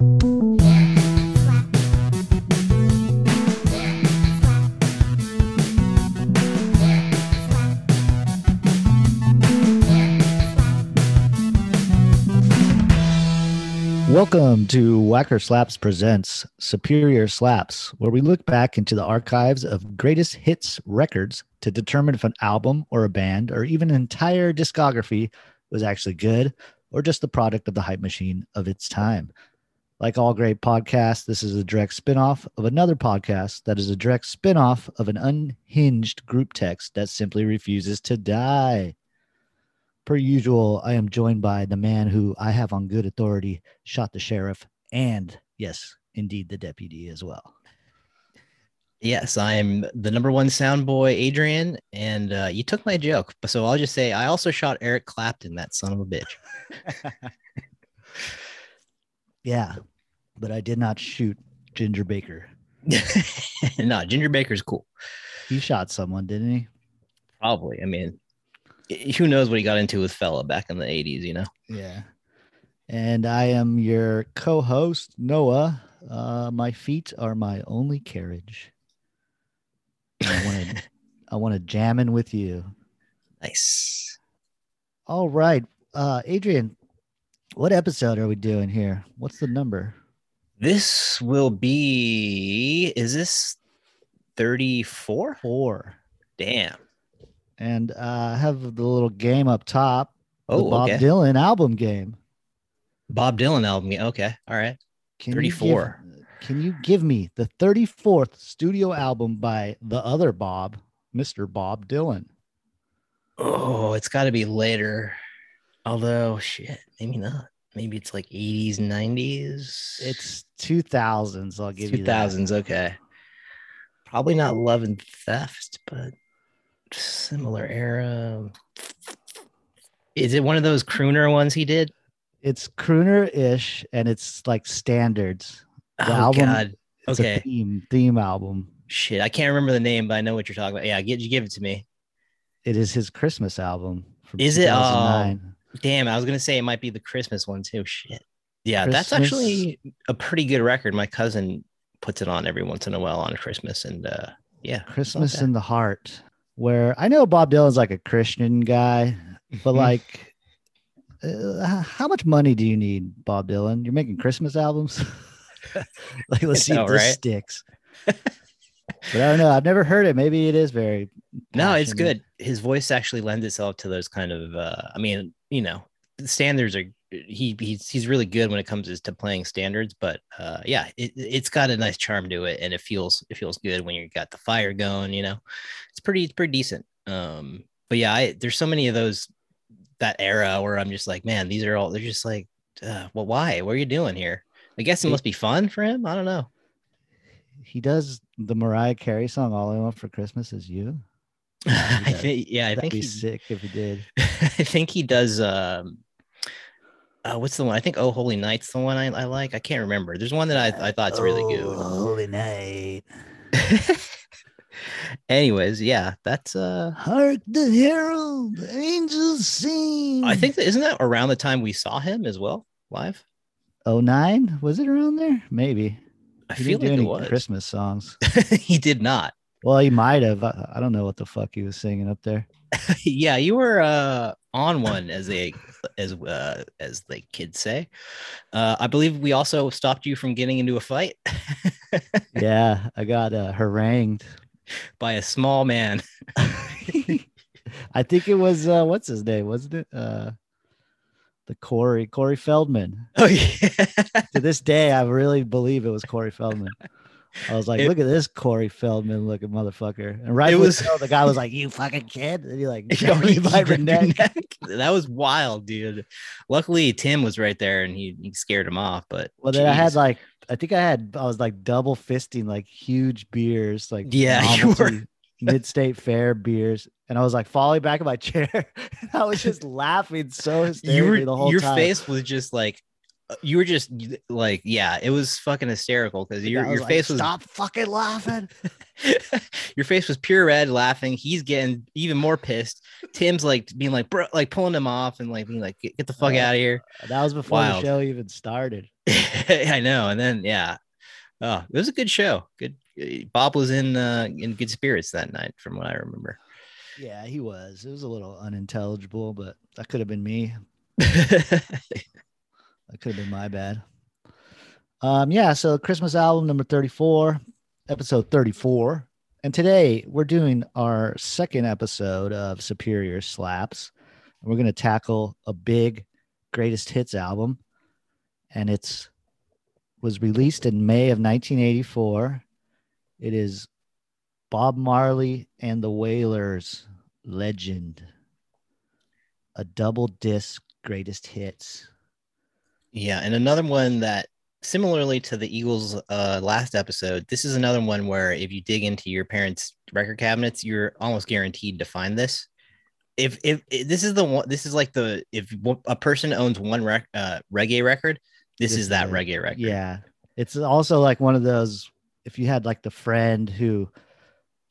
Welcome to Whacker Slaps Presents Superior Slaps, where we look back into the archives of greatest hits records to determine if an album or a band or even an entire discography was actually good or just the product of the hype machine of its time. Like all great podcasts, this is a direct spinoff of another podcast that is a direct spinoff of an unhinged group text that simply refuses to die. Per usual, I am joined by the man who I have on good authority shot the sheriff and, yes, indeed, the deputy as well. Yes, I'm the number one sound boy, Adrian, and uh, you took my joke. So I'll just say I also shot Eric Clapton, that son of a bitch. yeah, but I did not shoot Ginger Baker. no, Ginger Baker's cool. He shot someone, didn't he? Probably. I mean, who knows what he got into with Fela back in the 80s, you know? Yeah. And I am your co host, Noah. Uh, my feet are my only carriage. I want to I want to jam in with you. Nice. All right. Uh, Adrian, what episode are we doing here? What's the number? This will be, is this 34? Four. Damn and uh, have the little game up top. Oh, Bob okay. Dylan album game. Bob Dylan album. Okay, all right. Can 34. You give, can you give me the 34th studio album by the other Bob, Mr. Bob Dylan? Oh, it's got to be later. Although, shit, maybe not. Maybe it's like 80s, 90s. It's 2000s. I'll give 2000s, you 2000s. Okay. Probably not Love and Theft, but similar era. Is it one of those crooner ones he did? It's crooner ish, and it's like standards. The oh album, God! Okay, theme theme album. Shit, I can't remember the name, but I know what you're talking about. Yeah, get you give it to me. It is his Christmas album. is it? Oh, damn! I was gonna say it might be the Christmas one too. Shit. Yeah, Christmas. that's actually a pretty good record. My cousin puts it on every once in a while on Christmas, and uh, yeah, Christmas in the Heart where I know Bob Dylan's like a Christian guy, but mm-hmm. like, uh, how much money do you need, Bob Dylan? You're making Christmas albums. like, let's see know, if this right? sticks. but I don't know. I've never heard it. Maybe it is very. No, it's good. His voice actually lends itself to those kind of. uh I mean, you know, the standards are he he's he's really good when it comes to playing standards but uh yeah it, it's got a nice charm to it and it feels it feels good when you got the fire going you know? It's pretty it's pretty decent. Um but yeah I, there's so many of those that era where i'm just like man these are all they're just like uh, well why? What are you doing here? I guess it must be fun for him. I don't know. He does the mariah carey song all i want for christmas is you I think, yeah, I That'd think be sick if he did. I think he does. Um, uh, what's the one? I think Oh Holy Night's the one I, I like. I can't remember. There's one that I, I thought's really good. Oh, Holy Night. Anyways, yeah, that's uh Hark the Herald, Angels Sing. I think that isn't that around the time we saw him as well live? Oh nine? Was it around there? Maybe. I he feel like it was Christmas songs. he did not. Well, he might have. I, I don't know what the fuck he was singing up there. yeah, you were uh on one as they as uh, as the kids say. Uh, I believe we also stopped you from getting into a fight. yeah, I got uh, harangued by a small man. I think it was uh, what's his name, wasn't it? Uh, the Corey Corey Feldman. Oh yeah. to this day, I really believe it was Corey Feldman. I was like, it, look at this Corey Feldman looking motherfucker. And right it was so, the guy was like, you fucking kid. And he like, you by your neck. neck. That was wild, dude. Luckily, Tim was right there and he, he scared him off. But well, then I had like, I think I had, I was like double fisting like huge beers, like yeah, you were mid state fair beers. And I was like falling back in my chair. and I was just laughing so hysterically were, the whole your time. Your face was just like, you were just like, yeah, it was fucking hysterical because your, your like, face was stop fucking laughing. Your face was pure red, laughing. He's getting even more pissed. Tim's like being like, bro, like pulling him off and like being like, get, get the fuck Uh, out of here. That was before Wild. the show even started. I know. And then yeah, oh, it was a good show. Good. Bob was in uh, in good spirits that night, from what I remember. Yeah, he was. It was a little unintelligible, but that could have been me. That could have been my bad. Um, yeah, so Christmas album number 34, episode 34. And today we're doing our second episode of Superior Slaps. We're going to tackle a big greatest hits album. And it's was released in May of 1984. It is Bob Marley and the Wailers Legend. A double disc greatest hits. Yeah, and another one that similarly to the Eagles uh last episode, this is another one where if you dig into your parents' record cabinets, you're almost guaranteed to find this. If if, if this is the one this is like the if a person owns one rec, uh, reggae record, this, This is that is reggae record. Yeah. It's also like one of those if you had like the friend who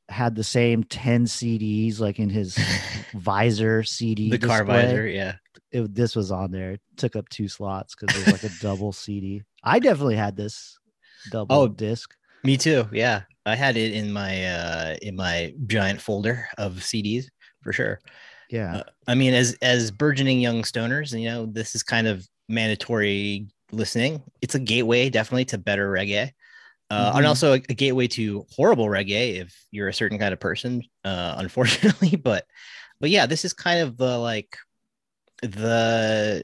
had the same 10 CDs like in his visor CD the car visor, yeah. It, this was on there. It took up two slots because it was like a double CD. I definitely had this double Oh, disc. Me too. Yeah. I had it in my uh in my giant folder of CDs for sure. Yeah. Uh, I mean, as as burgeoning young stoners, you know, this is kind of mandatory listening. It's a gateway, definitely, to better reggae, uh, and Mhm. also a, a gateway to horrible reggae if you're a certain kind of person. Uh, unfortunately, but but yeah, this is kind of the like the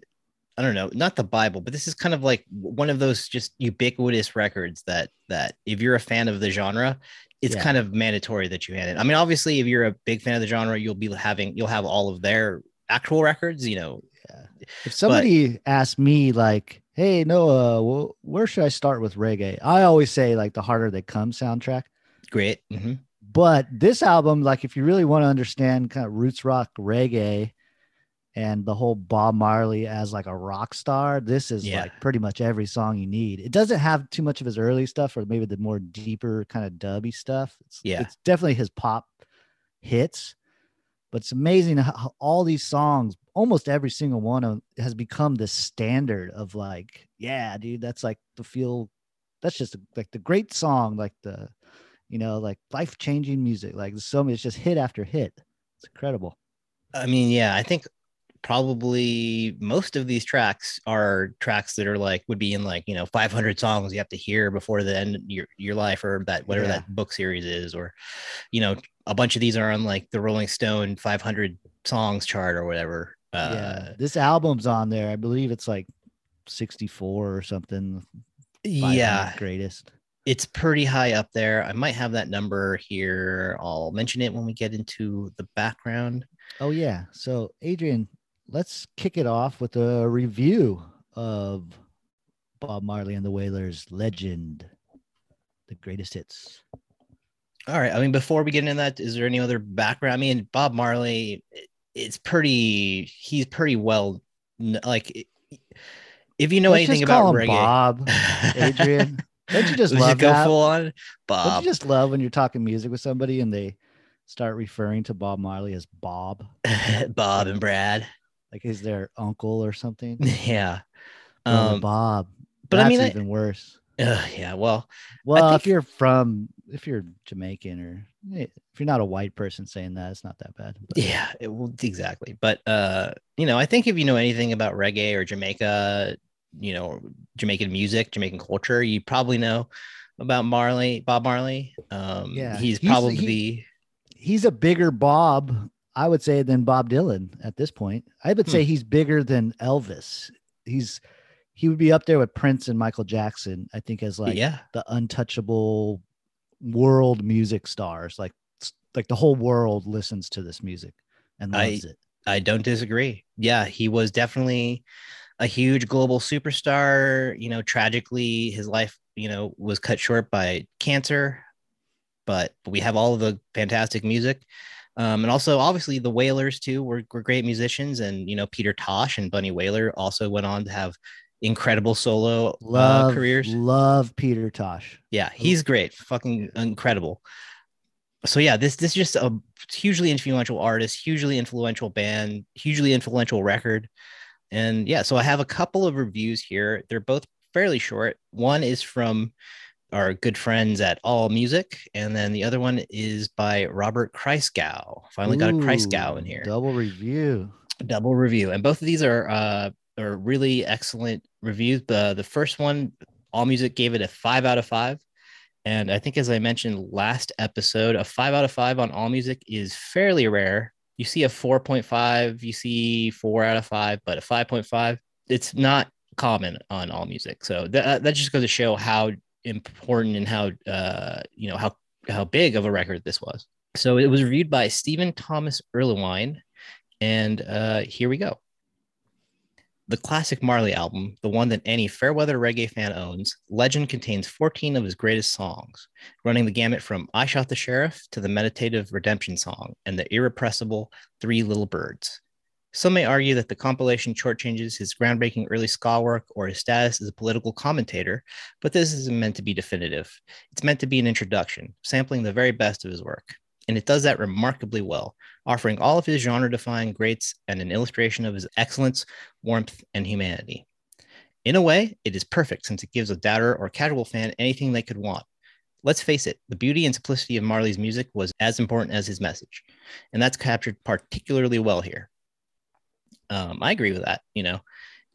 I don't know, not the Bible, but this is kind of like one of those just ubiquitous records that that if you're a fan of the genre, it's Yeah. kind of mandatory that you had it. I mean, obviously, if you're a big fan of the genre, you'll be having you'll have all of their actual records, you know. If somebody asked me like, "Hey Noah, well, where should I start with reggae?" I always say like the harder they come soundtrack. Great. Mhm. But this album, like if you really want to understand kind of roots rock reggae and the whole Bob Marley as like a rock star, this is Yeah. like pretty much every song you need. It doesn't have too much of his early stuff or maybe the more deeper kind of dubby stuff. It's, Yeah. it's definitely his pop hits. But it's amazing how all these songs, almost every single one of has become the standard of like, yeah, dude, that's like the feel. That's just like the great song, like the, you know, like life changing music. Like so many, it's just hit after hit. It's incredible. I mean, yeah, I think probably most of these tracks are tracks that are like would be in like you know 500 songs you have to hear before the end of your your life or that whatever Yeah. that book series is or you know a bunch of these are on like the Rolling Stone 500 songs chart or whatever. Uh, yeah, this album's on there. I believe it's like 64 or something. yeah, greatest. it's pretty high up there. I might have that number here. I'll mention it when we get into the background. Oh yeah. So Adrian, let's kick it off with a review of Bob Marley and the Wailers Legend, the greatest hits. All right. I mean, before we get into that, is there any other background? I mean, Bob Marley, it's pretty. He's pretty well. Like, if you know Let's anything about reggae, Bob, Adrian. Don't you just love go that? full on Don't you just love when you're talking music with somebody and they start referring to Bob Marley as Bob, Bob and Brad. Like is their uncle or something? Yeah. Um, Bob. but I That's mean, I- even worse. uh, yeah. Well, Well, if you're from, if you're Jamaican or eh, if you're not a white person saying that, it's not that bad. But yeah, it will exactly. But uh, you know, I think if you know anything about reggae or Jamaica, you know, Jamaican music, Jamaican culture, you probably know about Marley, Bob Marley. Um, Yeah, he's he's- probably he- he's a bigger Bob, I would say, than Bob Dylan at this point. I would Hmm. say he's bigger than Elvis. He's he would be up there with Prince and Michael Jackson. I think as like yeah, the untouchable world music stars. Like like the whole world listens to this music and I- it. I don't disagree. Yeah, he was definitely a huge global superstar. You know, tragically, his life, you know, was cut short by cancer, but we have all of the fantastic music. Um, and also, obviously, the Wailers too were, were great musicians, and you know, Peter Tosh and Bunny Wailer also went on to have incredible solo Love uh, careers. Love Peter Tosh. Yeah, he's great, fucking incredible. so yeah, this this is just a hugely influential artist, hugely influential band, hugely influential record. And yeah, so I have a couple of reviews here. They're both fairly short. One is from our good friends at All Music, and then the other one is by Robert Christgau. Finally got a Christgau in here. Double review. Double review, and both of these are uh, are really excellent reviews. The the first one, All Music gave it a five out of five. And I think, as I mentioned last episode, a five out of five on All Music is fairly rare. You see a 4.5, you see four out of five, but a 5.5, it's not common on All Music. So that, that just goes to show how important and how, uh, you know, how, how big of a record this was. So it was reviewed by Stephen Thomas Erlewine. And uh, here we go the classic Marley album, the one that any fairweather reggae fan owns, Legend contains 14 of his greatest songs, running the gamut from I Shot the Sheriff to the meditative redemption song and the irrepressible Three Little Birds. Some may argue that the compilation shortchanges his groundbreaking early ska work or his status as a political commentator, but this isn't meant to be definitive. It's meant to be an introduction, sampling the very best of his work and it does that remarkably well, offering all of his genre defying greats and an illustration of his excellence, warmth, and humanity. In a way, it is perfect since it gives a doubter or casual fan anything they could want. Let's face it, the beauty and simplicity of Marley's music was as important as his message, and that's captured particularly well here. Um, I agree with that. You know,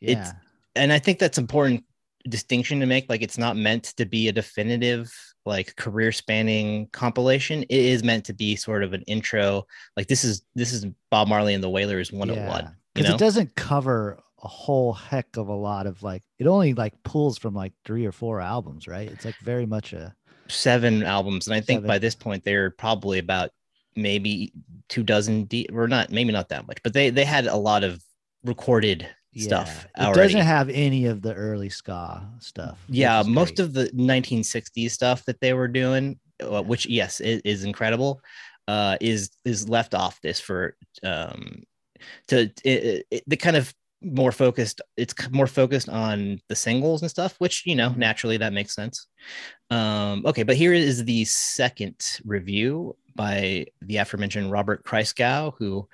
yeah. it's and I think that's important distinction to make. Like, it's not meant to be a definitive like career spanning compilation it is meant to be sort of an intro like this is this is bob marley and the wailers 101 yeah. you know? it doesn't cover a whole heck of a lot of like it only like pulls from like three or four albums right it's like very much a seven albums and i think seven. by this point they're probably about maybe two dozen deep or not maybe not that much but they they had a lot of recorded stuff. It doesn't have any of the early ska stuff. Yeah, most great. of the 1960s stuff that they were doing, uh, which yes, is, is incredible, uh, is is left off this for um to it, it, the kind of more focused it's more focused on the singles and stuff which you know naturally that makes sense um okay but here is the second review by the aforementioned robert Christgau who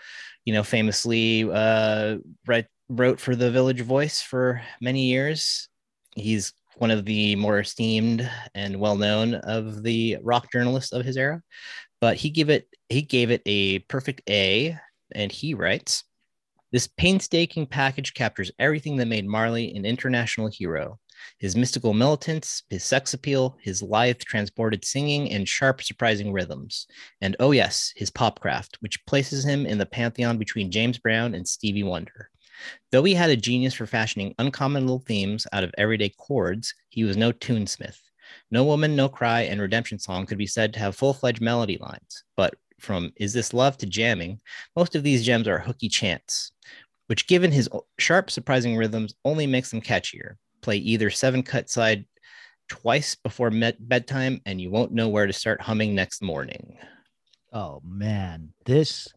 you know famously uh read wrote for the Village Voice for many years. He's one of the more esteemed and well known of the rock journalists of his era. But he gave it he gave it a perfect A, and he writes, "This painstaking package captures everything that made Marley an international hero." His mystical militance, his sex appeal, his lithe, transported singing, and sharp, surprising rhythms. And oh, yes, his popcraft, which places him in the pantheon between James Brown and Stevie Wonder. Though he had a genius for fashioning uncommon little themes out of everyday chords, he was no tunesmith. No Woman, No Cry, and Redemption Song could be said to have full fledged melody lines, but from Is This Love to Jamming, most of these gems are hooky chants, which, given his sharp, surprising rhythms, only makes them catchier. Play either seven cut side twice before bedtime, and you won't know where to start humming next morning. Oh man, this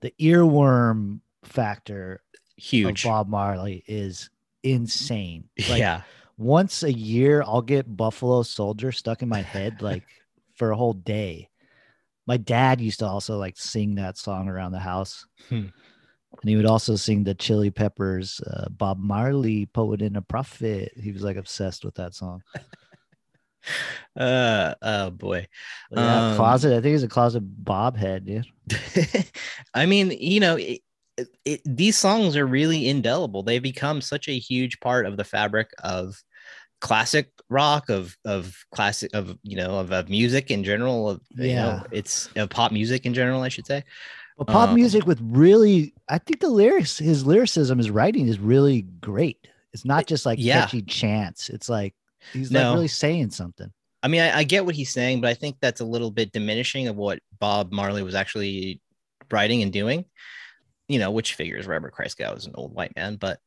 the earworm factor huge Bob Marley is insane. Like, yeah. Once a year, I'll get Buffalo Soldier stuck in my head like for a whole day. My dad used to also like sing that song around the house. Hmm. And he would also sing the Chili Peppers, uh, Bob Marley, Poet and a Prophet. He was like obsessed with that song. uh oh boy yeah, um, closet i think he's a closet bob head dude i mean you know it, it, these songs are really indelible. They become such a huge part of the fabric of classic rock, of of classic, of you know, of, of music in general. Of, yeah, you know, it's of pop music in general, I should say. Well, pop um, music with really, I think the lyrics, his lyricism, his writing is really great. It's not just like yeah. catchy chants. It's like he's no. like really saying something. I mean, I, I get what he's saying, but I think that's a little bit diminishing of what Bob Marley was actually writing and doing you know, which figures Robert Christgau is an old white man, but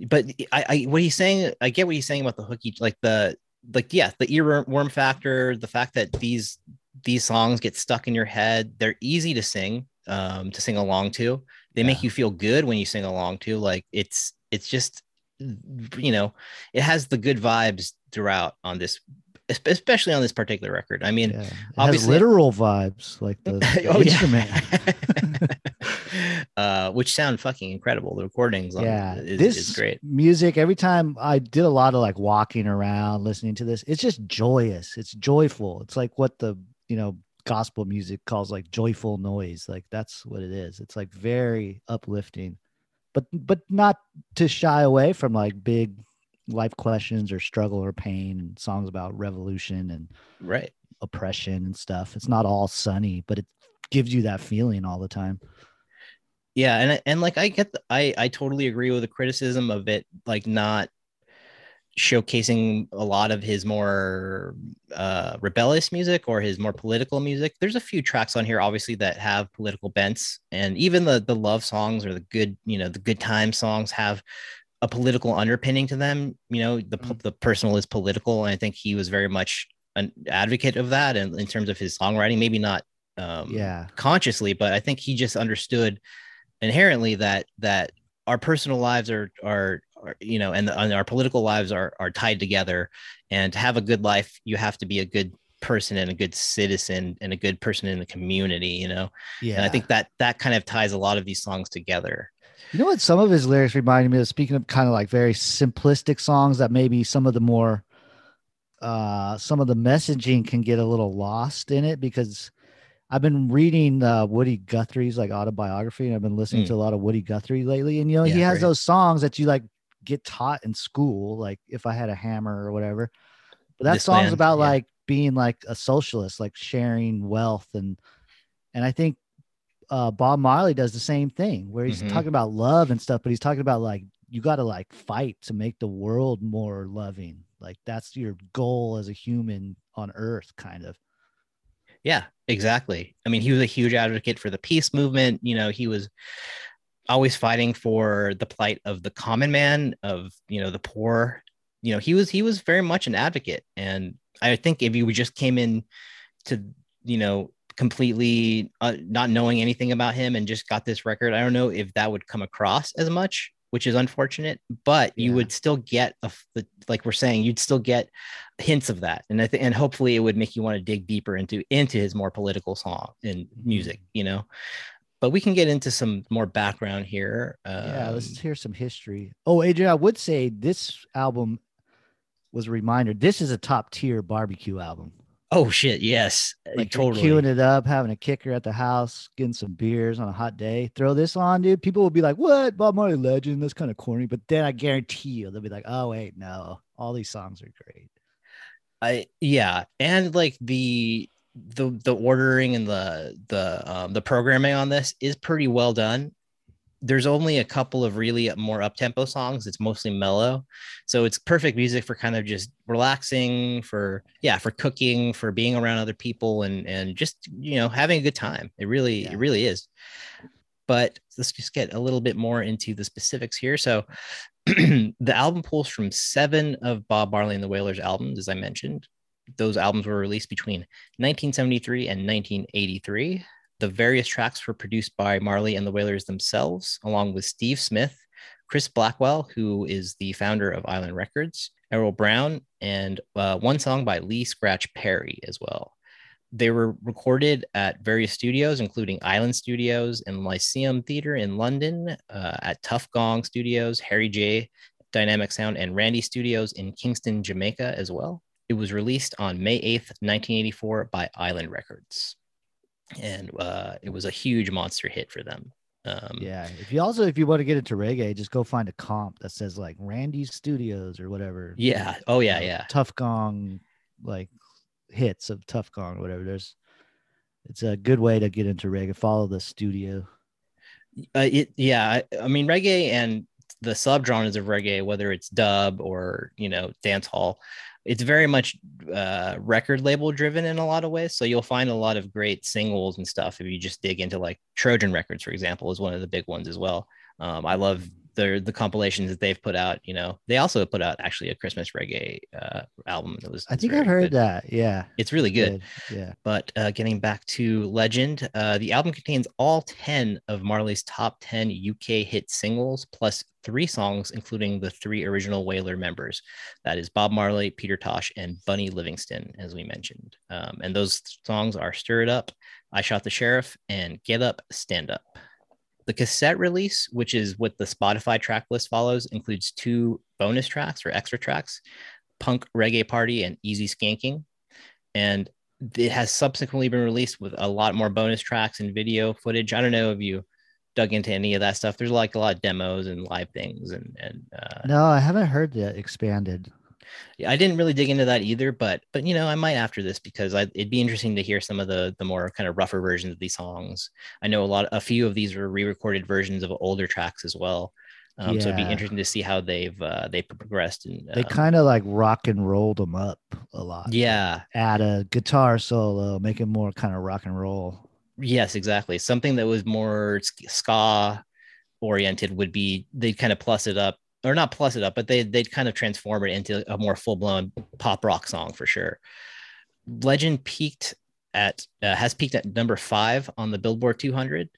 but I, I what he's saying, I get what he's saying about the hooky, like the like yeah, the earworm factor, the fact that these these songs get stuck in your head, they're easy to sing, um, to sing along to. They yeah. make you feel good when you sing along to. Like it's it's just you know, it has the good vibes throughout on this especially on this particular record. I mean, Yeah. It has obviously- literal vibes like the, the Oh, instrument. uh, which sound fucking incredible. The recordings on yeah, is, this is great. music. Every time I did a lot of like walking around, listening to this, it's just joyous. It's joyful. It's like what the you know gospel music calls like joyful noise. Like that's what it is. It's like very uplifting, but but not to shy away from like big life questions or struggle or pain and songs about revolution and Right. oppression and stuff. It's not all sunny, but it gives you that feeling all the time. Yeah, and and like I get the, I I totally agree with the criticism of it like not showcasing a lot of his more uh rebellious music or his more political music. There's a few tracks on here obviously that have political bents and even the the love songs or the good, you know, the good time songs have a political underpinning to them. You know, the Mm. the personal is political and I think he was very much an advocate of that and in terms of his songwriting, maybe not um Yeah. consciously, but I think he just understood inherently that that our personal lives are are, you know, and, and our political lives are are tied together. And to have a good life, you have to be a good person and a good citizen and a good person in the community. You know, Yeah. and I think that that kind of ties a lot of these songs together. You know what? Some of his lyrics reminded me of speaking of kind of like very simplistic songs that maybe some of the more, uh, some of the messaging can get a little lost in it because I've been reading uh, Woody Guthrie's like autobiography and I've been listening Mm. to a lot of Woody Guthrie lately. And, you know, he has those songs that you like get taught in school, like If I Had a Hammer or whatever. But that This song's Land, about yeah. like being like a socialist, like sharing wealth and, and I think uh, Bob Marley does the same thing where he's Mhm. talking about love and stuff, but he's talking about like you got to like fight to make the world more loving. Like that's your goal as a human on earth, kind of. Yeah, exactly. I mean, he was a huge advocate for the peace movement. You know, he was always fighting for the plight of the common man, of you know the poor. You know, he was he was very much an advocate, and I think if you just came in to you know completely uh, not knowing anything about him and just got this record, I don't know if that would come across as much, which is unfortunate. But you Yeah. would still get a, like we're saying, you'd still get hints of that and i think and hopefully it would make you want to dig deeper into into his more political song and music you know but we can get into some more background here yeah, Um, let's hear some history. Oh, Adrian, I would say this album was a reminder. This is a top tier barbecue album. oh shit yes uh, Like totally queuing it up, having a kicker at the house, getting some beers on a hot day. Throw this on, dude. People will be like, "What? Bob Marley legend? That's kind of corny." But then I guarantee you, they'll be like, "Oh wait, no, all these songs are great." I yeah, and like the the the ordering and the the um, the programming on this is pretty well done. There's only a couple of really more up tempo songs. It's mostly mellow, so it's perfect music for kind of just relaxing, for yeah, for cooking, for being around other people, and and just you know having a good time. It really Yeah. it really is. But let's just get a little bit more into the specifics here. So the album pulls from seven of Bob Marley and the Wailers albums, as I mentioned. Those albums were released between 1973 and 1983. The various tracks were produced by Marley and the Wailers themselves, along with Steve Smith, Chris Blackwell, who is the founder of Island Records, Errol Brown, and uh, one song by Lee Scratch Perry as well. They were recorded at various studios, including Island Studios and Lyceum Theatre in London, uh, at Tuff Gong Studios, Harry J. Dynamic Sound, and Randy Studios in Kingston, Jamaica as well. It was released on May 8th, 1984 by Island Records. And uh, it was a huge monster hit for them. Um, Yeah. If you also if you want to get into reggae, just go find a comp that says like Randy's Studios or whatever. Yeah. Oh, yeah. you know, Yeah. Tuff Gong, like hits of Tuff Gong, or whatever. There's, it's a good way to get into reggae. Follow the studio. Uh, it, yeah. I, I mean, reggae and the subgenres of reggae, whether it's dub or, you know, dance hall, it's very much uh, record label driven in a lot of ways. So you'll find a lot of great singles and stuff if you just dig into like Trojan Records, for example, is one of the big ones as well. Um, I love the the compilations that they've put out. You know, they also put out actually a Christmas reggae uh, album that was. I think I've heard good. that. Yeah, it's really good. good. Yeah. But uh, getting back to Legend, uh, the album contains all ten of Marley's top ten UK hit singles, plus three songs, including the three original Wailers members. That is Bob Marley, Peter Tosh, and Bunny Livingston, as we mentioned. Um, and those songs are "Stir It Up," "I Shot the Sheriff," and "Get Up, Stand Up." The cassette release, which is what the Spotify track list follows, includes two bonus tracks or extra tracks Punk Reggae Party and Easy Skanking. And it has subsequently been released with a lot more bonus tracks and video footage. I don't know if you dug into any of that stuff. There's like a lot of demos and live things and and uh, no, I haven't heard that expanded. I didn't really dig into that either, but but you know I might after this because I, it'd be interesting to hear some of the the more kind of rougher versions of these songs. I know a lot, a few of these were re-recorded versions of older tracks as well. Um, yeah. So it'd be interesting to see how they've uh, they progressed and they um, kind of like rock and rolled them up a lot. Yeah, add a guitar solo, make it more kind of rock and roll. Yes, exactly. Something that was more ska oriented would be they kind of plus it up or not plus it up, but they they'd kind of transform it into a more full blown pop rock song for sure. Legend peaked at uh, has peaked at number five on the Billboard 200.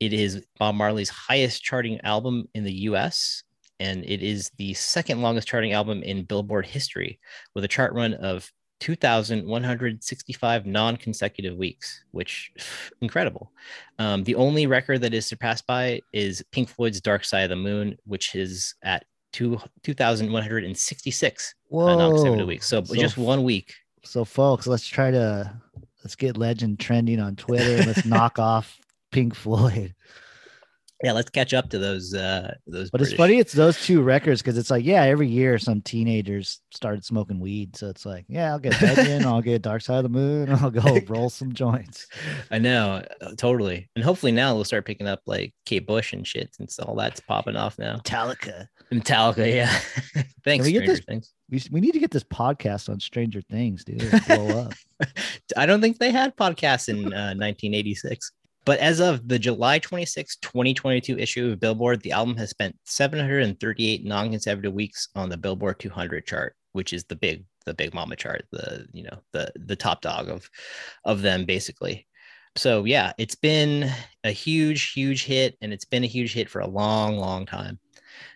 It is Bob Marley's highest charting album in the U.S. and it is the second longest charting album in Billboard history, with a chart run of 2,165 non-consecutive weeks, which incredible. Um, the only record that is surpassed by is Pink Floyd's Dark Side of the Moon, which is at two, 2,166 uh, non-consecutive weeks. So, so just one week. So folks, let's try to, let's get legend trending on Twitter. let's knock off Pink Floyd yeah, let's catch up to those uh those. But British. it's funny, it's those two records because it's like, yeah, every year some teenagers started smoking weed, so it's like, yeah, I'll get Legend, I'll get Dark Side of the Moon, I'll go roll some joints. I know, uh, totally, and hopefully now we'll start picking up like Kate Bush and shit, since all that's popping off now. Metallica, Metallica, yeah. Thanks, we, get this, Things. We, we need to get this podcast on Stranger Things, dude. Blow up. I don't think they had podcasts in uh, 1986. But as of the July 26, 2022 issue of Billboard, the album has spent 738 non-consecutive weeks on the Billboard 200 chart, which is the big the big mama chart, the you know the the top dog of of them basically. So yeah, it's been a huge huge hit and it's been a huge hit for a long long time.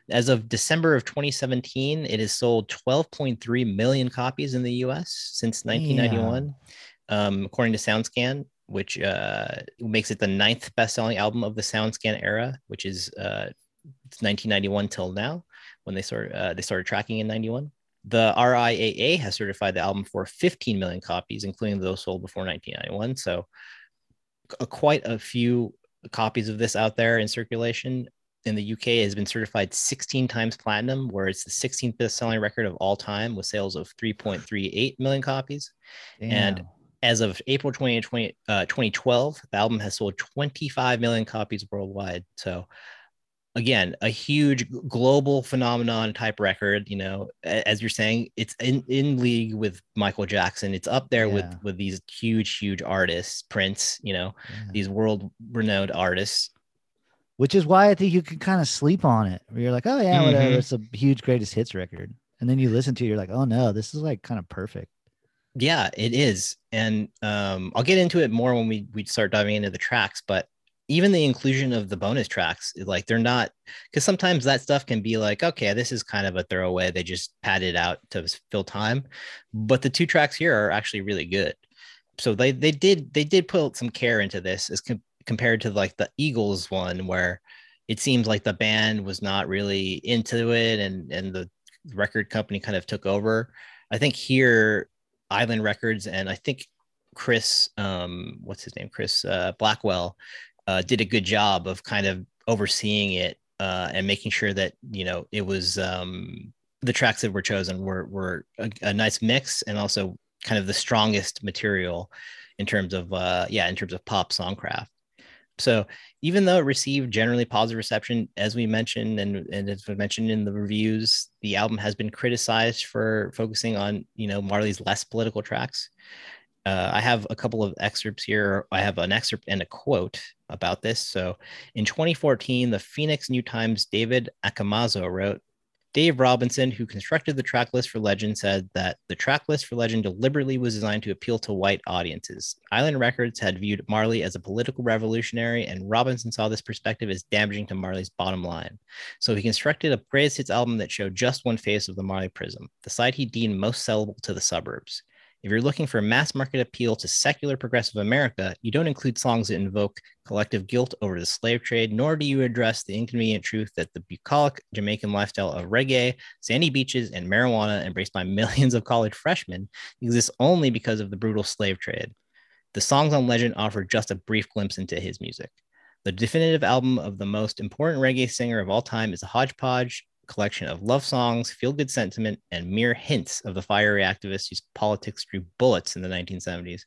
As of December of 2017, it has sold 12.3 million copies in the US since 1991. Yeah. Um, according to SoundScan, which uh, makes it the ninth best-selling album of the SoundScan era, which is uh, 1991 till now, when they started uh, they started tracking in 91. The RIAA has certified the album for 15 million copies, including those sold before 1991. So, quite a few copies of this out there in circulation. In the UK, has been certified 16 times platinum, where it's the 16th best-selling record of all time with sales of 3.38 million copies. Damn. And as of April 2020, uh, 2012, the album has sold 25 million copies worldwide. So, again, a huge global phenomenon type record. You know, as you're saying, it's in, in league with Michael Jackson. It's up there yeah. with with these huge, huge artists, Prince. You know, yeah. these world renowned artists. Which is why I think you can kind of sleep on it. Where you're like, oh yeah, whatever. Mm-hmm. It's a huge greatest hits record, and then you listen to it, you're like, oh no, this is like kind of perfect. Yeah, it is, and um, I'll get into it more when we we start diving into the tracks. But even the inclusion of the bonus tracks, like they're not because sometimes that stuff can be like, okay, this is kind of a throwaway. They just padded out to fill time, but the two tracks here are actually really good. So they they did they did put some care into this as com- compared to like the Eagles one where it seems like the band was not really into it and and the record company kind of took over. I think here Island Records, and I think Chris, um, what's his name, Chris uh, Blackwell, uh, did a good job of kind of overseeing it uh, and making sure that you know it was um, the tracks that were chosen were were a, a, nice mix and also kind of the strongest material in terms of uh, yeah in terms of pop songcraft. So even though it received generally positive reception, as we mentioned, and, and as we mentioned in the reviews, the album has been criticized for focusing on, you know, Marley's less political tracks. uh, I have a couple of excerpts here. I have an excerpt and a quote about this. So in 2014, the Phoenix New Times David Accomazzo wrote, Dave Robinson, who constructed the track list for Legend, said that the track list for Legend deliberately was designed to appeal to white audiences. Island Records had viewed Marley as a political revolutionary, and Robinson saw this perspective as damaging to Marley's bottom line. So he constructed a greatest hits album that showed just one face of the Marley prism, the side he deemed most sellable to the suburbs. If you're looking for mass market appeal to secular progressive America, you don't include songs that invoke collective guilt over the slave trade, nor do you address the inconvenient truth that the bucolic Jamaican lifestyle of reggae, sandy beaches, and marijuana embraced by millions of college freshmen exists only because of the brutal slave trade. The songs on Legend offer just a brief glimpse into his music. The definitive album of the most important reggae singer of all time is a hodgepodge collection of love songs, feel good sentiment, and mere hints of the fiery activists whose politics drew bullets in the 1970s.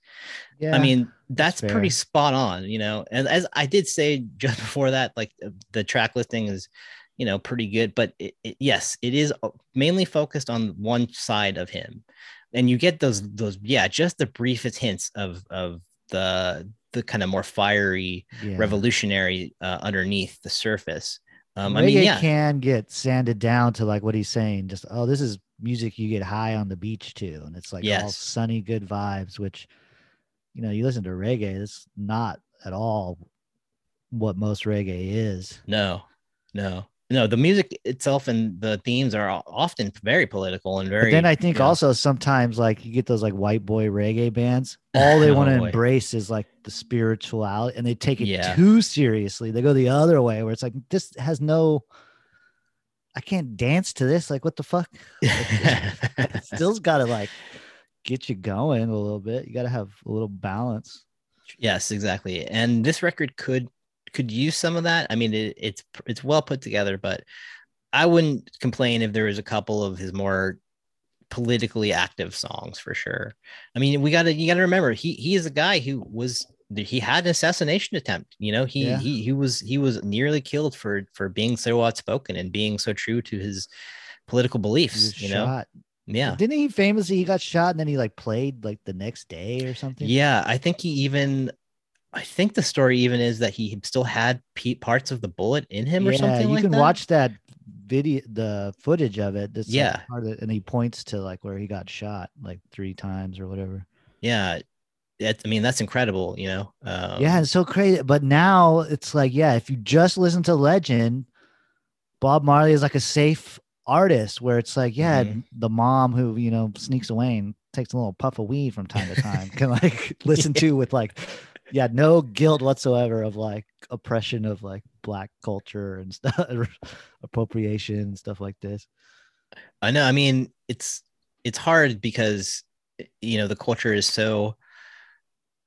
Yeah, I mean, that's, that's pretty spot on, you know. And as I did say just before that, like the track listing is, you know, pretty good, but it, it, yes, it is mainly focused on one side of him. And you get those, those, yeah, just the briefest hints of, of the, the kind of more fiery, yeah. revolutionary uh, underneath the surface um, I mean, yeah, can get sanded down to like what he's saying. Just oh, this is music you get high on the beach to, and it's like yes. all sunny, good vibes. Which, you know, you listen to reggae, it's not at all what most reggae is. No, no no the music itself and the themes are often very political and very but then i think also sometimes like you get those like white boy reggae bands all they oh, want to embrace is like the spirituality and they take it yeah. too seriously. They go the other way where it's like this has no i can't dance to this like what the fuck? Like, still's gotta like get you going a little bit. You gotta have a little balance. Yes exactly and this record could could use some of that. I mean, it, it's it's well put together, but I wouldn't complain if there was a couple of his more politically active songs for sure. I mean, we got to you got to remember he he is a guy who was he had an assassination attempt. You know, he yeah. he he was he was nearly killed for for being so outspoken and being so true to his political beliefs. You shot. know. Yeah. Didn't he famously he got shot and then he like played like the next day or something? Yeah, I think he even I think the story even is that he still had parts of the bullet in him yeah, or something. You like can that. watch that video, the footage of it. This yeah, like and he points to like where he got shot like three times or whatever. Yeah, it, I mean that's incredible. You know. Um, yeah, it's so crazy. But now it's like, yeah, if you just listen to Legend, Bob Marley is like a safe artist where it's like, yeah, mm-hmm. the mom who you know sneaks away and takes a little puff of weed from time to time can like listen yeah. to with like yeah, no guilt whatsoever of like oppression of like black culture and stuff, appropriation stuff like this. I know. I mean, it's it's hard because you know the culture is so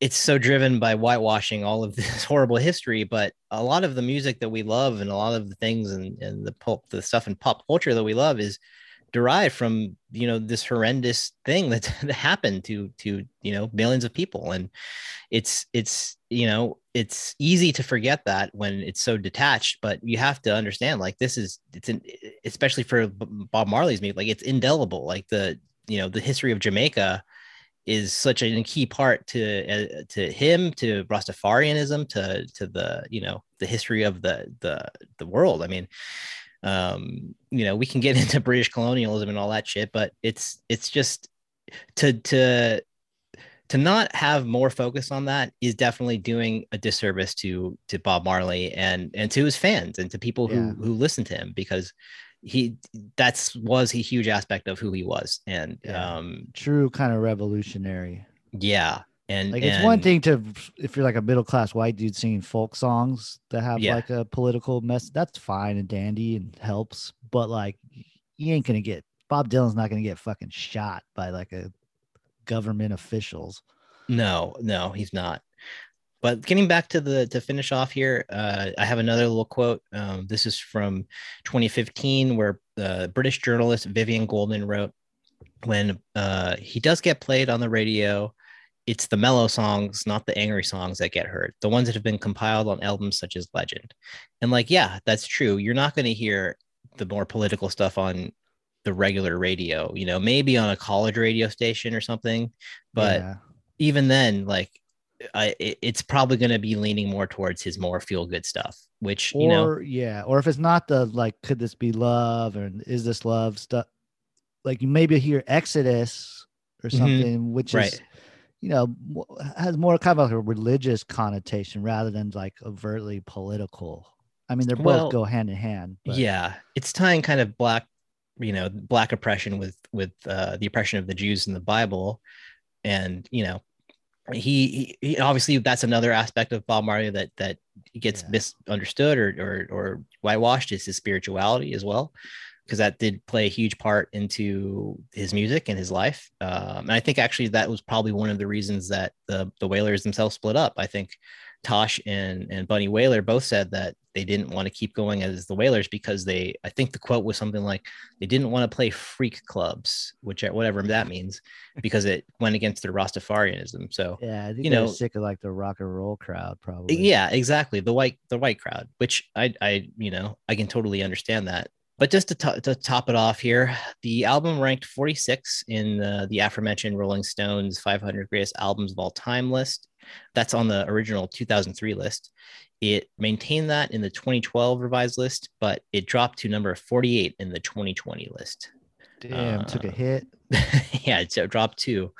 it's so driven by whitewashing all of this horrible history but a lot of the music that we love and a lot of the things and, and the pulp the stuff in pop culture that we love is derived from you know this horrendous thing that, that happened to to you know millions of people. And it's it's you know it's easy to forget that when it's so detached but you have to understand like this is it's in, especially for bob marley's music like it's indelible. Like the you know the history of jamaica is such a key part to uh, to him to rastafarianism to to the you know the history of the the the world. I mean um you know we can get into british colonialism and all that shit but it's it's just to to to not have more focus on that is definitely doing a disservice to to Bob Marley and and to his fans and to people who yeah. who listen to him because he that's was a huge aspect of who he was and yeah. um true kind of revolutionary yeah and like it's one thing to if you're like a middle class white dude singing folk songs that have yeah. like a political mess, that's fine and dandy and helps. But like you ain't gonna get Bob Dylan's not gonna get fucking shot by like a government officials. No, no, he's not. But getting back to the to finish off here, uh, I have another little quote. Um, this is from 2015, where the British journalist Vivien Goldman wrote, "When uh, he does get played on the radio, it's the mellow songs, not the angry songs that get heard. The ones that have been compiled on albums such as Legend. And like, yeah, that's true. You're not going to hear the more political stuff on the regular radio, you know, maybe on a college radio station or something, but yeah. even then, like I, it, it's probably going to be leaning more towards his more feel good stuff, which or you know, yeah, or if it's not the like, could this be love or is this love stuff? Like you maybe hear Exodus or Mhm. something, which Right. is you know has more kind of a religious connotation rather than like overtly political. I mean, they're both Well, go hand in hand. But yeah, it's tying kind of black, you know, black oppression with with uh, the oppression of the Jews in the Bible, and you know, he, he, he obviously that's another aspect of Bob Marley that that gets Yeah. misunderstood or or or whitewashed is his spirituality as well, because that did play a huge part into his music and his life. Um, and I think actually that was probably one of the reasons that the the Wailers themselves split up. I think Tosh and and Bunny Wailer both said that they didn't want to keep going as the Wailers because they I think the quote was something like they didn't want to play freak clubs, which whatever that means, because it went against their Rastafarianism. So yeah, I think you know- sick of like the rock and roll crowd, probably. yeah, exactly. The white the white crowd, which I I you know I can totally understand that. But just to, to, to top it off here, the album ranked 46 in uh, the aforementioned Rolling Stone's 500 greatest albums of all time list. That's on the original 2003 list. It maintained that in the 2012 revised list, but it dropped to number 48 in the 2020 list. Damn, took a Uh, hit. yeah, it dropped two.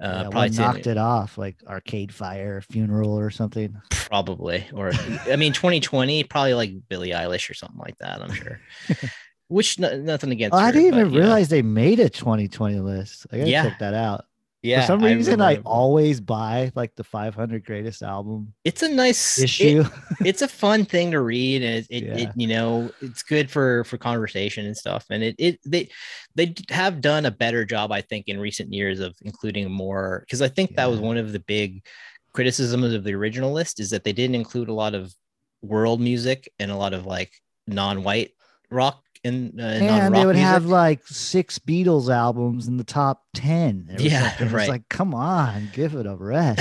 Uh, yeah, probably knocked it off, like Arcade Fire, Funeral, or something. probably or i mean 2020 probably like billie eilish or something like that i'm sure which no, nothing against Oh, I didn't but, even you know. realize they made a 2020 list. I gotta Yeah. check that out. Yeah For some reason, I, remember. always buy like the 500 greatest album it's a nice it- issue. it's a fun thing to read and it, it, Yeah. it you know it's good for for conversation and stuff and it it they they have done a better job i think in recent years of including more because i think that was one of the big criticisms of the original list is that they didn't include a lot of world music and a lot of like non-white rock and, uh, and they would music. have like six Beatles albums in the top 10. Yeah, something. It's like, come on, give it a rest.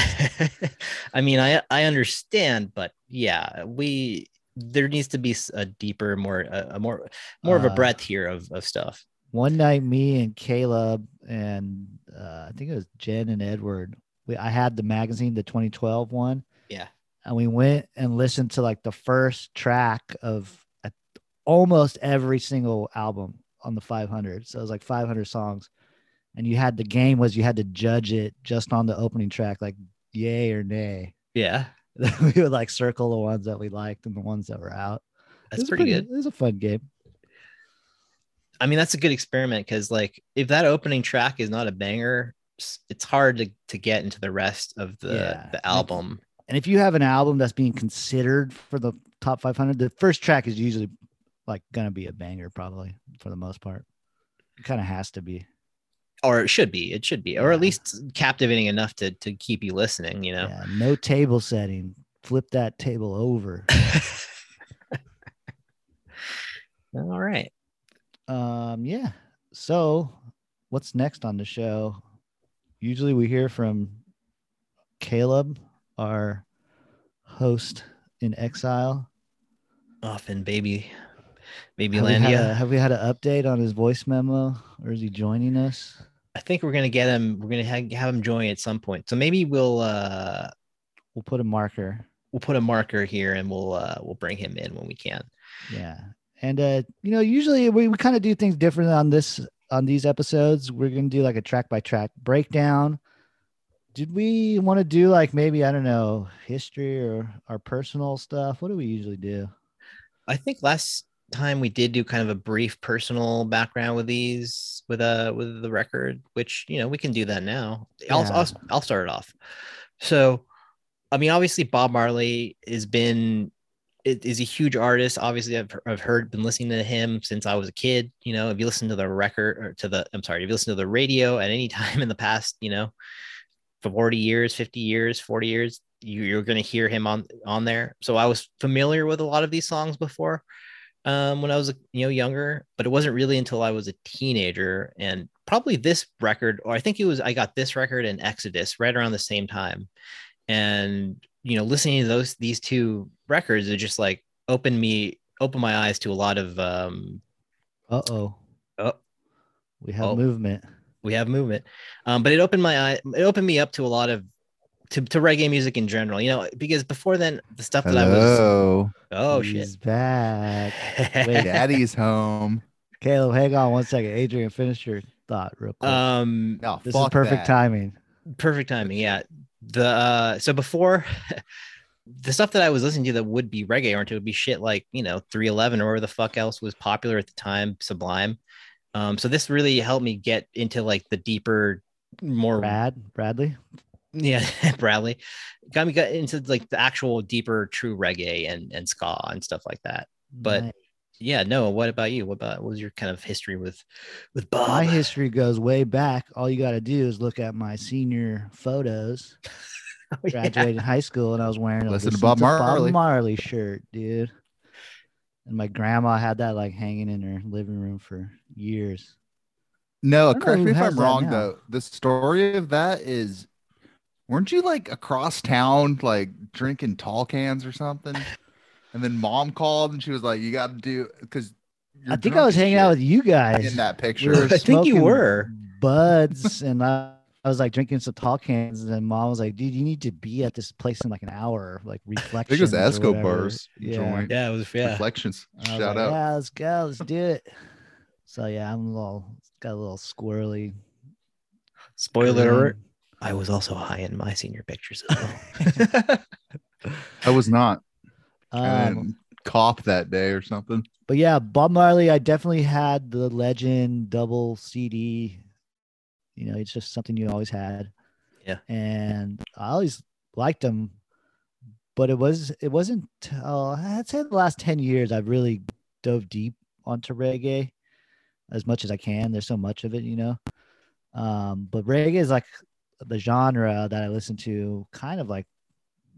I mean, I I understand, but yeah, we there needs to be a deeper, more a, a more more of a Uh, breadth here of of stuff. One night, me and Caleb and uh, I think it was Jen and Edward, we, I had the magazine, the 2012 one. Yeah. and we went and listened to like the first track of almost every single album on the 500 so it was like 500 songs and you had the game was you had to judge it just on the opening track like yay or nay Yeah, we would like circle the ones that we liked and the ones that were out that's was pretty good. it was a fun game I mean, that's a good experiment because like if that opening track is not a banger, it's hard to to get into the rest of the Yeah. the album. and if you have an album that's being considered for the top 500 the first track is usually like gonna be a banger probably for the most part it kind of has to be Or it should be, it should be, or at least captivating enough to to keep you listening. You know. Yeah, no table setting. Flip that table over. All right. um, yeah. So, what's next on the show? Usually, we hear from Caleb, our host in exile. Often, baby, baby Have we, had a, have we had an update on his voice memo, or is he joining us? I think we're gonna get him. We're gonna have, have him join at some point. So maybe we'll uh We'll put a marker. we'll put a marker here and we'll uh we'll bring him in when we can. Yeah. And uh, you know, usually we, we kind of do things different on this on these episodes. We're gonna do like a track by track breakdown. Did we want to do like maybe I don't know history or our personal stuff? What do we usually do? I think last time we did do kind of a brief personal background with these with uh with the record, which you know we can do that now. I'll I'll, I'll start it off. So, I mean, obviously Bob Marley has been is a huge artist. Obviously, I've I've heard been listening to him since I was a kid. You know, if you listen to the record or to the I'm sorry, if you listen to the radio at any time in the past, you know, 40 years, 50 years, 40 years, you, you're going to hear him on on there. So I was familiar with a lot of these songs before um, when I was you know younger, but it wasn't really until I was a teenager and probably this record, or I think it was I got this record and Exodus right around the same time, and you know listening to those these two records, it just like opened me opened my eyes to a lot of um, Uh oh. Oh. We have Oh. movement. we have movement um, but it opened my eye it opened me up to a lot of to, to reggae music in general. You know, because before then, the stuff that I was oh He's shit, back. Wait. Daddy's home. Caleb, hang on one second. Adrian, finish your thought real quick. um, No, this is perfect that. timing. perfect timing. Yeah, the uh, so before. The stuff that I was listening to that would be reggae oriented would be shit like you know 311 or whatever the fuck else was popular at the time, Sublime. Um, so this really helped me get into like the deeper, more Brad, Bradley. Yeah bradley got me got into like the actual deeper true reggae and and ska and stuff like that But- Nice. yeah no what about you what about what was your kind of history with with bob my history goes way back. All you got to do is look at my senior photos. Oh, yeah. Graduated high school, and I was wearing a Listen to Listen Bob Marley. Marley shirt, dude. And my grandma had that like hanging in her living room for years. No, I don't know correct me if I'm wrong now. though. The story of that is weren't you like across town like drinking tall cans or something? And then mom called and she was like, You gotta do because I think I was hanging out with you guys. in that picture. were I think you were. buds, and I, I was like drinking some tall cans, and then mom was like, "Dude, you need to be at this place in like an hour, like I reflection." think it was Escobar's Yeah. joint. yeah it was yeah Reflections. Was Shout like, out. Yeah, let's go. Let's do it. So yeah, I'm a little got a little squirrely. spoiler grin. alert i was also high in my senior pictures as well I was not. Um, cop that day or something. but yeah, Bob Marley, I definitely had the legend double CD. You know, it's just something you always had. Yeah. And I always liked him, but it was it wasn't uh, I'd say the last 10 years I've really dove deep onto reggae as much as I can. There's so much of it, you know. Um, but reggae is like the genre that I listen to kind of like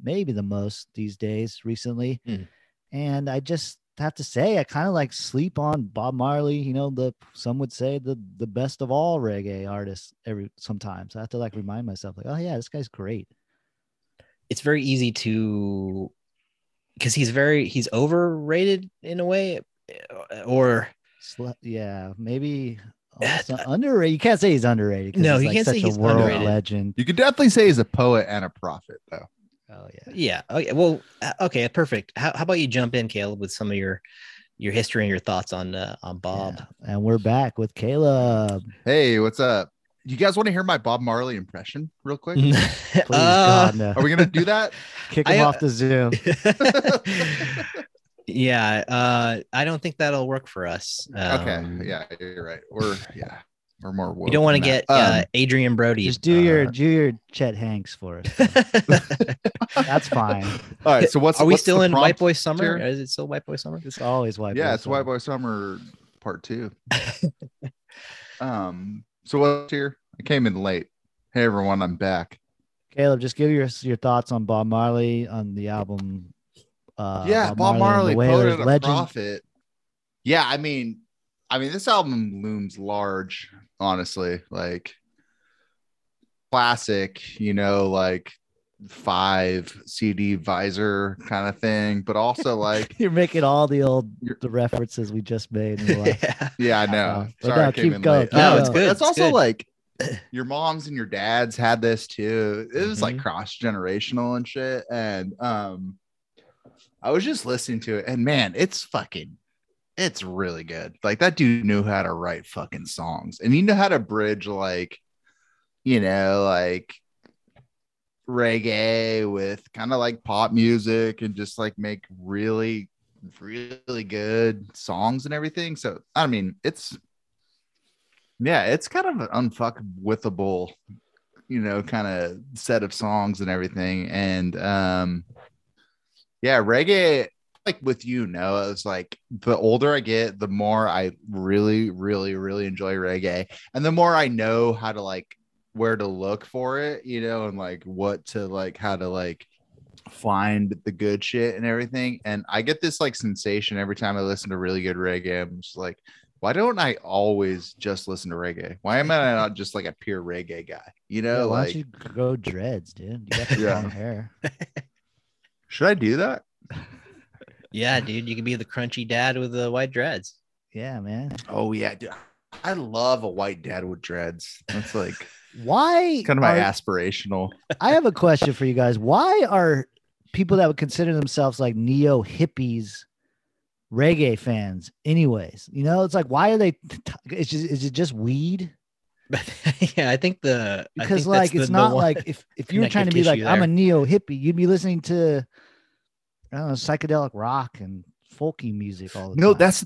maybe the most these days recently. Mm. And I just have to say, I kind of like sleep on Bob Marley, you know, the some would say the the best of all reggae artists every sometimes. I have to like remind myself, like, oh yeah, this guy's great. it's very easy to because he's very he's overrated in a way or yeah, maybe Yeah, almost underrated. You can't say he's underrated. No, he's you like can't say such a he's world underrated. legend. You could definitely say he's a poet and a prophet, though. Oh yeah. yeah okay well uh, okay perfect how, how about you jump in caleb with some of your your history and your thoughts on uh, on bob Yeah. And we're back with Caleb. Hey, what's up? You guys want to hear my Bob Marley impression real quick? Please Uh, God no. Are we gonna do that? Kick him I, uh, off the Zoom. yeah uh i don't think that'll work for us okay, Um, yeah, you're right. We're yeah, we're more. you don't want to get than that. uh, adrian brody Just do your uh, do your Chet Hanks for us. That's fine. All right. So what's are we what's still in white boy summer here? is it still white boy summer It's always white. Yeah, boy it's summer. White Boy Summer Part Two. um. So what's here? I came in late. Hey everyone, I'm back. Caleb, just give your your thoughts on Bob Marley on the album. Uh, yeah, Bob and Marley, the poet and legend. prophet. Yeah, I mean, I mean, this album looms large. Honestly, like classic, you know, like five CD visor kind of thing, but also like, You're making all the old the references we just made. In yeah yeah, I Uh, know. but Sorry, no, I came keep in going, late. keep No, it's good, That's it's also good. like your moms and your dads had this too. It was like Mhm. cross generational and shit. And um, I was just listening to it, and man, it's fucking, it's really good. Like that dude knew how to write fucking songs, and he knew how to bridge like, you know, like reggae with kind of like pop music and just like make really really good songs and everything so i mean it's yeah it's kind of an unfuck withable you know kind of set of songs and everything and um yeah reggae like with you Noah, it's like the older I get, the more I really, really, really enjoy reggae, and the more I know how to like where to look for it, you know, and like what to like how to like find the good shit and everything. And I get this like sensation every time I listen to really good reggae. I'm just like, why don't I always just listen to reggae? Why am I not just like a pure reggae guy? You Yeah, know, why like don't you grow dreads, dude? You got the Yeah. long hair. should I do that? Yeah, dude, you could be the crunchy dad with the white dreads. Yeah, man. Oh yeah, dude. I love a white dad with dreads. That's like Why kind of my are- aspirational. I have a question for you guys. Why are people that would consider themselves like neo hippies reggae fans anyways? You know, it's like why are they it's just is it just weed? But yeah, I think the I Because think like that's it's the- the not one- like if if you were trying to be like tissue I'm a neo hippie, you'd be listening to I don't know, psychedelic rock and folky music all the No, time. that's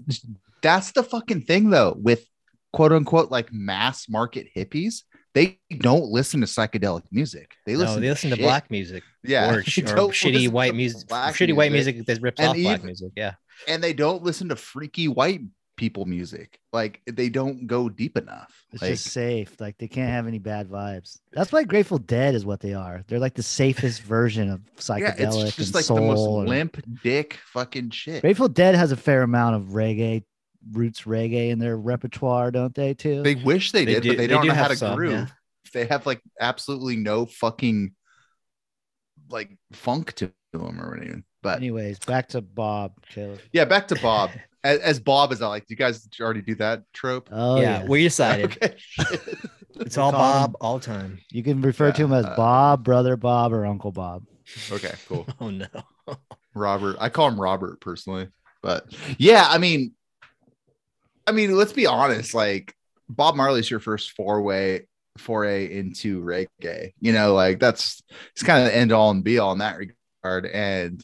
that's the fucking thing though with quote unquote like mass market hippies. They don't listen to psychedelic music. They no, listen. they listen to shit. black music Yeah, or, or shitty white music, black shitty white music that rips And off black music. Yeah, and they don't listen to freaky white people music. Like they don't go deep enough. it's like, just safe. Like they can't have any bad vibes. That's why Grateful Dead is what they are. They're like the safest version of psychedelic yeah, it's just and like the soul most and- limp dick fucking shit. Grateful Dead has a fair amount of reggae, roots reggae in their repertoire, don't they? Too. They wish they, They did, do- but they, they don't do know how to some, groove. yeah. They have like absolutely no fucking like funk to them or anything. But Anyways, back to Bob. Caleb. yeah, back to Bob. as, as Bob is I like, do you guys already do that trope? Oh yeah, yeah, we decided Okay. it's all Call him- Bob all time. you can refer to him as Uh, Bob, brother Bob, or Uncle Bob. okay, cool. Oh no, Robert. I call him Robert personally, but yeah, I mean, I mean, let's be honest. Like Bob Marley's your first four way foray into reggae. You know, like that's it's kind of the end all and be all in that regard. And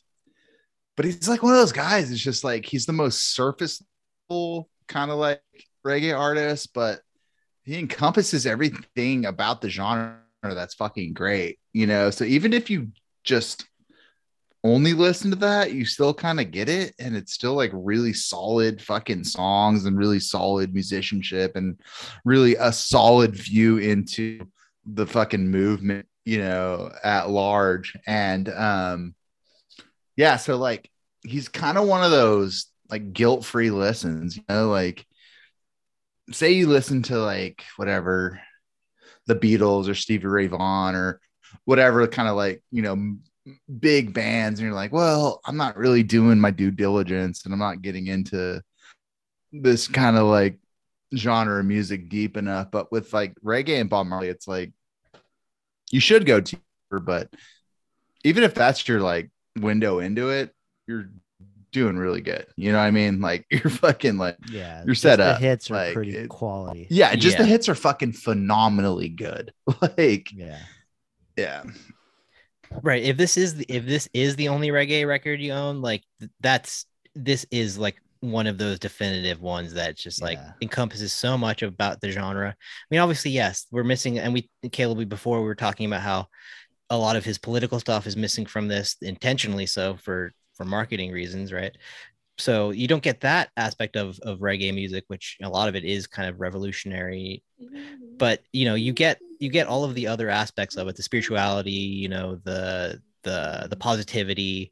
but he's like one of those guys. It's just like he's the most surface kind of like reggae artist, but he encompasses everything about the genre that's fucking great. You know, so even if you just only listen to that, you still kind of get it. And it's still like really solid fucking songs and really solid musicianship and really a solid view into the fucking movement, you know, at large. And um yeah, so like he's kind of one of those like guilt-free listens, you know, like say you listen to like whatever the Beatles or Stevie Ray Vaughan or whatever kind of like, you know, big bands and you're like, well, I'm not really doing my due diligence and I'm not getting into this kind of like genre of music deep enough. But with like reggae and Bob Marley, it's like you should go deeper, but even if that's your like window into it, you're doing really good. You know what I mean? Like you're fucking like Yeah, You're just set the up, hits are like, pretty it- quality. yeah, just the hits are fucking phenomenally good. like Yeah, yeah. right? If this is the, if this is the only reggae record you own, like that's this is like one of those definitive ones that just like Yeah. encompasses so much about the genre. I mean, obviously, yes, we're missing, and we Caleb we- before we were talking about how a lot of his political stuff is missing from this intentionally so for for marketing reasons, right? So you don't get that aspect of of reggae music, which a lot of it is kind of revolutionary but you know you get you get all of the other aspects of it the spirituality you know the the the positivity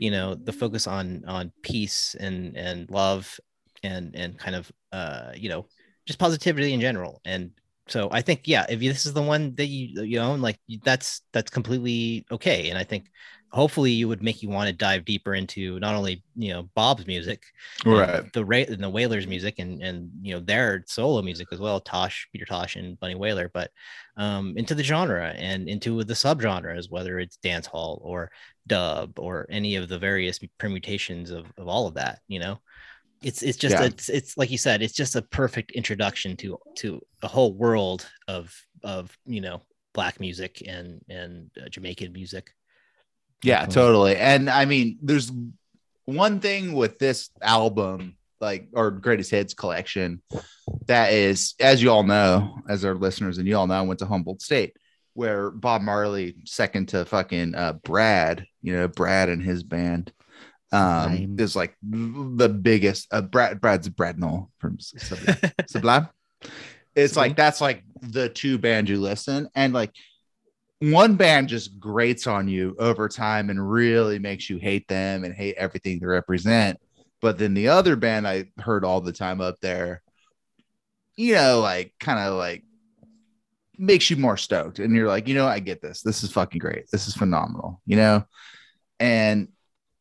you know the focus on on peace and and love and and kind of uh you know just positivity in general and so i think yeah if this is the one that you you own like that's that's completely okay and i think hopefully you would make you want to dive deeper into not only you know bob's music Right. the Ra- and the Wailers music and and you know their solo music as well, Tosh, Peter Tosh, and Bunny Wailer, but um, into the genre and into the subgenres, whether it's dance hall or dub or any of the various permutations of, of all of that. You know, it's it's just Yeah. it's it's like you said, it's just a perfect introduction to to a whole world of of you know black music and and uh, Jamaican music. Yeah, totally. And I mean, there's one thing with this album, like our greatest hits collection, that is, as you all know, as our listeners and you all know, I went to Humboldt State, where Bob Marley, second to fucking uh, Brad, you know, Brad and his band, um, Sublime. is like the biggest. Uh, Brad, Brad's Brad Nowell from Sublime. Sublime. It's like that's like the two band you listen, and like one band just grates on you over time and really makes you hate them and hate everything they represent. But then the other band I heard all the time up there, you know, like kind of like makes you more stoked. And you're like, you know, I get this. This is fucking great. This is phenomenal, you know? And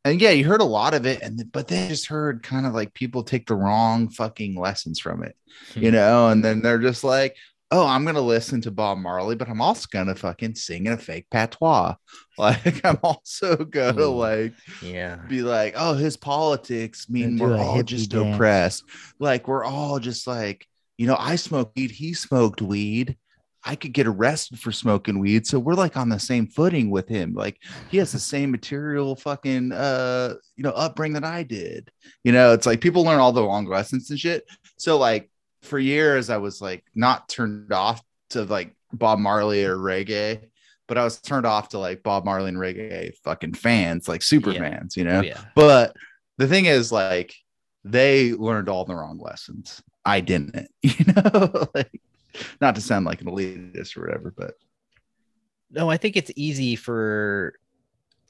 and yeah, you heard a lot of it, and but then just heard kind of like people take the wrong fucking lessons from it, you know, and then they're just like, oh, I'm gonna listen to Bob Marley, but I'm also gonna fucking sing in a fake patois. Like I'm also gonna Ooh. like Yeah. be like, oh, his politics mean we're all just dance. oppressed. Like we're all just like, you know, I smoke weed, he smoked weed. I could get arrested for smoking weed. So we're like on the same footing with him. Like he has the same material fucking uh, you know, upbringing that I did. You know, it's like people learn all the long lessons and shit. So like for years I was like not turned off to like Bob Marley or reggae, but I was turned off to like Bob Marley and reggae fucking fans, like super Yeah. fans, you know. Oh, yeah. But the thing is, like, they learned all the wrong lessons. I didn't, you know, like not to sound like an elitist or whatever, but No, I think it's easy for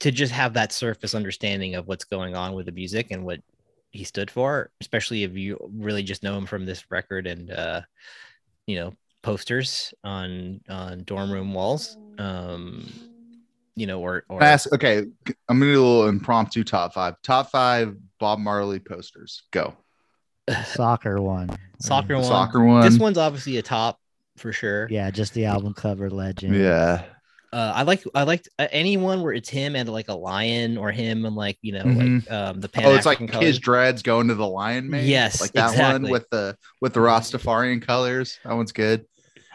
to just have that surface understanding of what's going on with the music and what he stood for, especially if you really just know him from this record and uh you know posters on on dorm room walls. Um you know, or or ask, okay, I'm gonna do a little impromptu top five. Top five Bob Marley posters. Go. Soccer one. soccer one. soccer one. This one's obviously a top for sure. Yeah, just the album cover legend. Yeah. Uh, I like I like uh, anyone where it's him and like a lion or him and like you know like um the Pan Oh, it's like African his dreads going to the lion man. Yes, like that exactly. one with the with the Rastafarian colors. That one's good.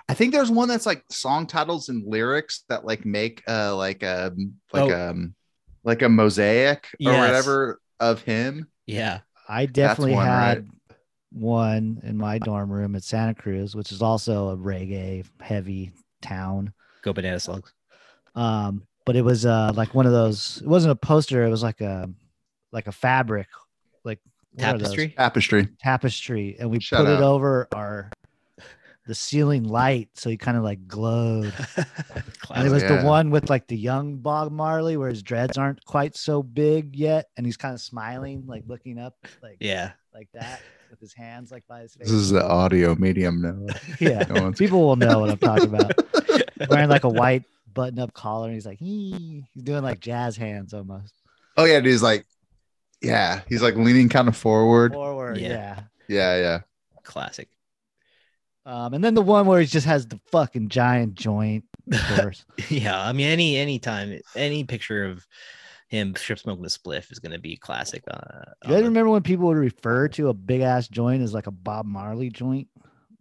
I think there's one that's like song titles and lyrics that like make uh like um like Oh. um like a mosaic or Yes. whatever of him. yeah. I definitely one, had right? One in my dorm room at Santa Cruz, which is also a reggae heavy town. Go banana slugs. Um, but it was uh like one of those. It wasn't a poster. It was like a like a fabric, like what are those? Tapestry. Tapestry. tapestry, and we Shout put it over our the ceiling light, so he kind of like glowed. And it was yeah. the one with like the young Bob Marley, where his dreads aren't quite so big yet, and he's kind of smiling, like looking up, like yeah. like that, with his hands like by his face. This is the audio medium now. yeah, No one's- people will know what I'm talking about. Wearing like a white button-up collar, and he's like, "Hee." he's doing like jazz hands almost Oh yeah, dude, he's like, yeah, he's like leaning kind of forward. forward. Yeah. Yeah. Yeah, yeah. Classic. Um, and then the one where he just has the fucking giant joint, of course. Yeah. I mean, any any time, any picture of him strip smoking a spliff is going to be classic. Uh, Do you guys the- remember when people would refer to a big ass joint as like a Bob Marley joint?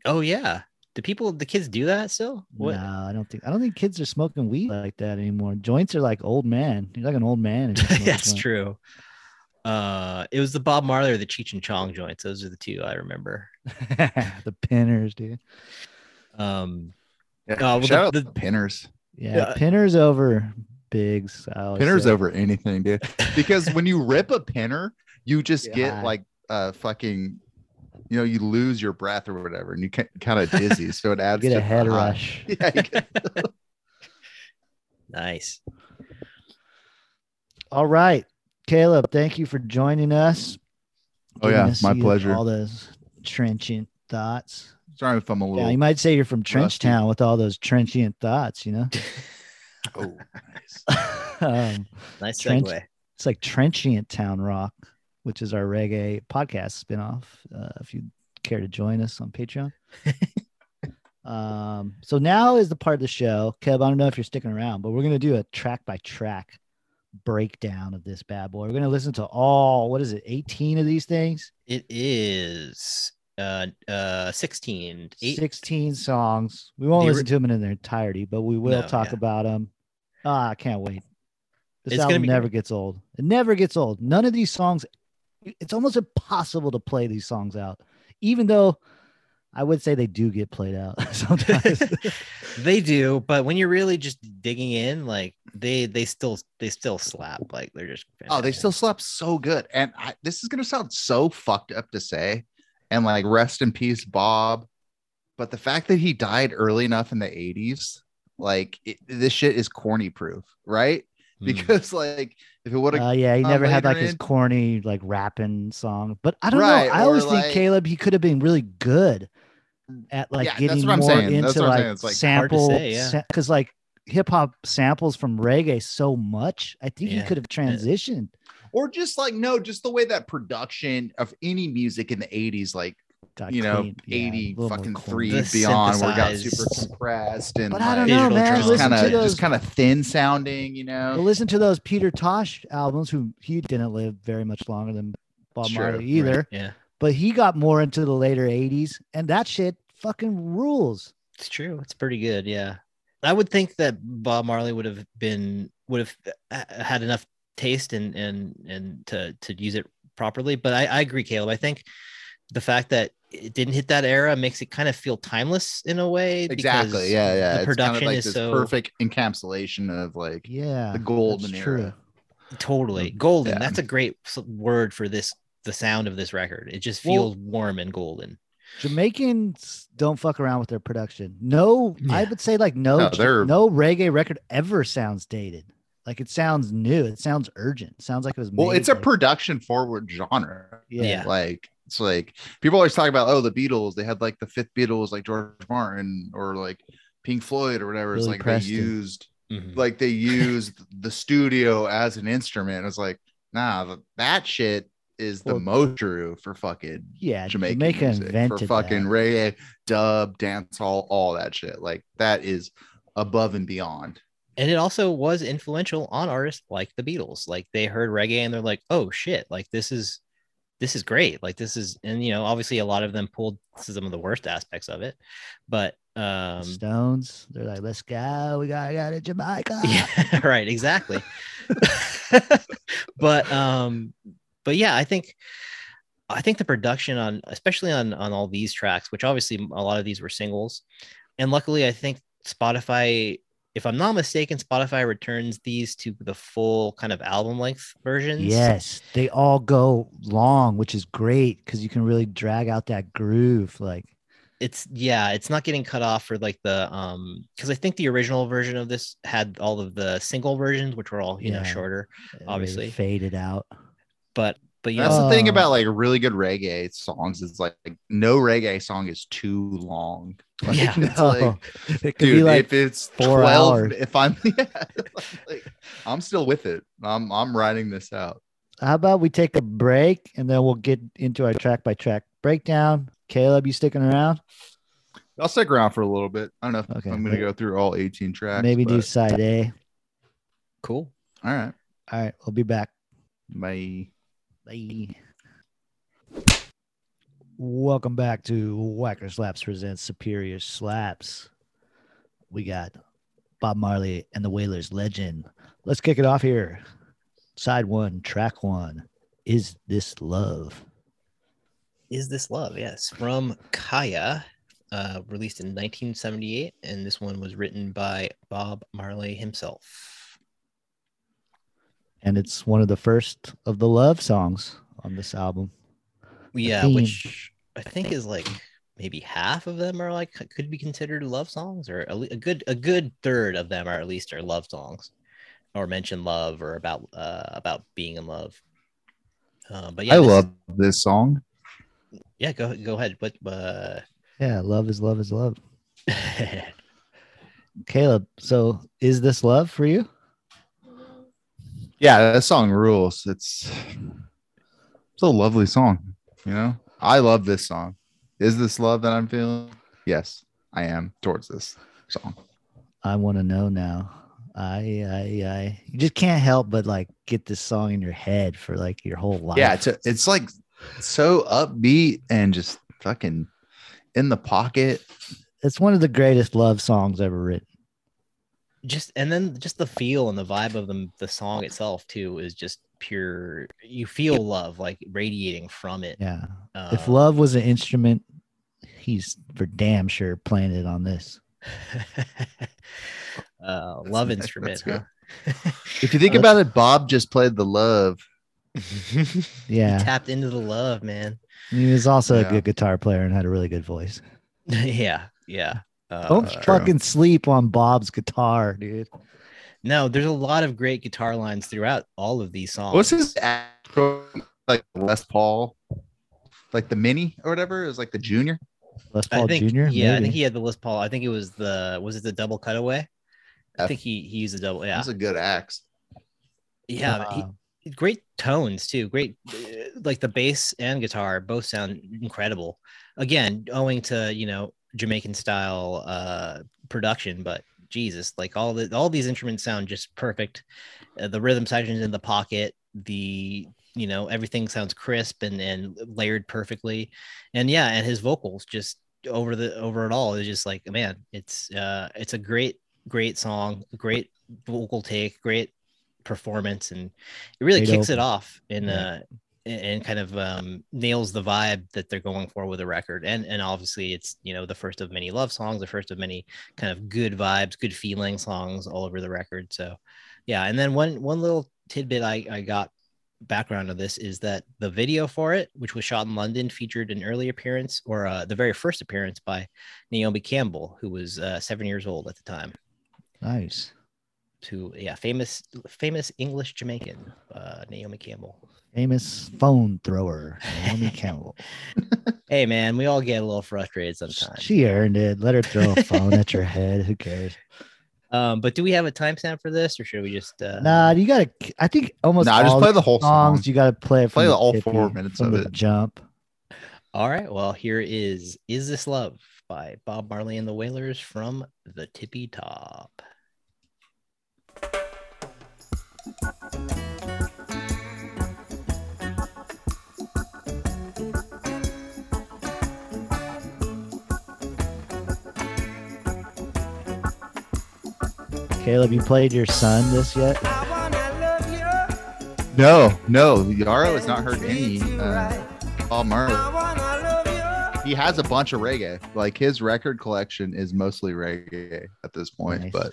oh yeah. Do people, the kids do that still? What? No, I don't think I don't think kids are smoking weed like that anymore. Joints are like old man. You're like an old man. if you smoke a That's joint. true. Uh, it was the Bob Marley or the Cheech and Chong joints. Those are the two I remember. the pinners, dude. Um, yeah. Uh, well, Shout the- out the pinners. Yeah, Yeah. pinners over bigs. I Pinners say. over anything, dude. Because when you rip a pinner, you just Get get like uh fucking you know, you lose your breath or whatever, and you get kind of dizzy. So it You adds get to a the head high. rush. Yeah, get- nice. All right, Caleb. Thank you for joining us. Oh, yeah, us my pleasure. All those trenchant thoughts. sorry if I'm a little. Yeah, you might say you're from rusty. Trenchtown with all those trenchant thoughts. You know, oh, nice. um, Nice Trench- segue. it's like Trenchant Town Rock, which is our reggae podcast spinoff. Uh, if you care to join us on Patreon. um, so now is the part of the show, Kev. I don't know if you're sticking around, but we're gonna do a track by track breakdown of this bad boy. We're gonna listen to all what is it, 18 of these things, It is uh uh 16 eight 16 songs. We won't The listen to them in their entirety, but we will No, talk yeah. about them. Ah, I can't wait. This It's album be never gets old. It never gets old. None of these songs. It's almost impossible to play these songs out, even though I would say they do get played out sometimes. they do but when you're really just digging in like they they still they still slap like they're just Oh, they still slap so good. And I, this is gonna sound so fucked up to say, and like rest in peace, Bob. But the fact that he died early enough in the 80s, like it, this shit is corny proof, right? Mm. Because like if it would have uh, yeah, he never had like later his corny like rapping song, but I don't Right, know. I always like- think Caleb he could have been really good at like Yeah, getting more saying. Into like, saying. It's, like, sample say, yeah. because like hip hop samples from reggae so much. I think he could have transitioned. or just like no, just the way that production of any music in the 80s like got you know, clean- 80 little more fucking clean. three The beyond where it got super compressed and But I don't like, know, man. just kind of just kind of thin sounding, you know. But listen to those Peter Tosh albums, who he didn't live very much longer than Bob true, Marley right. either. Yeah, But he got more into the later '80s, and that shit fucking rules. it's true. It's pretty good. Yeah, I would think that Bob Marley would have been would have uh, had enough taste and and and to to use it properly. But I, I agree, Caleb. I think the fact that it didn't hit that era makes it kind of feel timeless in a way. Exactly. Yeah, yeah. The It's production kind of like is this so perfect encapsulation of like Yeah, the golden that's era. totally golden. Yeah. That's a great word for this. The sound of this record. It just Well- feels warm and golden. Jamaicans don't fuck around with their production. No, I would say like no, No, no reggae record ever sounds dated. Like it sounds new. It sounds urgent. It sounds like it was. Well, made, it's a production forward genre. yeah. Yeah. Like it's like people always talk about oh the Beatles they had like the fifth Beatles like George Martin or like Pink Floyd or whatever. it's like Preston. they used Mhm. like they used the studio as an instrument. It's like nah that shit is the Well- most true for fucking Yeah, Jamaican Jamaica music, invented for fucking that. reggae, dub, dancehall, all that shit. Like that is above and beyond. and it also was influential on artists like the Beatles. Like they heard reggae and they're like, "Oh shit! Like this is this is great. Like this is." And you know, obviously, a lot of them pulled some of the worst aspects of it, but um, Stones. They're like, let's go. We gotta go to Jamaica. yeah, right, exactly. but um, but yeah, I think I think the production on, especially on on all these tracks, which obviously a lot of these were singles, and luckily, I think Spotify if I'm not mistaken, Spotify returns these to the full kind of album length versions. Yes, they all go long, which is great because you can really drag out that groove. Like, It's yeah, it's not getting cut off for like the um because I think the original version of this had all of the single versions, which were all you know Yeah. shorter. really Obviously. faded out. But but you That's know, the thing Oh. about like really good reggae songs is like no reggae song is too long. Like, Yeah. it's like, it could dude, be like if it's four 12, hours. if I'm yeah, like, I'm still with it. I'm I'm writing this out. How about we take a break and then we'll get into our track by track breakdown. Caleb, you sticking around? I'll stick around for a little bit. I don't know if Okay, I'm gonna go through all 18 tracks. Maybe do side A. cool. all right. All right, we'll be back. Bye. Bye. Welcome back to Whacker Slaps presents Superior Slaps. We got Bob Marley and the Wailers legend. Let's kick it off here. Side one, track one. Is this love? Is this love? Yes, from Kaya, uh, released in 1978, and this one was written by Bob Marley himself. And it's one of the first of the love songs on this album. Yeah, which I think is like maybe half of them are like could be considered love songs, or a, a good a good third of them are at least are love songs, or mention love or about uh, about being in love. Uh, but yeah, I this- love this song. Yeah, go go ahead. What? Uh, Yeah, love is love is love. Caleb, so is this love for you? Yeah, that song rules. It's it's a lovely song. You know, I love this song. Is this love that I'm feeling? Yes, I am towards this song. I want to know now. I, I, I, you just can't help but like get this song in your head for like your whole life. Yeah, it's a, it's like so upbeat and just fucking in the pocket. it's one of the greatest love songs ever written. Just and then just the feel and the vibe of the the song itself too is just pure. You feel love like radiating from it. Yeah. Uh, if love was an instrument, he's for damn sure playing it on this. uh, love That's- instrument. that's huh? If you think Uh, about it, Bob just played the love. he Yeah. tapped into the love, man. He was also Yeah. a good guitar player and had a really good voice. yeah, yeah. Uh, Don't true. fucking sleep on Bob's guitar, dude. no, there's a lot of great guitar lines throughout all of these songs. What's his actual like Les Paul, like the mini or whatever? It was like the junior. Les I Paul think, Jr. Yeah, I think he had the Les Paul. I think it was the was it the double cutaway? I F. think he he used a double. Yeah, That's a good axe. yeah. he- Uh, great tones too great like the bass and guitar both sound incredible again, owing to you know Jamaican style uh, production, but Jesus, like all the all these instruments sound just perfect. Uh, the rhythm sections in the pocket, the you know everything sounds crisp and and layered perfectly, and yeah, and his vocals just over the over it all is just like man, it's uh it's a great great song, great vocal take, great performance, and it really kicks it off in Yeah. uh and kind of um, nails the vibe that they're going for with the record. And and obviously it's you know the first of many love songs, the first of many kind of good vibes, good feeling songs all over the record. So yeah, and then one one little tidbit I, I got background of this is that the video for it, which was shot in London, featured an early appearance or uh, the very first appearance by Naomi Campbell, who was uh, seven years old at the time. Nice. To yeah, famous famous English Jamaican uh, Naomi Campbell. Famous phone thrower, Naomi Campbell. Hey man, we all get a little frustrated sometimes. She earned it. Let her throw a phone at your head. Who cares? Um, but do we have a timestamp for this, or should we just? Uh, Nah, you gotta. I think almost Nah, just play the whole songs. song. You gotta play it. Play the the all tippy, four minutes of the it. Jump. All right. Well, here is "Is This Love" by Bob Marley and the Wailers from the Tippy Top. Caleb, you played your son this yet? No, no, Yarrow has not heard any uh, Bob Marley. He has a bunch of reggae. Like his record collection is mostly reggae at this point. Nice. But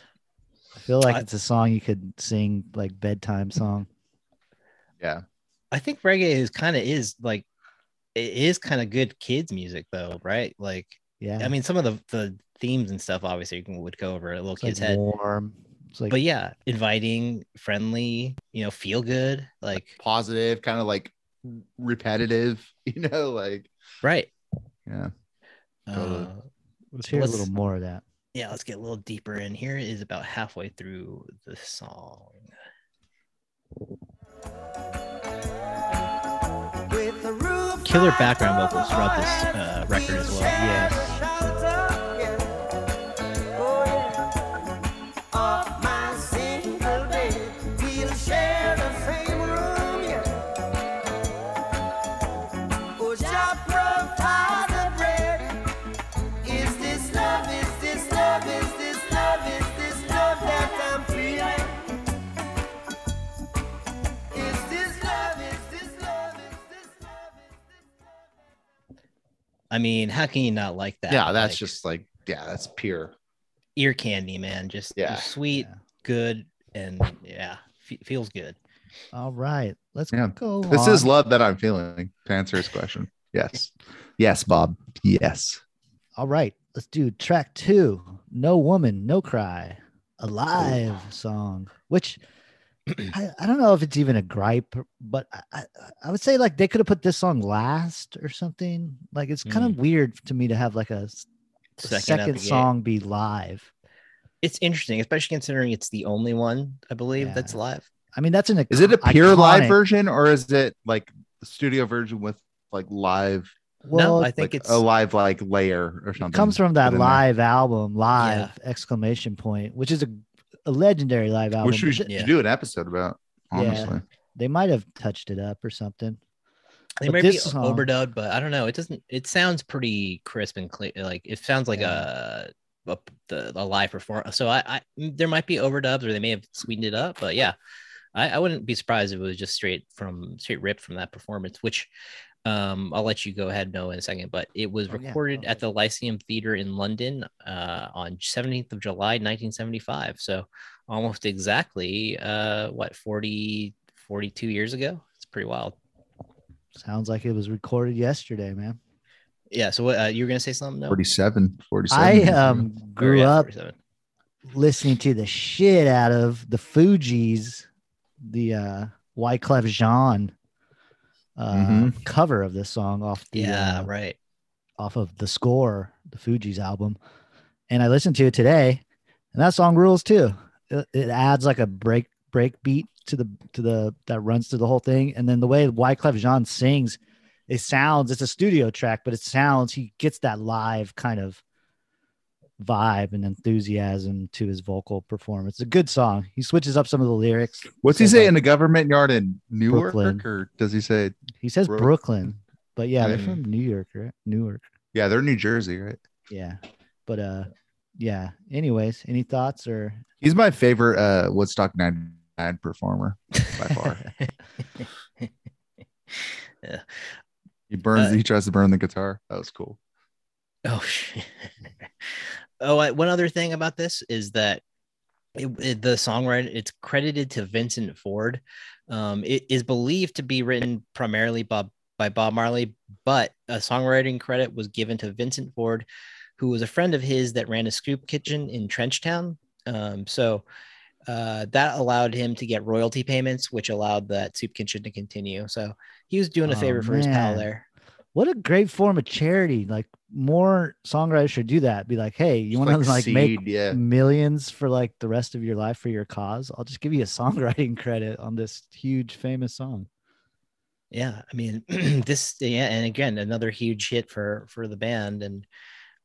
I feel like I- it's a song you could sing like bedtime song. yeah, I think reggae is kind of is like it is kind of good kids music though, right? Like, Yeah. I mean, some of the the themes and stuff obviously you can- would go over a little it's kid's like head. warm. It's like but yeah, inviting, friendly, you know, feel good, like positive, kind of like repetitive. You know, like right. yeah. Uh, let's hear a let's- little more of that. yeah, let's get a little deeper in. Here is about halfway through the song. Killer background vocals throughout this uh, record as well. Yeah. I mean, how can you not like that? Yeah, that's Like, just like yeah, that's pure. ear candy, man. Just, Yeah. just sweet, Yeah. good, and yeah, fe- feels good. All right. Let's Yeah. go. This is love that I'm feeling. To answer his question, yes, yes, Bob, yes. All right. Let's do track two. No woman, no cry. A live song, which I, I don't know if it's even a gripe, but I, I, I would say like they could have put this song last or something. Like it's kind of mm. weird to me to have like a Second, second, out the song be live. It's interesting, especially considering it's the only one I believe that's live. I mean, that's an Is it a pure live version or is it like the studio version with like live, Well, I think like it's a live like layer or something? it comes from that put in there? live album, live exclamation point, which is a, a legendary live album. Which we should Yeah. do an episode about. Yeah. Honestly, They might have touched it up or something. They But might be song- overdubbed, but I don't know. It doesn't. It sounds pretty crisp and clear. Like it sounds like a, a the a live performance. So I, I there might be overdubs or they may have sweetened it up, but yeah, I, I wouldn't be surprised if it was just straight from straight ripped from that performance. Which um I'll let you go ahead know in a second. But it was Oh, yeah. recorded Oh, at the Lyceum Theater in London uh, on 17th of July 1975. So almost exactly uh what 40 42 years ago. It's pretty wild. Sounds like it was recorded yesterday, man. Yeah. So what uh, you were gonna say something? No. 47, 47. I um Or, grew yeah, up 47. listening to the shit out of the Fugees, the uh Wyclef Jean uh Mhm. cover of this song off the Yeah. uh, right. off of the score, the Fugees album. And I listened to it today, and that song rules too. It, it adds like a break break beat to the to the that runs through the whole thing. And then the way Wyclef Jean sings, it sounds it's a studio track, but it sounds he gets that live kind of vibe and enthusiasm to his vocal performance. It's a good song. He switches up some of the lyrics. What's he say like, in the government yard in Newark, Brooklyn. or does he say? He says Brook- Brooklyn, but yeah, they're from New York, right? Newark. Yeah, they're New Jersey, right? Yeah. But uh yeah. Anyways, any thoughts or He's my favorite uh Woodstock 99 performer by far. Yeah. he burns. Uh, he tries to burn the guitar. That was cool. Oh shit. Oh, I- one other thing about this is that it, it- the songwriter it's credited to Vincent Ford. Um, it is believed to be written primarily Bob by Bob Marley, but a songwriting credit was given to Vincent Ford, who was a friend of his that ran a scoop kitchen in Trenchtown. Um, so uh, that allowed him to get royalty payments, which allowed that soup kitchen to continue. So he was doing a Oh, favor for his pal there. What a great form of charity. Like more songwriters should do that. Be like, hey, you want to like make seed, yeah. millions for like the rest of your life for your cause? I'll just give you a songwriting credit on this huge famous song. yeah i mean this yeah and again another huge hit for for the band and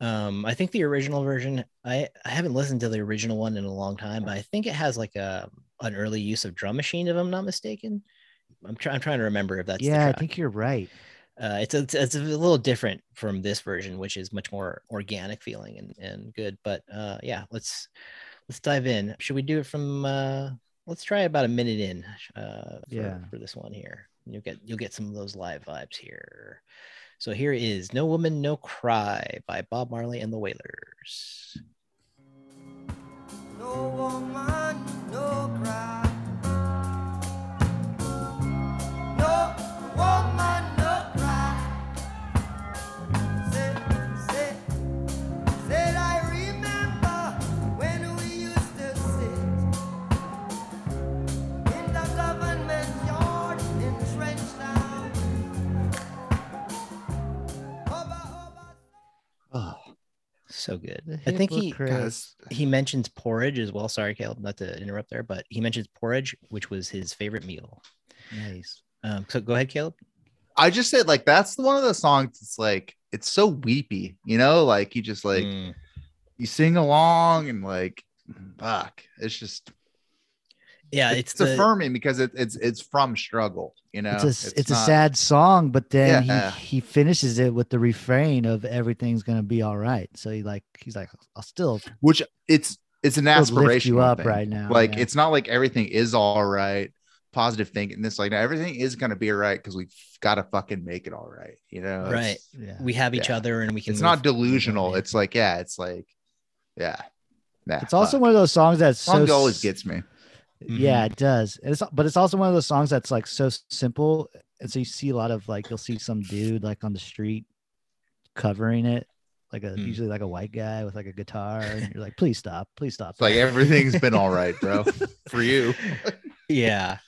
um i think the original version i i haven't listened to the original one in a long time but i think it has like a an early use of drum machine if i'm not mistaken i'm, try- I'm trying to remember if that's the yeah, I think you're right. Uh, it's, a, it's a little different from this version which is much more organic feeling and, and good but uh yeah let's let's dive in should we do it from uh let's try about a minute in uh for, Yeah. for this one here you'll get you'll get some of those live vibes here so here is no woman no cry by bob marley and the wailers No woman, no cry. No woman, so good i think he hypocrite. Guys, he mentions porridge as well sorry caleb not to interrupt there but he mentions porridge which was his favorite meal nice. um so go ahead caleb I just said like that's one of the songs. It's like it's so weepy, you know. Like you just like Mm. you sing along and like fuck. It's just yeah it's, it's, the, affirming because it, it's it's from struggle, you know. It's a it's, a not- sad song, but then Yeah. he he finishes it with the refrain of everything's gonna be all right. So he like he's like I'll still, which it's it's an still lift aspiration you up right now. like yeah. it's not like everything is all right positive thinking this like everything is going to be all right because we've got to fucking make it all right you know It's- Right. yeah. we have each Yeah. other and we can it's not delusional yeah. it's like yeah it's like yeah Nah, It's also fuck. one of those songs that's so song always gets me Yeah, it does. It's but it's also one of those songs that's like so simple, and so you see a lot of like you'll see some dude like on the street covering it, like a Hmm. usually like a white guy with like a guitar, and you're like, please stop, please stop. it's like everything's been all right bro for you yeah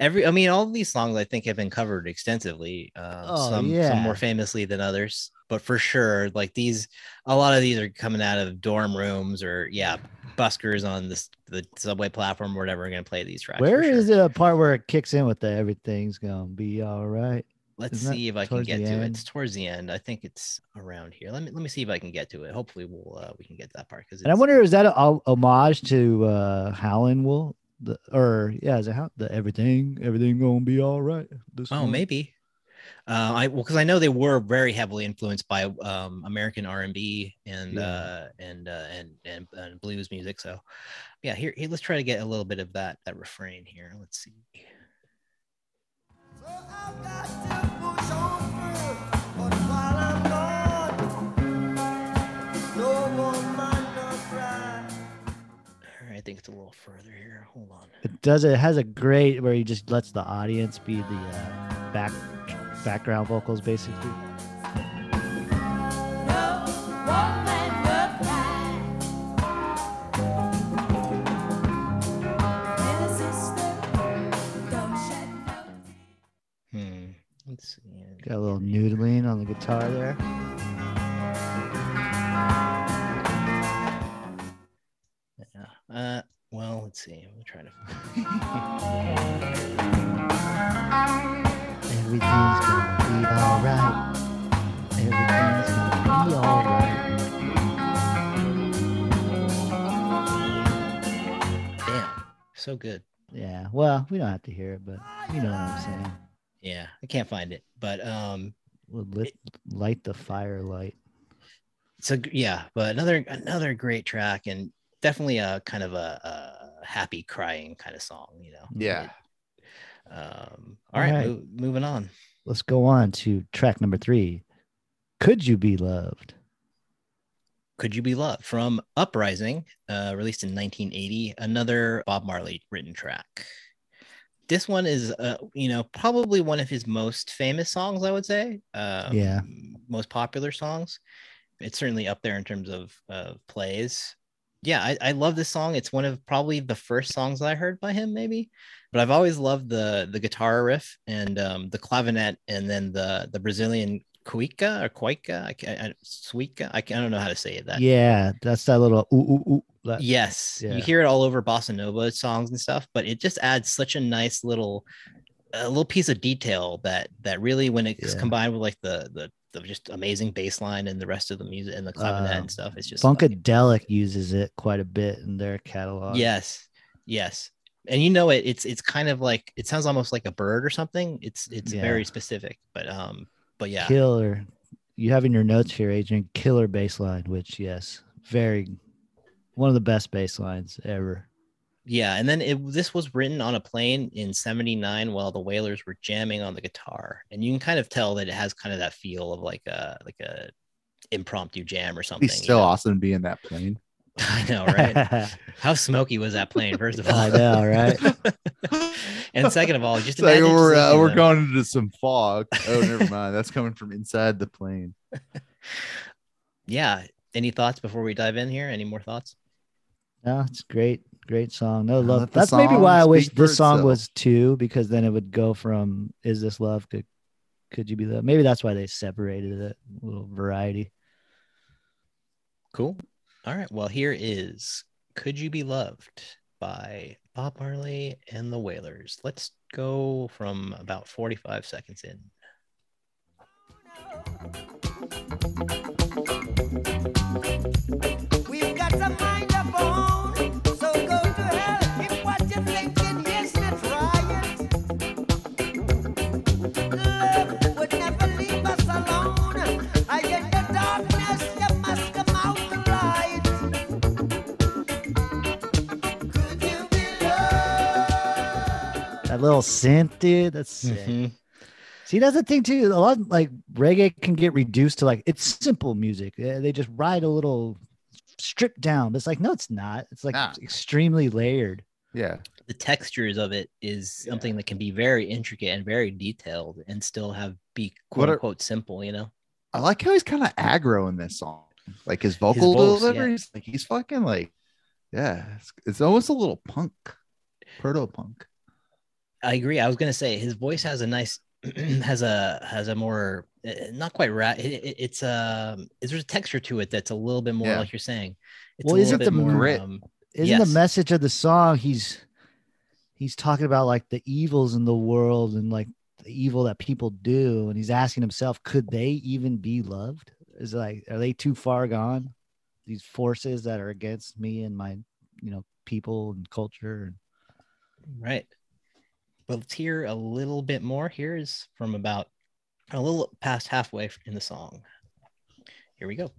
every i mean all these songs i think have been covered extensively uh, Oh, some yeah. some more famously than others but for sure like these a lot of these are coming out of dorm rooms or yeah buskers on this the subway platform or whatever are going to play these tracks Where is sure. it a part where it kicks in with the everything's gonna be all right? let's isn't see if i can get to it it's towards the end i think it's around here let me let me see if i can get to it hopefully we'll uh, we can get to that part because And I wonder, is that a, a homage to uh Howlin' Wolf? The, or yeah, is it how the everything everything gonna be all right? This Oh, one? maybe. Uh, I well, because I know they were very heavily influenced by um, American R and B and Yeah. uh, and, uh, and and and blues music. So, yeah, here, here let's try to get a little bit of that that refrain here. Let's see. So think it's a little further here. Hold on. It does. It has a great where he just lets the audience be the uh, back background vocals, basically. No woman will cry. Little sister, don't shed no tears. Hmm. Let's see. Got a little noodling on the guitar there. Uh. Well, let's see. I'm trying to. Everything's gonna be alright. Everything's gonna be alright. Damn, so good. Yeah. Well, we don't have to hear it, but you know what I'm saying. Yeah, I can't find it, but um, We'll lit, light the fire light. so yeah, but another another great track and definitely a kind of a, a happy crying kind of song, you know. Yeah. Um, all right, Alright. mo- moving on. Let's go on to track number three. Could you be loved? Could You Be Loved from Uprising, uh, released in 1980, another Bob Marley written track. This one is, uh, you know, probably one of his most famous songs, I would say. Um, Yeah. Most popular songs. It's certainly up there in terms of uh, plays. Yeah, I, I love this song. It's one of probably the first songs that I heard by him, maybe. But I've always loved the the guitar riff and um, the clavinet, and then the the Brazilian cuica or cuica, I, I, suica. I, I don't know how to say it. That Yeah, that's that little ooh ooh ooh. that- Yes, Yeah. you hear it all over bossa nova songs and stuff, but it just adds such a nice little, a little piece of detail that that really, when it's Yeah. combined with like the the the just amazing bass line and the rest of the music and the clavinet Um, and stuff, it's just like- Funkadelic uses it quite a bit in their catalog. yes, yes, and you know it. It's it's kind of like it sounds almost like a bird or something. It's it's Yeah. very specific, but um, but yeah, Killer. You have in your notes here, Adrian, killer bass line, which yes, very one of the best bass lines ever. Yeah, and then it this was written on a plane in '79 while the Wailers were jamming on the guitar, and you can kind of tell that it has kind of that feel of like a like a impromptu jam or something. He's you still know? awesome to be in that plane. I know, right? How smoky was that plane? First of all, I know, right? and second of all, just It's like imagine we're uh, we're at- going into some fog. Oh, never mind. That's coming from inside the plane. Yeah. Any thoughts before we dive in here? Any more thoughts? No, it's great, great song. No love. That's maybe why I wish this song itself. was two, because then it would go from "Is this love?" to "Could you be love?" Maybe that's why they separated it. A little variety. Cool. All right. Well, here is Could You Be Loved by Bob Marley and the Wailers. Let's go from about 45 seconds in. Oh, We've That little synth, dude. That's sick. Mhm. See, that's the thing too. A lot of, like reggae can get reduced to like it's simple music. They just ride a little stripped down. But it's like no, it's not. It's like Nah. extremely layered. Yeah. The textures of it is something that can be very intricate and very detailed and still have be quote are- unquote simple, you know? I like how he's kind of aggro in this song. Like his vocal vocals, yeah. delivery. Like he's fucking like, yeah, it's, it's almost a little punk, proto punk. I agree. I was gonna say his voice has a nice has a has a more uh, not quite rat. It, it- it's um is there's a texture to it that's a little bit more Yeah. like you're saying. It's Well, isn't the more grit- um, Isn't Yes. the message of the song? He's he's talking about like the evils in the world and like the evil that people do, and he's asking himself, could they even be loved? Is like are they too far gone? These forces that are against me and my, you know, people and culture. And Right. Let's hear a little bit more. Here is from about a little past halfway in the song. Here we go.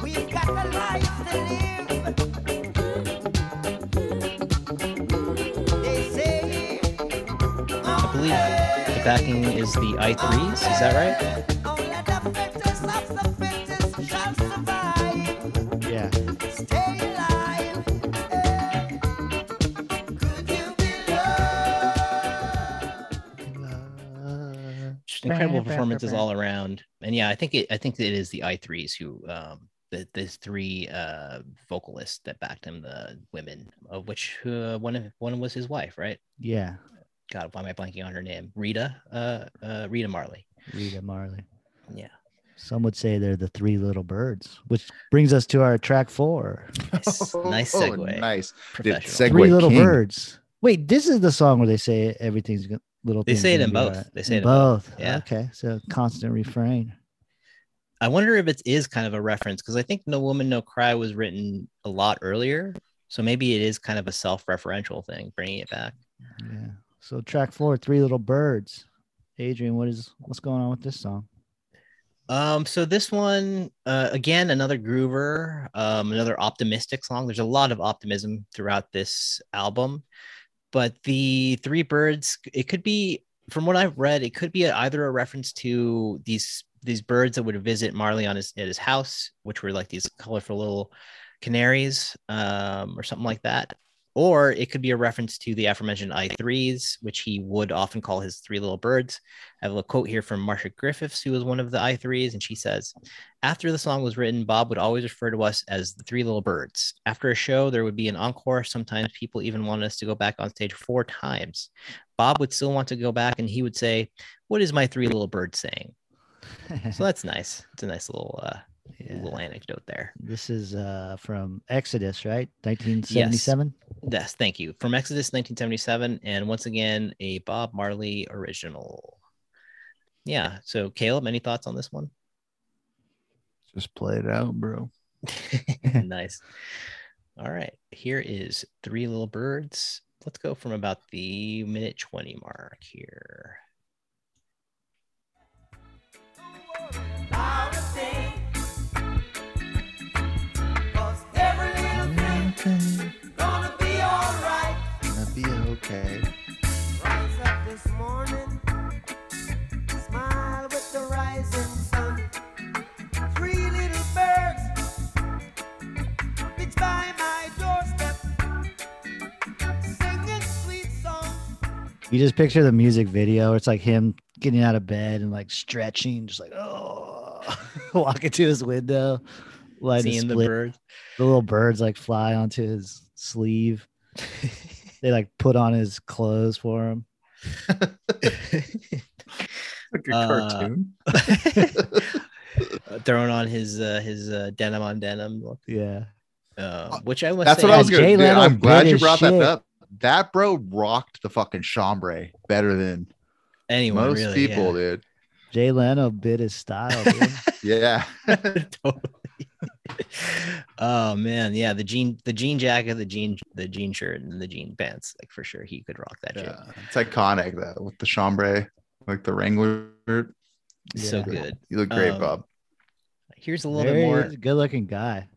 We've got a life to live. They say, I believe the backing is the i3s. Is that right? Incredible performances all around. And yeah, I think it I think it is the i3s who um the there's three uh vocalists that backed him, the women, of which uh, one of one was his wife, right? yeah, God, why am I blanking on her name? Rita, uh, uh Rita Marley. Rita Marley. Yeah. Some would say they're the three little birds, which brings us to our track four. Nice, nice Oh, segue. nice. Dude, Professional. seg- three little king. birds. Wait, this is the song where they say everything's go- little. They say it in both. alright. They say it in both. Yeah. Okay, so constant refrain. I wonder if it is kind of a reference because I think No Woman No Cry was written a lot earlier. So maybe it is kind of a self-referential thing, bringing it back. Yeah. So track four, Three Little Birds. Adrian, what is what's going on with this song? Um, so this one, uh, again, another groover, um, another optimistic song. There's a lot of optimism throughout this album, but the three birds, it could be, from what I've read, it could be either a reference to these these birds that would visit Marley on his at his house, which were like these colorful little canaries, um, or something like that. Or it could be a reference to the aforementioned I3s, which he would often call his three little birds. I have a quote here from Marcia Griffiths, who was one of the I3s, and she says, After the song was written, Bob would always refer to us as the three little birds. After a show, there would be an encore. Sometimes people even wanted us to go back on stage four times. Bob would still want to go back, and he would say, What is my three little birds saying? So that's nice. It's a nice little uh, Yeah. little anecdote there. This is uh from Exodus, right? 1977. Yes, thank you. From Exodus 1977, and once again, a Bob Marley original. Yeah. So, Caleb, any thoughts on this one? Just play it out, bro. nice. All right. Here is Three Little Birds. Let's go from about the minute 20 mark here. Okay. Rise up this morning, smile with the rising sun. Three little birds, pitch by my doorstep, singing sweet songs. You just picture the music video. It's like him getting out of bed and like stretching, just like oh, walking to his window, like Seeing the birds. the little birds like fly onto his sleeve. they like put on his clothes for him. Like a Uh, cartoon. Throwing on his uh, his uh, denim on denim look, Yeah. uh, which I must That's say, what I was gonna do. Leno I'm glad you brought shit. that up. That bro rocked the fucking chambray better than anyone most really, people, yeah. dude. Jay Leno bit his style. Dude. Yeah. totally. Oh man, yeah, the jean, the jean jacket, the jean, the jean shirt, and the jean pants. Like for sure, he could rock that shit. yeah. It's iconic though with the chambray, like the Wrangler. shirt. So Yeah. good. You look great, Um, Bob. Here's a little Very bit more. good looking guy.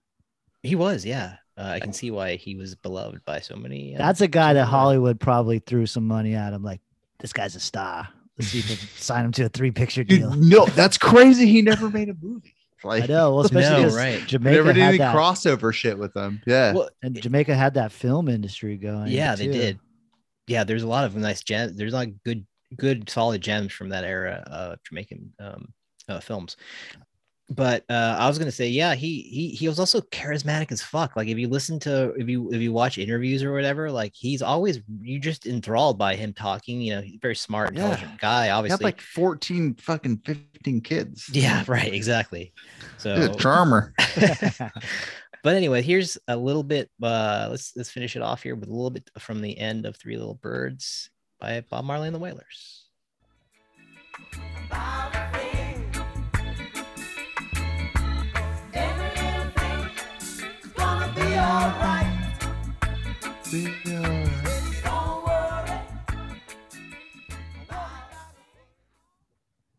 He was, yeah. Uh, I can see why he was beloved by so many. Uh, That's a guy that Hollywood probably threw some money at him. Like, this guy's a star. Let's see if we sign him to a three picture Dude, deal. no, that's crazy. He never made a movie. Like I know. Well, especially No, 'cause right. Jamaica never did had any that, crossover shit with them. Yeah. Well, and Jamaica had that film industry going. yeah, they did. Yeah, there's a lot of nice gems. There's a lot of good, good, solid gems from that era of Jamaican um, uh, films. But uh, I was gonna say, yeah, he he he was also charismatic as fuck. Like if you listen to if you if you watch interviews or whatever, like he's always you just enthralled by him talking. You know, he's a very smart, Yeah. intelligent guy. He had Obviously, like 14 fucking 15 kids. yeah, right, exactly. So He's a charmer. but anyway, here's a little bit. Uh, let's let's finish it off here with a little bit from the end of Three Little Birds by Bob Marley and the Wailers. About gonna be alright.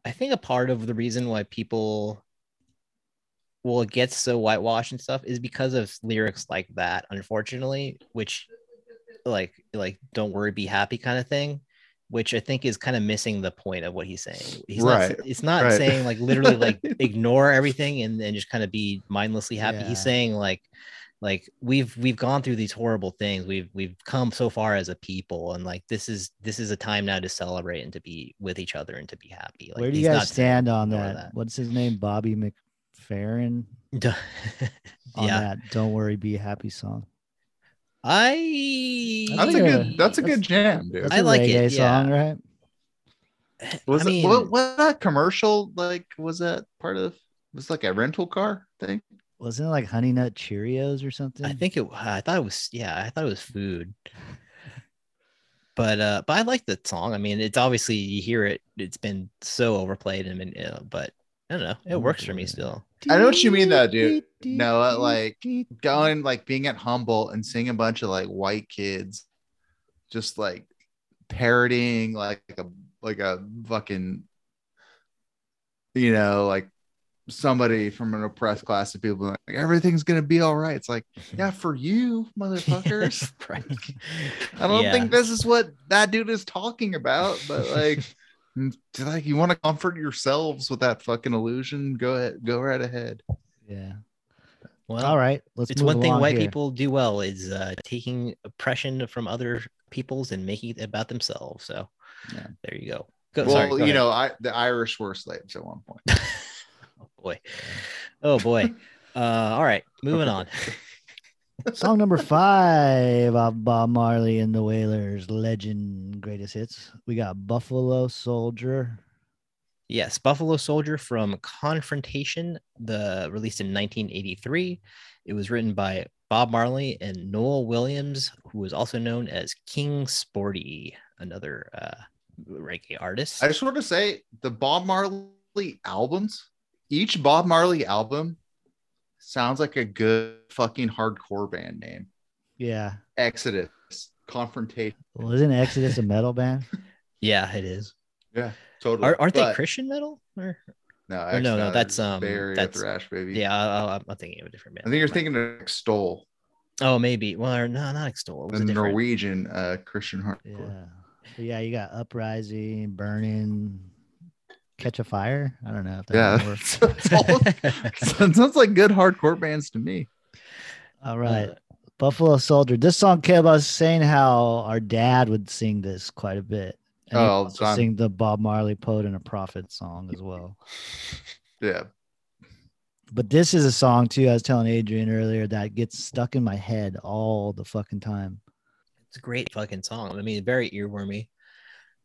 I think a part of the reason why people well it gets so whitewashed and stuff is because of lyrics like that, unfortunately, which like like don't worry, be happy kind of thing. Which I think is kind of missing the point of what he's saying. He's Right, not. It's not right. saying like literally like ignore everything and then just kind of be mindlessly happy. Yeah. He's saying like, like we've we've gone through these horrible things. We've we've come so far as a people, and like this is this is a time now to celebrate and to be with each other and to be happy. Like, Where do you guys stand on ignore that? What's his name? Bobby McFerrin on yeah, that "Don't Worry, Be Happy" song. I. That's a good that's a good That's- jam, dude. That's I a like reggae it, yeah. song, right? Was I it mean- what, what that commercial like was that part of was it like a rental car thing? Wasn't it like Honey Nut Cheerios or something? I think it. I thought it was. Yeah, I thought it was food. but uh, but I like the song. I mean, it's obviously you hear it. It's been so overplayed and been, uh, but I don't know. It works for me still. I know what you mean, though, dude. Noah, like, Going like being at Humboldt and seeing a bunch of like white kids just like parroting like a like a fucking you know like somebody from an oppressed class of people like everything's gonna be all right it's like yeah for you motherfuckers right. i don't Yeah. think this is what that dude is talking about but like like you want to comfort yourselves with that fucking illusion go ahead go right ahead Yeah. Well, All right. Let's. it's move one thing white here. people do well is uh, taking oppression from other peoples and making it about themselves. So Yeah. there you go. Go, well sorry, go you ahead. know i the irish were slaves at one point boy, oh boy. Uh, all right, moving on. Song number five of Bob Marley and the Wailers, legend, greatest hits. We got Buffalo Soldier. Yes, Buffalo Soldier from Confrontation, the released in 1983. It was written by Bob Marley and Noel Williams, who was also known as King Sporty, another uh, reggae artist. I just want to say the Bob Marley albums, each Bob Marley album sounds like a good fucking hardcore band name. Yeah. Exodus, Confrontation. Well, isn't Exodus a metal band? yeah, it is. Yeah, totally. Are, aren't they Christian metal? Or No, or no, no, that's, um, that's- thrash, baby. yeah, I, I, I'm thinking of a different band. I think you're Might- thinking of Extol, Oh, maybe. Well, or- no, not Extol. It was the a different. Norwegian uh, Christian hardcore. Yeah. But yeah, you got Uprising, Burning, Catch a Fire. I don't know if that Yeah, works. Sounds like good hardcore bands to me. All right. Uh, Buffalo Soldier. This song came us saying how our dad would sing this quite a bit. And Oh, all the time. sing the Bob Marley Poet and a Prophet song as well. Yeah, But this is a song too. I was telling Adrian earlier that gets stuck in my head all the fucking time. It's a great fucking song. I mean, very earwormy.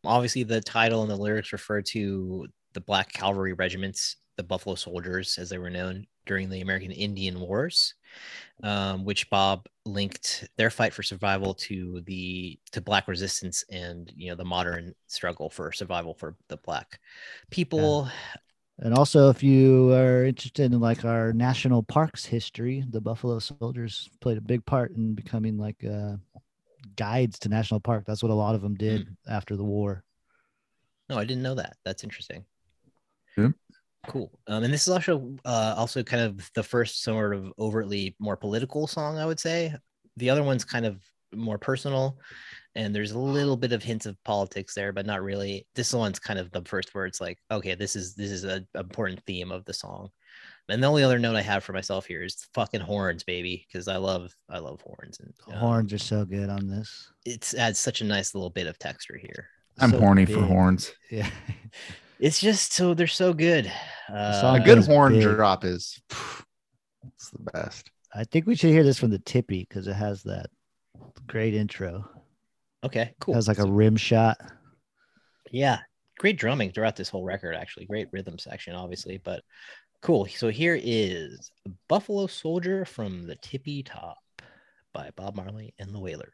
Obviously, the title and the lyrics refer to the Black Cavalry regiments, the Buffalo Soldiers, as they were known during the American Indian Wars, um, which Bob linked their fight for survival to the to Black resistance and you know the modern struggle for survival for the Black people. And also, if you are interested in like our national parks history, the Buffalo Soldiers played a big part in becoming like uh, guides to national park. That's what a lot of them did Hmm. after the war. No, I didn't know that. That's interesting. Yeah. Cool. Um, and this is also uh, also kind of the first sort of overtly more political song, I would say. The other one's kind of more personal, and there's a little bit of hints of politics there, but not really. This one's kind of the first where it's like, okay, this is this is a important theme of the song. And the only other note I have for myself here is fucking horns, baby, because I love I love horns and The um, horns are so good on this. It's adds such a nice little bit of texture here. I'm So horny for horns. Yeah. It's just so they're so good. Uh, A good horn big. drop is it's the best. I think we should hear this from the Tippy because it has that great intro. Okay, cool. It has like a rim shot. yeah, great drumming throughout this whole record. Actually, great rhythm section, obviously, but cool. So here is Buffalo Soldier from the Tippy Top by Bob Marley and the Wailers.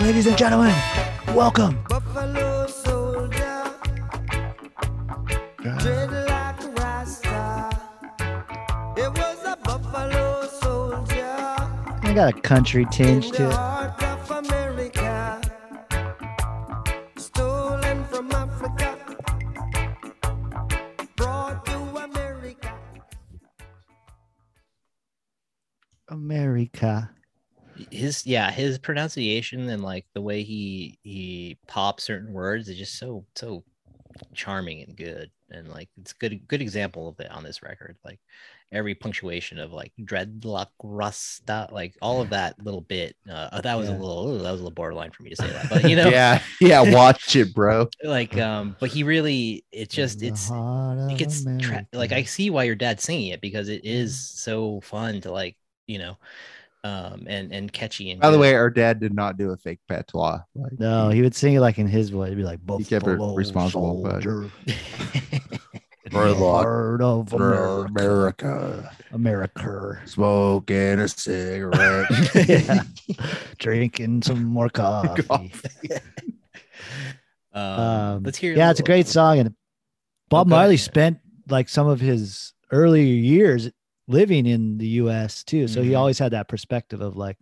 Ladies and gentlemen, welcome. Buffalo soldier, dread like rasta. It was a buffalo soldier I got a country tinge to it. His yeah, his pronunciation and like the way he he pops certain words is just so so charming and good and like it's good good example of it on this record like every punctuation of like dreadlock rasta like all of that little bit uh that was Yeah. a little ooh, that was a little borderline for me to say that but you know Yeah, yeah, watch it, bro. like um but he really it's just it's it gets tra- like I see why your dad's singing it because it is so fun to like you know um and and catchy and By the way, our dad did not do a fake patois. Like, No, he would sing it like in his voice. He'd be like, He kept it responsible, but- soldier." For the of America. America, America. smoking a cigarette. yeah. Drinking some more coffee. Coffee. Um, Um, let's hear. yeah, it's a great song. And Bob Okay. Marley spent like some of his earlier years living in the US too. So he Mhm. always had that perspective of like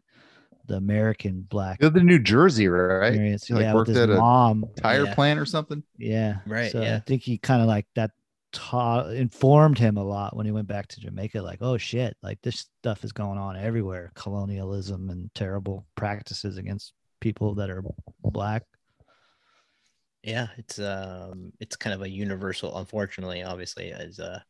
the American black You're the New Jersey, right? experience. He, like, yeah, worked with his at a mom. Tire Yeah. plant or something. Yeah. Right, So I think he kind of like that taught informed him a lot when he went back to Jamaica. Like, oh shit, like this stuff is going on everywhere. Colonialism and terrible practices against people that are black. Yeah, it's um, it's kind of a universal. Unfortunately, obviously, as a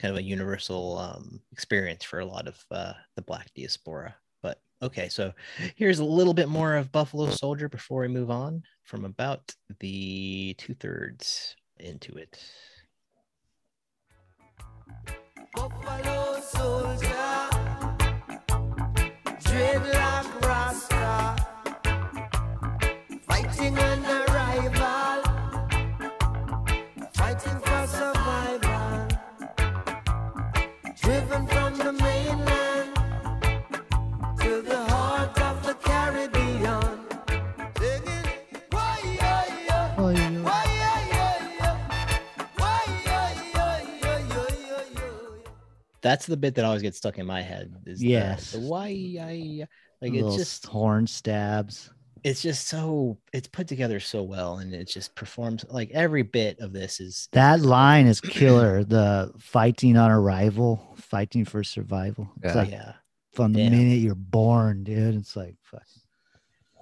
kind of a universal um experience for a lot of uh, the Black diaspora. But okay, so here's a little bit more of Buffalo Soldier before we move on from about the two thirds into it. Buffalo soldier, dreadlock rasta, That's the bit that always gets stuck in my head. Is Yes. the, why I like Little it's just horn stabs. it's just so it's put together so well and it just performs like every bit of this is That line is killer. The fighting on arrival, fighting for survival. It's Yeah. like yeah from the Damn. minute you're born, dude. It's like fuck.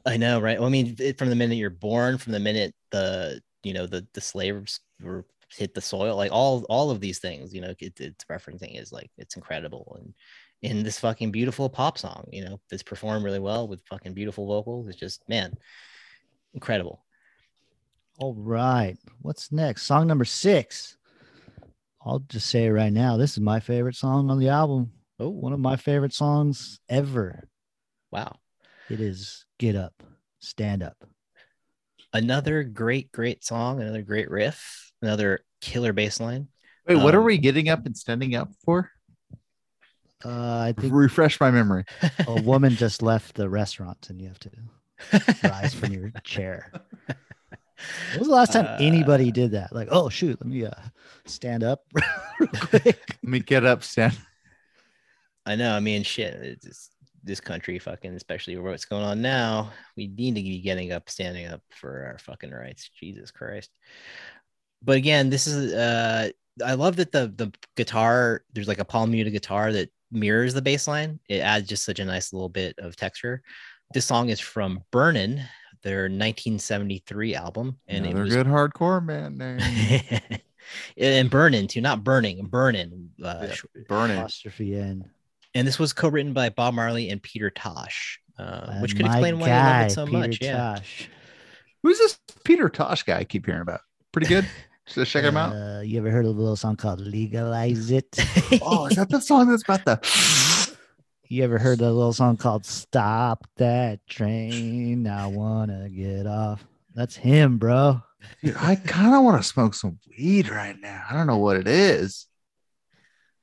I know, right? Well, I mean, it, from the minute you're born, from the minute the you know the the slaves were hit the soil, like all all of these things, you know, it, it's referencing is like it's incredible and in this fucking beautiful pop song, you know, that's performed really well with fucking beautiful vocals. It's just man, incredible. All right. What's next? Song number six. I'll just say right now. This is my favorite song on the album. Oh, One of my favorite songs ever. wow! It is Get Up, Stand Up. Another great, great song, another great riff, another killer bass line. Wait, what are Um, we getting up and standing up for? Uh, I think Refresh my memory. a woman just left the restaurant and you have to rise from your chair. When was the last time Uh, anybody did that? Like, oh shoot, let me uh, stand up real quick. Let me get up, stand. I know. I mean, shit. It's just, this country, fucking, especially what's going on now. We need to be getting up, standing up for our fucking rights. Jesus Christ. But again, this is. uh I love that the the guitar. There's like a palm muted guitar that mirrors the bass line. It adds just such a nice little bit of texture. This song is from Burnin', their 1973 album, and Another it was good hardcore man name. and Burnin' too, not burning, Burnin'. Uh, Yeah. sh- Burn it. Apostrophe in. and this was co-written by Bob Marley and Peter Tosh, uh, which could my explain why I love it so Peter much. Yeah, Who's this Peter Tosh guy I keep hearing about? Pretty good. Should I check him out? Uh, you ever heard of a little song called Legalize It? Oh, is that the song that's about the? You ever heard the little song called Stop That Train? I wanna get off. That's him, bro. Dude, I kind of want to smoke some weed right now. I don't know what it is.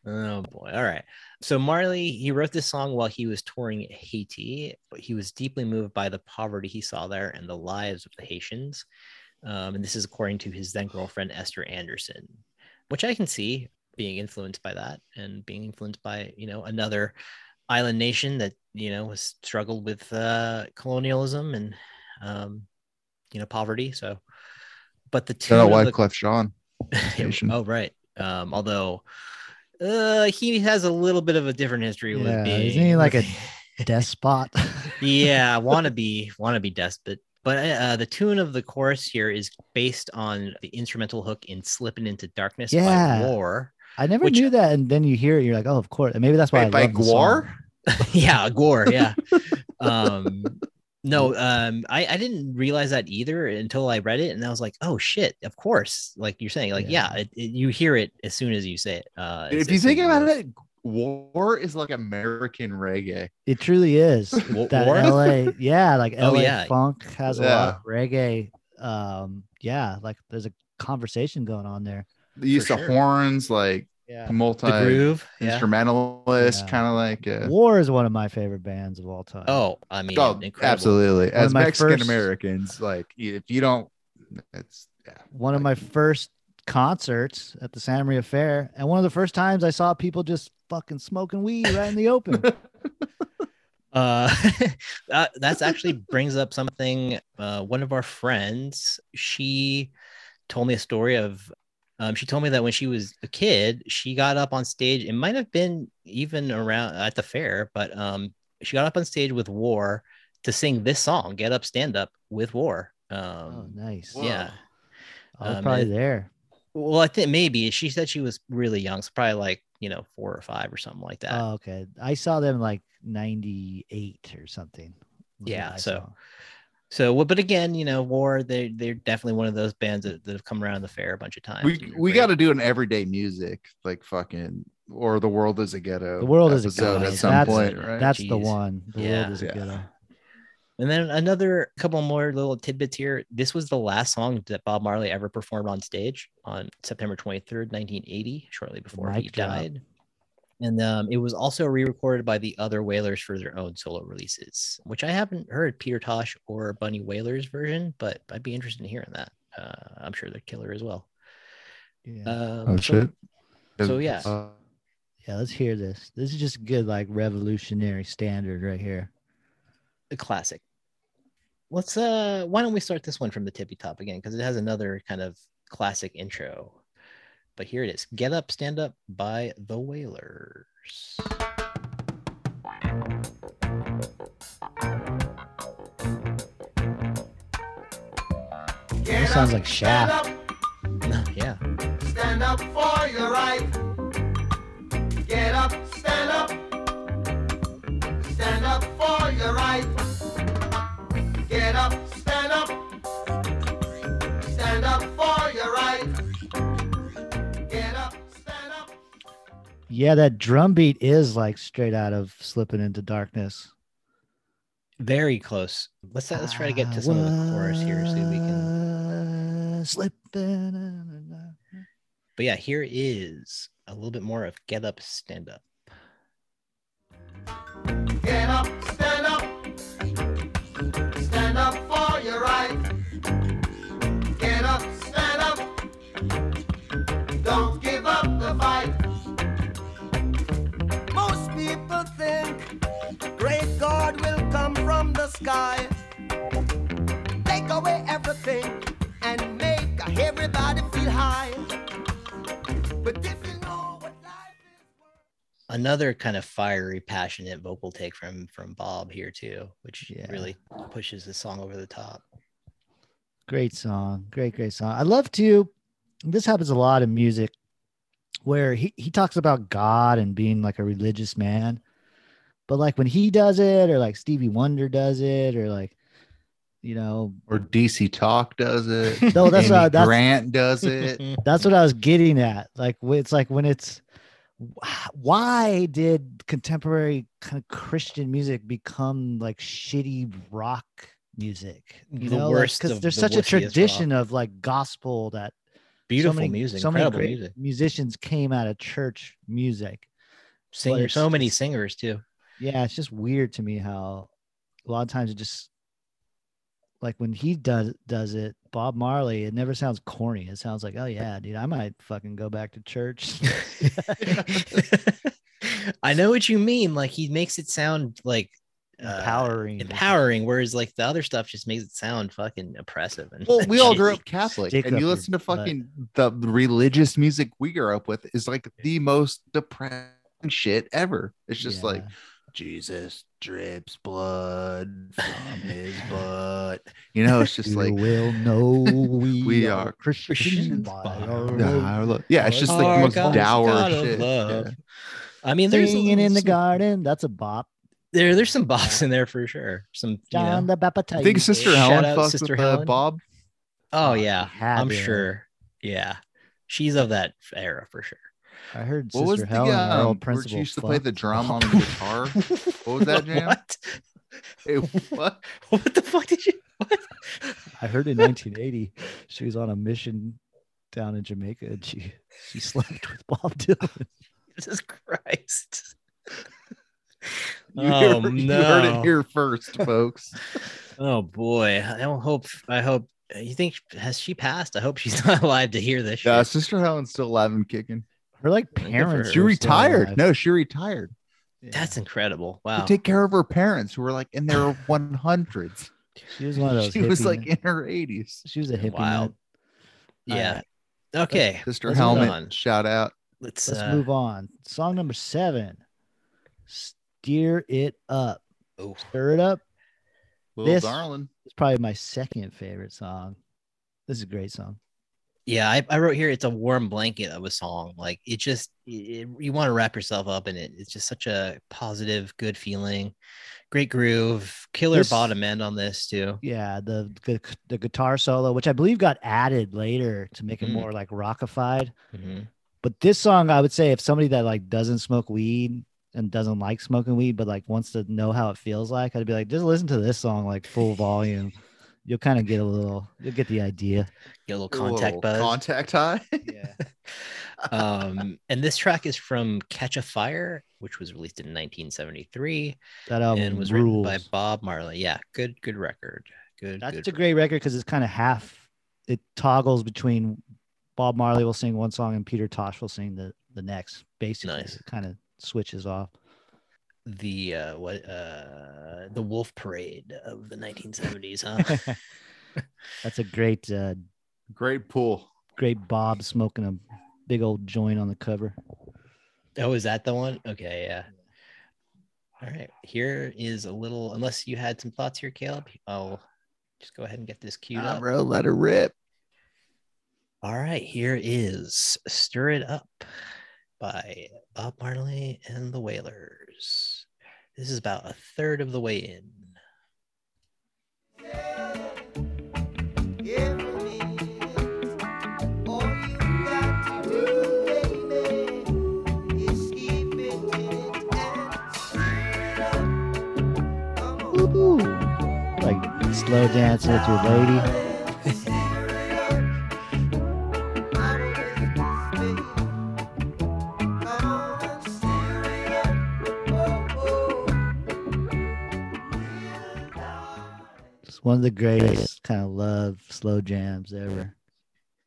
oh boy. All right. So Marley, he wrote this song while he was touring Haiti, but he was deeply moved by the poverty he saw there and the lives of the Haitians. Um, and this is according to his then girlfriend Esther Anderson, which I can see being influenced by that and being influenced by you know another island nation that you know has struggled with uh, colonialism and um, you know poverty. So, but the Shout out tune Wyclef Jean. Oh right. Um, although uh, he has a little bit of a different history with Yeah, being isn't he like a despot? yeah, wannabe wannabe despot. But uh, the tune of the chorus here is based on the instrumental hook in "Slipping Into Darkness" Yeah. by War. I never Which- knew that, and then you hear it, you're like, oh, of course. And maybe that's why Wait, I by love the. Gwar? yeah, Gore. Yeah. um, no, um, I, I didn't realize that either until I read it, and I was like, oh shit, of course. Like you're saying, like yeah, Yeah. it, it- you hear it as soon as you say it. Uh, If you as soon think about it, War is like American reggae. It truly is. Wa- that War? LA, yeah, like Oh, LA yeah. funk has a lot of reggae. Um, yeah, like there's a conversation going on there. the use For of sure. horns, like Yeah. multi The groove. Instrumentalist, Yeah. kind of like. Uh, War is one of my favorite bands of all time. Oh, I mean, oh, incredible. absolutely. As my Mexican first- Americans, like if you don't, it's yeah. one of my first concerts at the Santa Maria Fair, and one of the first times I saw people just fucking smoking weed right in the open. Uh, that that's actually brings up something. Uh, one of our friends, she told me a story of. Um, she told me that when she was a kid, she got up on stage. It might have been even around at the fair, but um, she got up on stage with War to sing this song, "Get Up, Stand Up" with War. Um, oh, nice. Whoa. yeah. I was Um, probably it- there. Well, I think maybe she said she was really young, so probably like you know four or five or something like that. Oh, okay. I saw them like 98 or something. Yeah, so- saw. So, well, but again, you know, War, they they're definitely one of those bands that, that have come around the fair a bunch of times. We we got to do an everyday music like fucking or the world is a ghetto. The world is a ghetto. at some That's- point, right? That's the one. The Yeah. world is a Yeah. ghetto. And then another couple more little tidbits here. This was the last song that Bob Marley ever performed on stage on September 23rd, 1980, shortly before he Mic drop. died. And um, it was also re-recorded by the other Wailers for their own solo releases, which I haven't heard Peter Tosh or Bunny Wailers version, but I'd be interested in hearing that. Uh, I'm sure they're killer as well. Yeah. Um, oh so- shit. so, yeah. Uh, yeah, let's hear this. This is just good, like revolutionary standard right here. A classic. Let's uh why don't we start this one from the tippy top again because it has another kind of classic intro. But here it is. Get up, stand up by the Wailers. This sounds like Shaft. yeah. Stand up for your right. Get up, stand up. Stand up for your right. Get up, stand up. Stand up for your right. Get up, stand up. Yeah, that drum beat is like straight out of Slipping into Darkness. Very close. Let's let's try to get to some of the chorus here, so we can. can. Slipping. in- But yeah, here is a little bit more of get up, stand up. The sky. Take away everything and make everybody feel high. But if you know what life is worth. Another kind of fiery, passionate vocal take from from Bob here too, which Yeah. really pushes the song over the top. Great song. Great, great song. I love to. This happens a lot in music where he, he talks about God and being like a religious man. But like when he does it, or like Stevie Wonder does it, or like, you know, or DC Talk does it. No, that's Amy not- that's- Grant does it. that's what I was getting at. Like it's like when it's why did contemporary kind of Christian music become like shitty rock music? You The know, worst because of there's the such a wussiest rock. tradition of like gospel that Beautiful so many, music, so many great music. musicians came out of church music. Singers, so many singers too. Yeah, it's just weird to me how a lot of times it just like when he does does it, Bob Marley, it never sounds corny. It sounds like, oh yeah, dude, I might fucking go back to church. I know what you mean. Like he makes it sound like uh, Empowering. empowering, whereas like the other stuff just makes it sound fucking oppressive. And Well, we all grew up Catholic, Stick and up you listen to butt. fucking the religious music we grew up with is like the most depressing shit ever. It's just like Yeah. Jesus drips blood from his butt. You know, it's just You like will know we, We are are Christians Christians by by our our love. Yeah, it's just like Our the most dour God shit. Yeah. I mean, there's Singing in the some- garden. That's a bop. There, there's some bops in there for sure. Some, you John know. the Baptist. I think Sister Shout Helen out Sister with uh, Helen. Bob. Oh yeah, had I'm sure. Yeah, she's of that era for sure. I heard What was Sister the Helen, our um, old where she used to play the fucked drum on the guitar? What was that jam? What? Hey, what? What the fuck did you? What? I heard in 1980 she was on a mission down in Jamaica and she she slept with Bob Dylan. Jesus Christ. You, Oh, heard, you heard no. it here first, folks. Oh boy. I don't hope I hope you think has she passed? I hope she's not alive to hear this. Yeah, shit. Sister Helen's still alive and kicking. Her like parents. She retired. No, she retired Yeah. That's incredible. Wow. to take care of her parents who were like in their 100s. she was one of those. She was hippie like men. in her 80s. she was a hippie. Wild. man. Yeah. Okay. Sister let's Helmet, shout out. Let's, Let's uh, move on. Song number seven. Steer it up. oh, Stir it up. Little This- darling. It's probably my second favorite song. This is a great song. Yeah, I, I wrote here it's a warm blanket of a song. Like it just it, you want to wrap yourself up in it. It's just such a positive, good feeling. Great groove. Killer This- bottom end on this too. Yeah, the the, the guitar solo, which I believe got added later to make it Mm. more like rockified. Mhm. But this song, I would say, if somebody that like doesn't smoke weed and doesn't like smoking weed, but like wants to know how it feels like, I'd be like, just listen to this song like full volume. You'll kind of get a little, you'll get the idea. Get a little A contact little buzz. Contact high. Yeah. um, and this track is from Catch a Fire, which was released in 1973 That album and was rules. written by Bob Marley. Yeah, good, good record. Good. That's good a great record because it's kind of half. It toggles between Bob Marley will sing one song and Peter Tosh will sing the the next. Basically, Nice. it kind of switches off. The uh what uh the wolf parade of the 1970s huh That's a great, uh, Great pool. great Bob smoking a big old joint on the cover. oh is that the one okay yeah all right here is a little unless you had some thoughts here caleb i'll just go ahead and get this queued Nah, up bro, let her rip. all right here is stir it up by bob marley and the wailers this is about a third of the way in Every minute, all you got to do, baby, is keep it in it and stir it up. Come on. Woo! Like slow dancing with your lady. One of the greatest kind of love slow jams ever.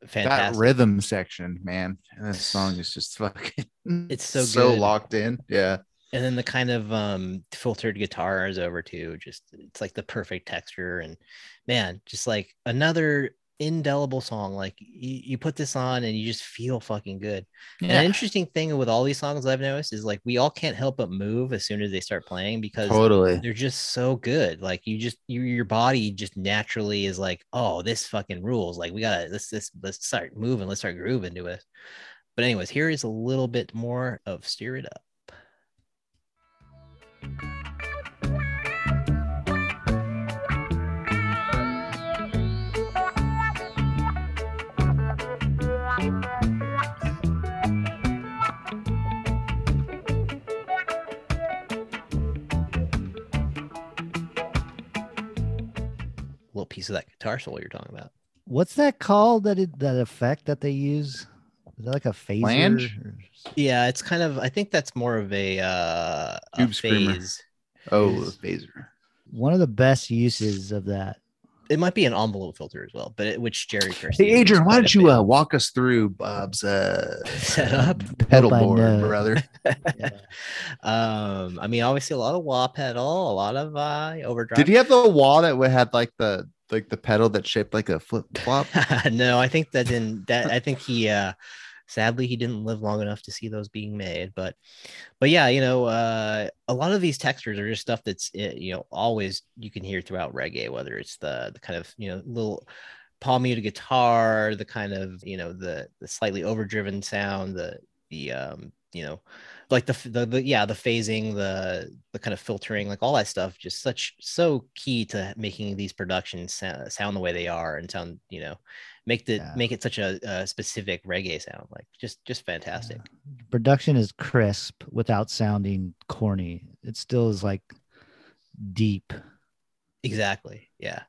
fantastic That rhythm section, man. And This song is just fucking It's so so good. locked in. Yeah. and then the kind of um filtered guitars over too just it's like the perfect texture and man just like another indelible song like you, you put this on and you just feel fucking good. And an interesting thing with all these songs i've noticed is like we all can't help but move as soon as they start playing because Totally. they're just so good. Like you just you, your body just naturally is like oh this fucking rules. Like we gotta let's let's let's start moving. Let's start grooving to it. But anyways here is a little bit more of stir it up piece of that guitar solo you're talking about. What's that called? That it, that effect that they use? Is that like a phaser? Flange? or- Yeah, it's kind of. I think that's more of a, uh, a Tube screamer. phase. Oh, the phaser. One of the best uses of that. It might be an envelope filter as well, but it, which Jerry first. Hey, Adrian, why don't you uh, walk us through Bob's uh, Set up? pedal Hope I board, brother? Yeah. um, I mean, obviously a lot of wah pedal, a lot of uh, overdrive. Did he have the wall that had like the like the pedal that shaped like a flip flop? no, I think that didn't. That I think he. uh Sadly, he didn't live long enough to see those being made, but, but yeah, you know, uh, a lot of these textures are just stuff that's uh, you know always you can hear throughout reggae, whether it's the the kind of you know little palm muted guitar, the kind of you know the the slightly overdriven sound, the the um you know like the, the the yeah the phasing the the kind of filtering like all that stuff just such so key to making these productions sound, sound the way they are and sound you know make the Yeah. make it such a, a specific reggae sound like just just fantastic Production is crisp without sounding corny. It still is like deep. exactly yeah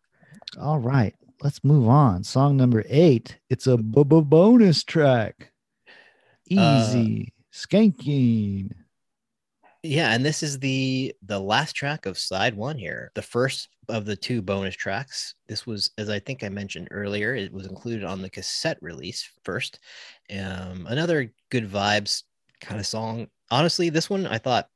All right. let's move on. Song number eight. It's a b- b- bonus track. Uh, Easy skanking. Yeah, and this is the the last track of side one here. The first of the two bonus tracks. This was, as I think I mentioned earlier, it was included on the cassette release first. Um, another good vibes kind of song. Honestly, this one I thought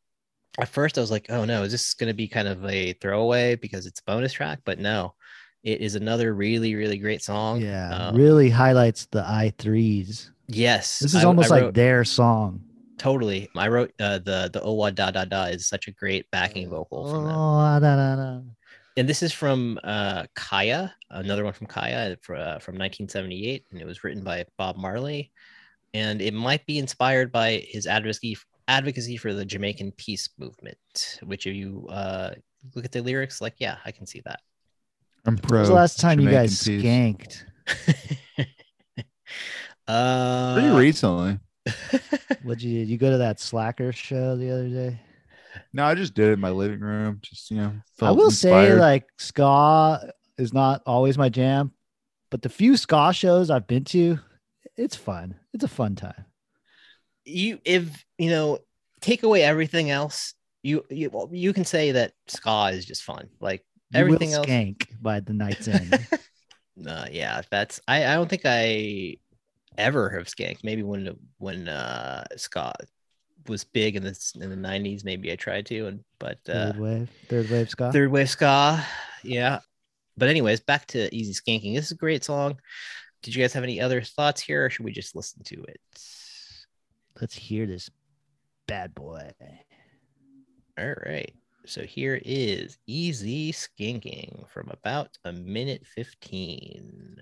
at first I was like, oh no, is this going to be kind of a throwaway because it's a bonus track? But no, it is another really really great song. Yeah, Um, really highlights the I-Threes. Yes, This is I- almost I like their song. totally. I wrote uh, the the oh da da da is such a great backing vocal from them. Oh, da, da, da. and this is from uh, Kaya, another one from Kaya fr- uh, from 1978, and it was written by Bob Marley, and it might be inspired by his advocacy advocacy for the Jamaican peace movement. Which, if you uh, look at the lyrics, like, yeah, I can see that. I'm When pro. was the last time you guys peace. skanked? uh, Pretty recently. What you did? You go to that Slacker show the other day? No, I just did it in my living room. Just you know, I felt will say, like ska is not always my jam, but the few ska shows I've been to, it's fun. It's a fun time. you if you know take away everything else, you you well, you can say that ska is just fun. Like You everything will else. skank by the night's end. Uh, yeah, that's I, I don't think I ever have skanked. Maybe when when uh ska was big in the in the nineties, maybe I tried to, and but uh third wave, third wave ska. third wave ska, yeah. But anyways, back to easy skanking. This is a great song. Did you guys have any other thoughts here, or should we just listen to it? Let's hear this bad boy. All right. So here is easy skanking from about a minute 15.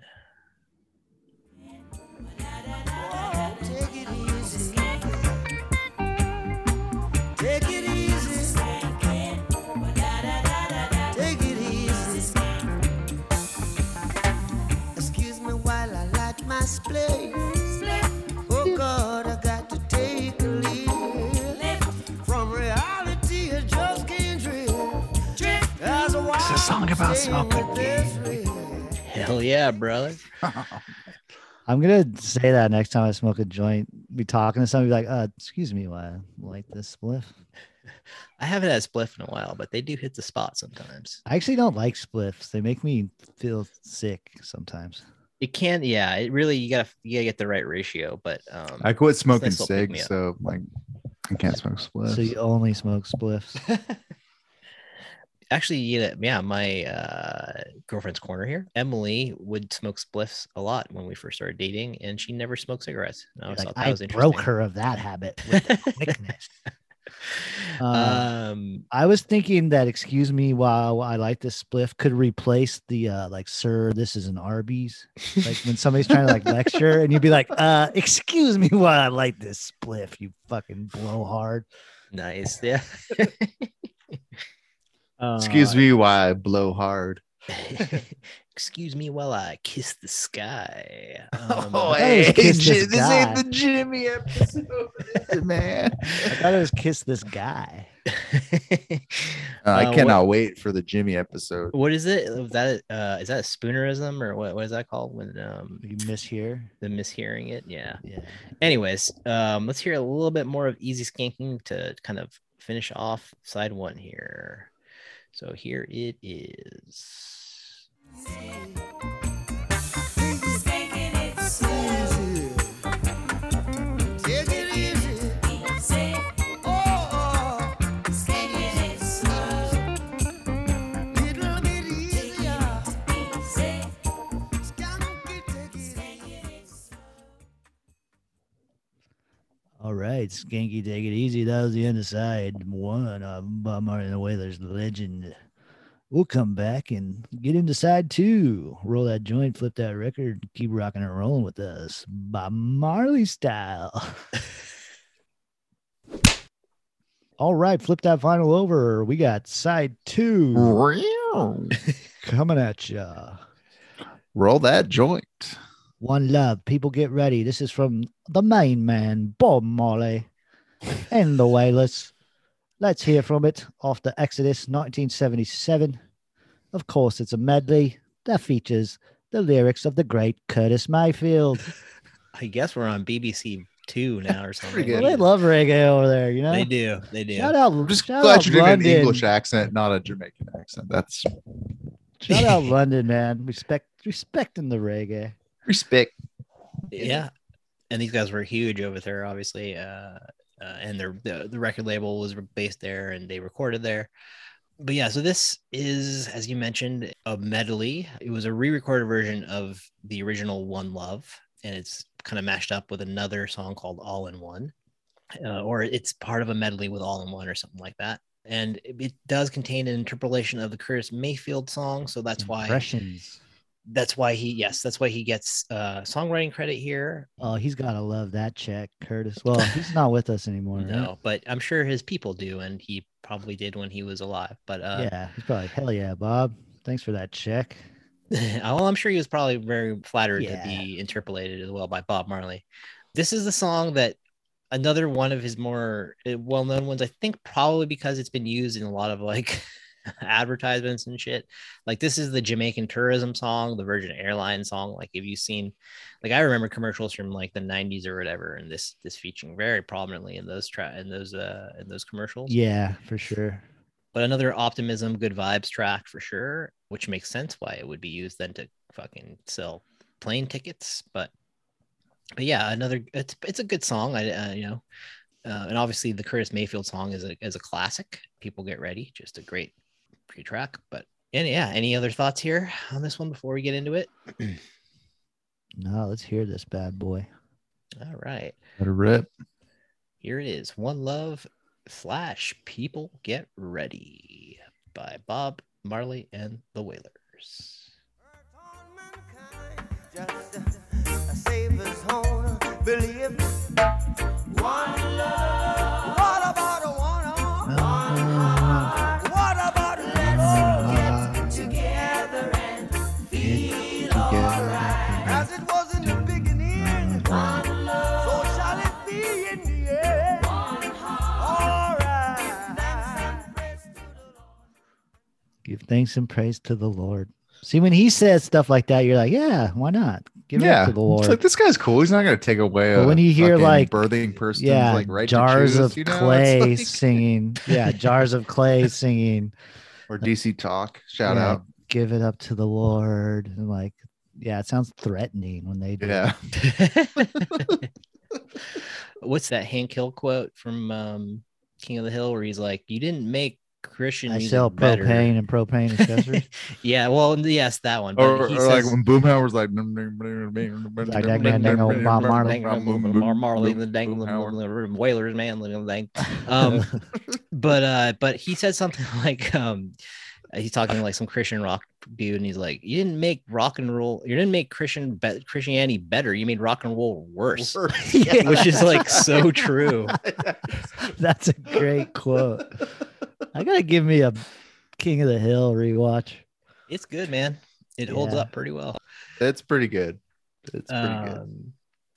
It's a song about smoking. Hell yeah, brother. I'm gonna say that next time I smoke a joint, be talking to somebody like, uh, excuse me, why I like this spliff. I haven't had a spliff in a while, but they do hit the spot sometimes. I actually don't like spliffs. They make me feel sick sometimes. It can, yeah. It really you gotta you gotta get the right ratio, but um I quit smoking nice little pick me cigs, so like I can't smoke spliffs. So you only smoke spliffs. actually yeah, yeah my uh girlfriend's corner here emily would smoke spliffs a lot when we first started dating and she never smoked cigarettes And I like, thought that I was broke her of that habit with the quickness. Uh, um I was thinking that excuse me while I like this spliff could replace the uh like sir this is an Arby's? Like when somebody's trying to like lecture and you'd be like uh excuse me while I like this spliff you fucking blowhard. Nice yeah uh, Excuse me, while I blow hard. excuse me while i kiss the sky um, I thought it was Kiss This this Guy. ain't the Jimi episode, man. I thought it was kiss this guy Uh, Uh, I what- cannot wait for the Jimi episode. what is it is that uh is that a spoonerism or what, what is that called when um you miss here the mishearing it yeah yeah anyways um let's hear a little bit more of easy skanking to kind of finish off side one here so here it is right skanky take it easy that was the end of side one of Bob Marley and the Wailers legend we'll come back and get into side two. Roll that joint, flip that record, keep rocking and rolling with us, Bob Marley style. All right, flip that final over. We got side two coming at ya. Roll that joint. One love, people get ready. This is from the main man, Bob Marley, and the Wailers. Let's hear from it after Exodus 1977. Of course, it's a medley that features the lyrics of the great Curtis Mayfield. I guess we're on BBC Two now or something. Pretty Well, they love reggae over there, you know. They do. They do. Shout out, I'm just shout glad out you did an London. English accent, not a Jamaican accent. That's Shout out London, man. Respect, respecting the reggae. Respect. yeah. And these guys were huge over there obviously uh, uh and their the, the record label was based there and they recorded there. But yeah so this is as you mentioned a medley. It was a re-recorded version of the original one love and it's kind of mashed up with another song called all in one uh, or it's part of a medley with all in one or something like that. And it, it does contain an interpolation of the curtis mayfield song so that's why Impressions. That's why he yes that's why he gets uh songwriting credit here Oh, he's gotta love that check, Curtis. Well, he's not with us anymore. right? no but i'm sure his people do and he probably did when he was alive but uh yeah, he's probably hell yeah, Bob. Thanks for that check. well i'm sure he was probably very flattered Yeah. to be interpolated as well by bob marley this is the song that another one of his more uh, well-known ones i think probably because it's been used in a lot of like advertisements and shit. Like this is the jamaican tourism song the virgin airlines song. Like have you seen like i remember commercials from like the 90s or whatever and this this featuring very prominently in those tra- in those uh in those commercials. Yeah, for sure. but another optimism good vibes track for sure which makes sense why it would be used then to fucking sell plane tickets but but yeah another it's it's a good song i uh, you know. Uh, and obviously the curtis mayfield song is a, is a classic. People get ready just a great great track but and yeah any other thoughts here on this one before we get into it No, let's hear this bad boy. all right Let it rip. here it is one love slash people get ready by bob marley and the wailers Just a savior's own believe. One Give thanks and praise to the Lord. See, when he says stuff like that, you're like, yeah, why not? Give it yeah, up to the Lord. it's like this guy's cool. He's not gonna take away. But a when you hear, like, birthing person, yeah, like right jars choose, of you know? Clay like- singing. Yeah, jars of clay singing. or DC talk. Shout Yeah, out. Give it up to the Lord. And like, yeah, it sounds threatening when they do. Yeah, What's that Hank Hill quote from um, King of the Hill where he's like, "You didn't make Christian I music sell better." propane and propane accessories. yeah, well, yes, that one. But or, he or like when Boomhauer's like, Like that guy named old Bob Marley. Mar- Marley, the dang Boomhauer. Wailers, man, look at. Um, but uh, but he said something like, um, he's talking like some Christian rock dude, and he's like, "You didn't make rock and roll. You didn't make Christian be- Christianity better. You made rock and roll worse." Yeah, Which is like so true. That's a great quote. I gotta give me a King of the Hill rewatch. It's good, man. It holds up pretty well. It's pretty good. It's pretty good. Um,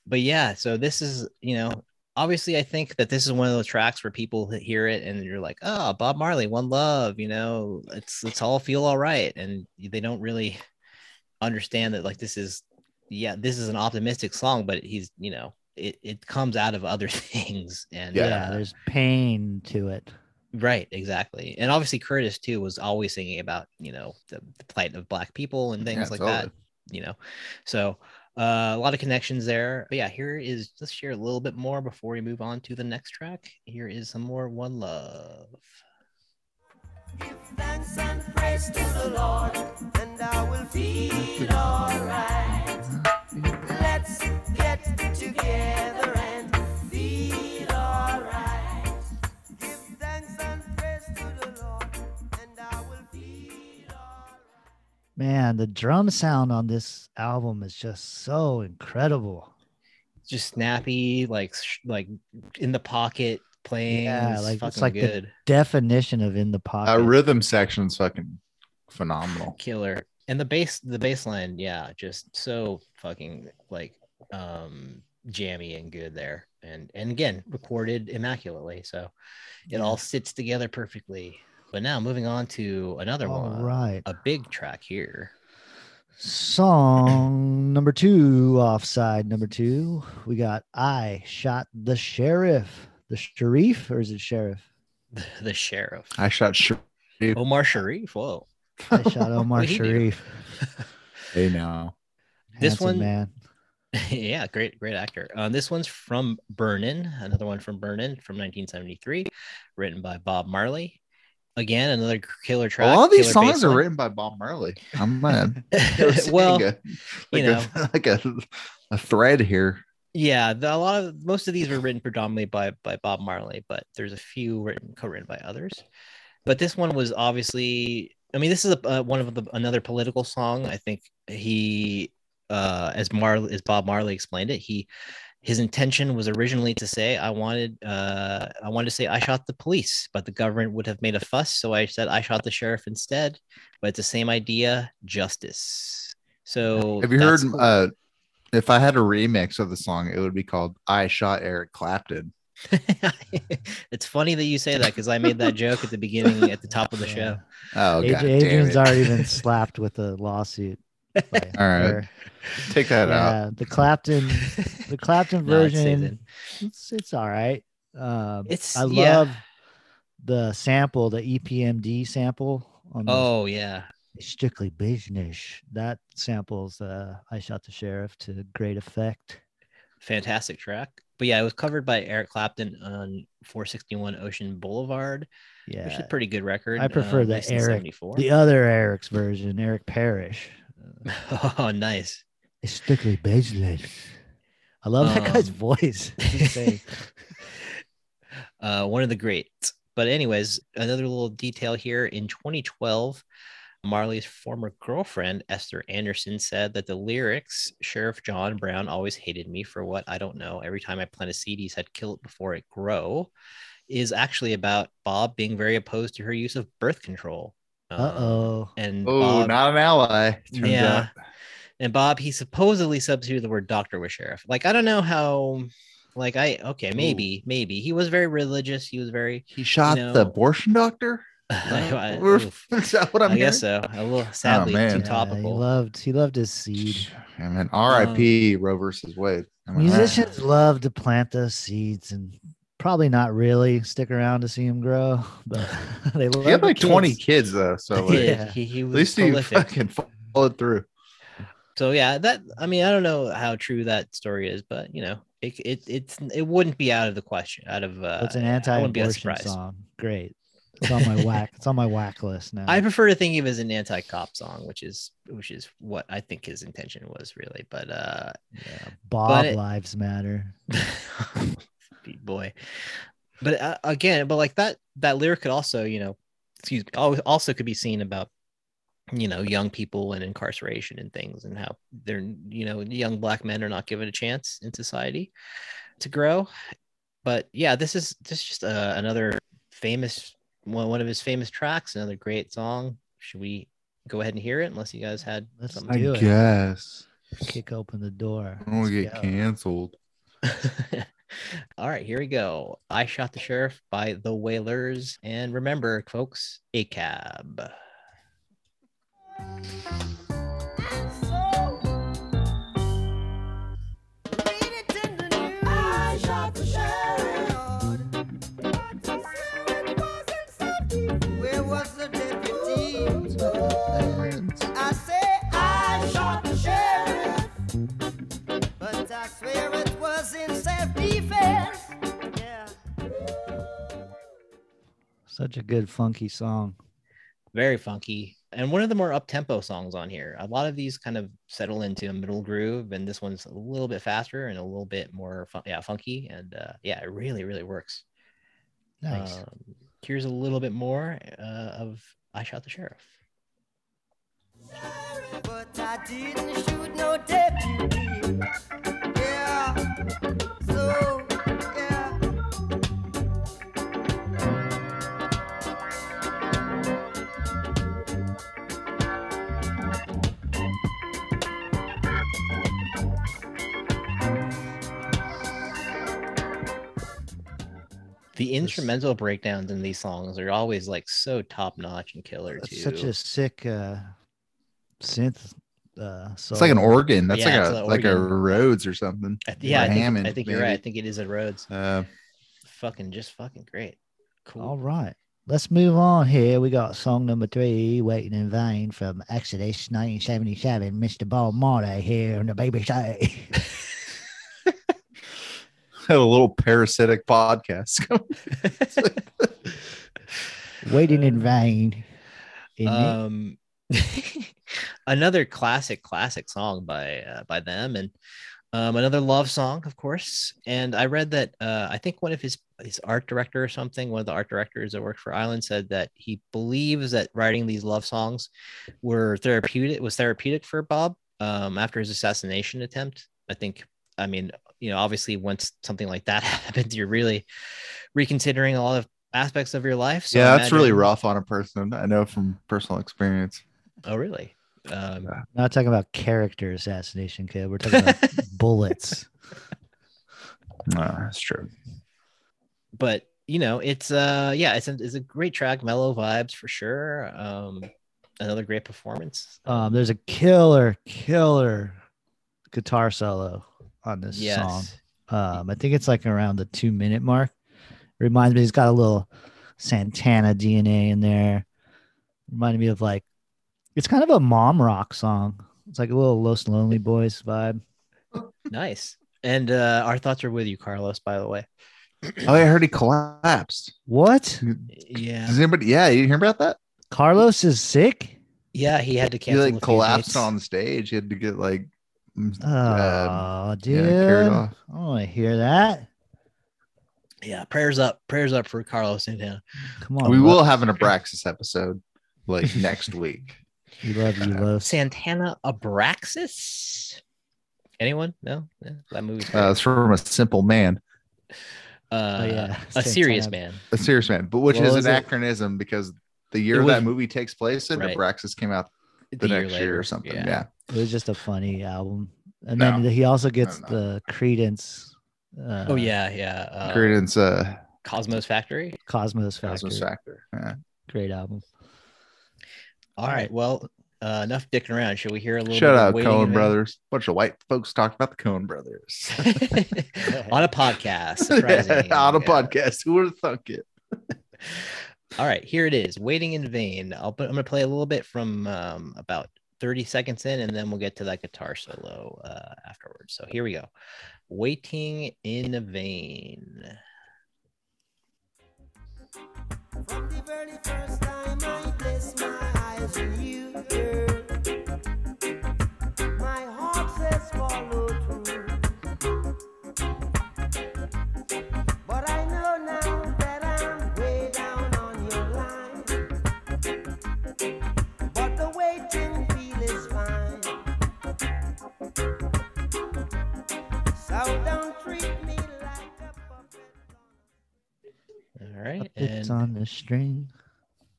but yeah, so this is, you know, obviously I think that this is one of those tracks where people hear it and you're like, oh, Bob Marley, one love, you know, it's it's all feel all right. And they don't really understand that like this is yeah, this is an optimistic song, but he's, you know, it, it comes out of other things. And Yeah, uh, there's pain to it. Right, exactly. And obviously Curtis too was always singing about, you know, the, the plight of black people and things Yeah, like totally. that, you know. So uh, a lot of connections there. But yeah, here is let's share a little bit more before we move on to the next track. Here is some more One Love. Give thanks and praise to the Lord, and I will feel alright. Let's get together Man, the drum sound on this album is just so incredible. Just snappy, like like in the pocket playing. Yeah, like- it's fucking like the- Definition of in the pocket. That rhythm section's fucking phenomenal. killer and the bass the bass line yeah just so fucking like um jammy and good there and and again recorded immaculately so it all sits together perfectly but now moving on to another All one right. a big track here Song number two, offside number two. We got I shot the sheriff. The sharif, or is it sheriff? The sheriff. I shot sure. Omar Sharif. Whoa. I shot Omar What'd? Sharif. Hey now. This Handsome one- man. yeah, great, great actor. Uh, this one's from Burnin, another one from Burnin from 1973, written by Bob Marley. Again, another killer track. of these songs are written by Bob Marley. I'm mad. Well, a- you like a, like a, a thread here. yeah, the, a lot of most of these were written predominantly by by Bob Marley, but there's a few written co-written by others. But this one was obviously, I mean, this is a, uh, one of the another political song. I think he, uh, as Marley, as Bob Marley explained it, he his intention was originally to say I wanted uh, I wanted to say I shot the police, but the government would have made a fuss, so I said I shot the sheriff instead. But it's the same idea, justice. So Have you heard? cool. Uh, if I had a remix of the song, it would be called "I Shot Eric Clapton." it's funny that you say that because I made that joke at the beginning, at the top of the show. Oh, AJ god damn Adrian's it. already been slapped with a lawsuit. By All right. her. Take that out. Yeah, the Clapton, the Clapton No, it stays version. in. it's it's all right. Um, It's- I yeah. love the sample, the EPMD sample on the Oh yeah, strictly business. That samples uh, I shot the sheriff to great effect. fantastic track. But yeah, it was covered by Eric Clapton on 461 Ocean Boulevard, Yeah, which is a pretty good record. I prefer uh, the Eric, the other Eric's version, Eric Parrish. Oh, nice. it's strictly business. I love that guy's Um, voice. Uh, one of the greats. But anyways, another little detail here. In 2012, Marley's former girlfriend Esther Anderson said that the lyrics "Sheriff John Brown always hated me for what I don't know. Every time I plant a seed, he said kill it before it grow," is actually about Bob being very opposed to her use of birth control. Um, Uh oh. And Oh, not an ally. Turns yeah. out. And Bob, he supposedly substituted the word doctor with sheriff. Like, I don't know how, like, I, okay, maybe, maybe. He was very religious. He was very, He shot know- the abortion doctor. I, Oof. Is that what I'm I guess hearing? so. A little sadly man. too Yeah, he topical. loved he loved his seed. Yeah, man. R.I.P. Roe versus Wade. I right? Musicians love to plant those seeds and probably not really stick around to see them grow, but they love He had the like 20 kids. kids though, so like. Yeah. He, he at was least he fucking followed through. So yeah, that I mean, I don't know how true that story is, but you know, it it it's it wouldn't be out of the question. Out of uh, It's an I wouldn't be that anti-abortion surprised. song. Great. It's on my whack. It's on my whack list now. I prefer to think of it as an anti-cop song, which is which is what I think his intention was really. But uh yeah. Bob it- lives matter. Pete boy. But uh, again, but like that that lyric could also, you know, excuse me, also could be seen about you know young people and incarceration and things and how they're you know young black men are not given a chance in society to grow but yeah this is this is just uh, another famous one, one of his famous tracks another great song should we go ahead and hear it unless you guys had Let's something I do it. guess. Kick open the door. I want to Let's get go. canceled. All right, here we go. I Shot the Sheriff by the Wailers. And remember, folks, a cab. Self-defense. Yeah. Such a good funky song. Very funky. And one of the more up tempo songs on here. A lot of these kind of settle into a middle groove, and this one's a little bit faster and a little bit more fun- yeah, funky. And uh, yeah, it really, really works. Nice. Um, here's a little bit more uh, of I Shot the Sheriff. But The instrumental breakdowns in these songs are always like so top notch and killer That's too. such a sick uh, synth Uh, It's like an organ. That's Yeah, like a like a. Rhodes or something. I th- yeah, Or I think, Hammond, I think you're right. I think it is a Rhodes. Uh, Fucking just fucking great. Cool. All right. Let's move on here. We got song number three, Waiting in Vain from Exodus 1977. Mr. Bob Marley here on the baby had a little parasitic podcast. Waiting in Vain. um another classic classic song by uh, by them and um, another love song of course and i read that uh, i think one of his his art director or something one of the art directors that worked for island said that he believes that writing these love songs were therapeutic was therapeutic for bob um, after his assassination attempt i think i mean you know obviously once something like that happens you're really reconsidering a lot of aspects of your life so yeah, that's really rough on a person. I know from personal experience. oh really um, Not talking about character assassination, kid. We're talking about bullets. No, that's true. but you know it's uh yeah it's a, it's a great track mellow vibes for sure um another great performance Um, there's a killer, killer guitar solo on this song. Um, I think it's like around the two minute mark. It Reminds me, he's got a little Santana DNA in there. Reminded me of like, it's kind of a mom rock song. It's like a little Los Lonely Boys vibe. nice and uh our thoughts are with you carlos by the way Oh, I heard he collapsed. What? yeah Does anybody? Yeah, you hear about that? Carlos is sick? yeah he had to He cancel a like collapsed on stage. He had to get like, Oh, um, dude. yeah, carried off. I want to hear that. yeah prayers up prayers up for carlos Santana. Come on. we Lo- will have an Abraxas episode like next week. We love you, love. santana abraxas anyone no yeah, that movie Uh, it's from a simple man, uh, Oh, yeah, a serious Santana. man a serious man, but which What is was an it? acronym because the year It was- that movie takes place in, Right. Abraxas came out the, The next year later, or something. yeah. Yeah. It was just a funny album. And No. then he also gets no. the Creedence. Uh, oh yeah yeah uh, Creedence uh, Cosmo's Factory Cosmo's Factory. Cosmos Factor. Yeah. Great album. All right. Well, uh, enough dicking around. Should we hear a little Shout bit out Waiting Coen in Brothers. Bunch of white folks talked about the Coen Brothers. On a podcast? Surprising. on a Yeah. podcast. Who would have thunk it? All right, here it is. Waiting in vain. I'll put, I'm gonna play a little bit from um, about 30 seconds in, and then we'll get to that guitar solo uh, afterwards. So here we go. Waiting in vain. All right, It's on the string.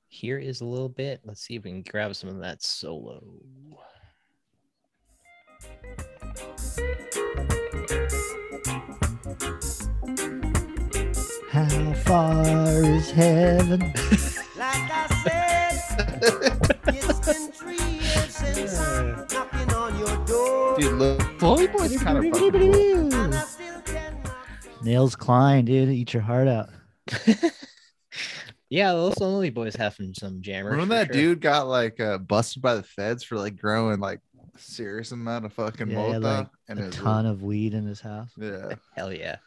here is a little bit. Let's see if we can grab some of that solo. How far is heaven? Like I said, it's been three years since I'm knocking on your door. Dude, look, Floyd Boy's kind of fucking cool. And I still cannot Nels Cline, dude. Eat your heart out. yeah, those Lonely Boys have some, some jammers. Remember that sure. dude got like uh, busted by the feds for like growing like serious amount of fucking Yeah, he mota like, and a his ton of weed in his house. yeah. Hell yeah.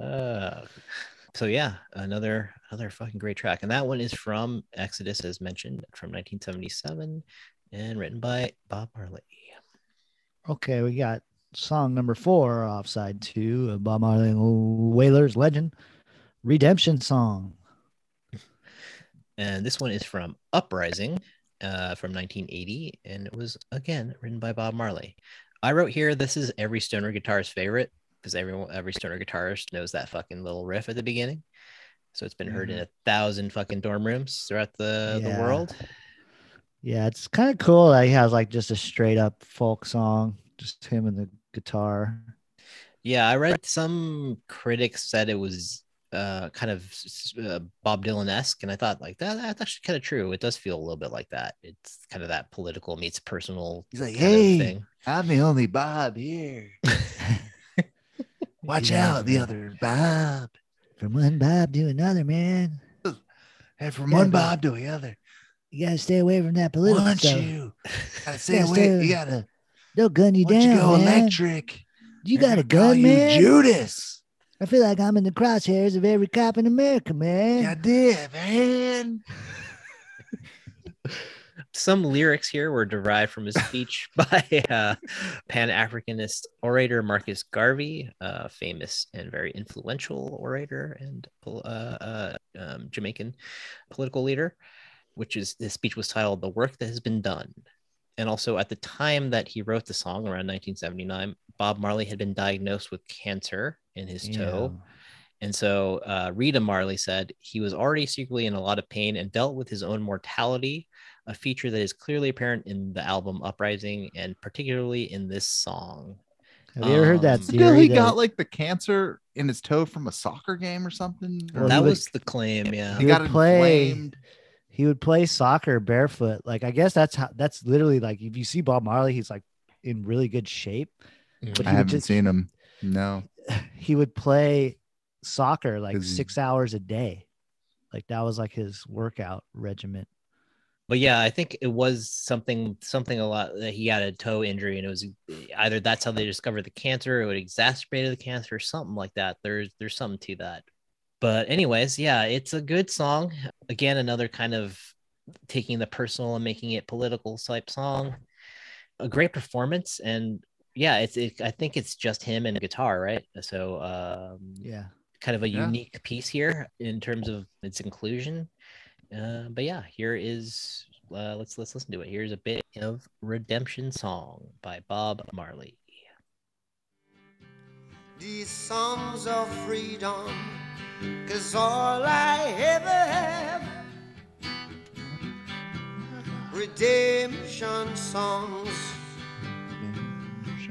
Uh, so yeah, another another fucking great track, and that one is from Exodus, as mentioned, from 1977, and written by Bob Marley. Okay, we got song number four off side two Bob Marley and Wailers Legend Redemption Song. And this one is from Uprising, uh, from 1980, and it was again written by Bob Marley. I wrote here, this is every stoner guitarist favorite because everyone, every stoner guitarist knows that fucking little riff at the beginning. So it's been heard in a thousand fucking dorm rooms throughout the, the world. Yeah, it's kind of cool that he has like just a straight up folk song, just him and the guitar. Yeah, I read some critics said it was uh, kind of s- s- uh, Bob Dylan esque, and I thought like that that's actually kind of true. It does feel a little bit like that. It's kind of that political meets personal. He's like, hey, thing. I'm the only Bob here. Watch Yeah, out, the other Bob. From one Bob to another, man. And from one Bob to the other. You gotta stay away from that political Once stuff. you gotta stay stay away- away, you you gotta They'll gun you once down, you go man. electric. You got a gonna call gun, you man. Judas. I feel like I'm in the crosshairs of every cop in America, man. Yeah, did, man. Some lyrics here were derived from a speech by uh, Pan Africanist orator Marcus Garvey, a famous and very influential orator and uh, uh, um, Jamaican political leader, which is his speech was titled The Work That Has Been Done. And also at the time that he wrote the song, around 1979, Bob Marley had been diagnosed with cancer in his toe. And so uh, Rita Marley said he was already secretly in a lot of pain and dealt with his own mortality, a feature that is clearly apparent in the album Uprising and particularly in this song. Have you ever heard that Um, theory? Still, he that- got like the cancer in his toe from a soccer game or something. Well, Or he that would- was the claim, yeah. he he got would play- inflamed. he would play soccer barefoot. Like I guess that's how that's literally like if you see Bob Marley, he's like in really good shape. Mhm. But I haven't just seen him. No. he would play soccer like six hours a day. Like that was like his workout regimen. But yeah, I think it was something something a lot that he had a toe injury, and it was either that's how they discovered the cancer, or it exacerbated the cancer, or something like that. There's there's something to that. But anyways, yeah, it's a good song. Again, another kind of taking the personal and making it political type song. A great performance, and yeah, it's it, I think it's just him and guitar, right? So um, Yeah. kind of a Yeah. unique piece here in terms of its inclusion. Uh, but yeah, here is uh, let's let's listen to it. Here's a bit of Redemption Song by Bob Marley. These songs of freedom, cause all I ever have. Redemption songs,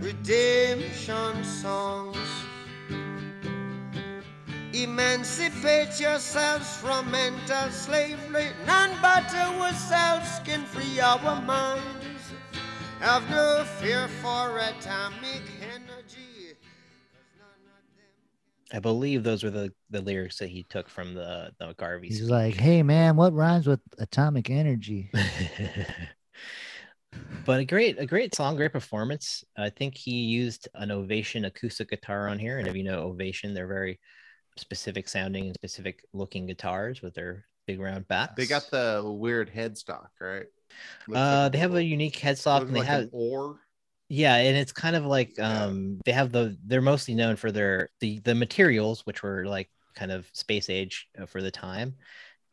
redemption songs. Emancipate yourselves from mental slavery. None but ourselves can free our minds. Have no fear for atomic energy. 'cause none of them I believe those were the, the lyrics that he took from the the Garvey. He's speech. like, hey man, what rhymes with atomic energy? but a great a great song, great performance. I think he used an Ovation acoustic guitar on here, and if you know Ovation, they're very specific sounding and specific looking guitars with their big round backs. They got the weird headstock, right? Looks Uh, like they have a unique headstock, and they like have oar. Yeah, and it's kind of like Yeah. um they have the they're mostly known for their the the materials which were like kind of space age uh, for the time,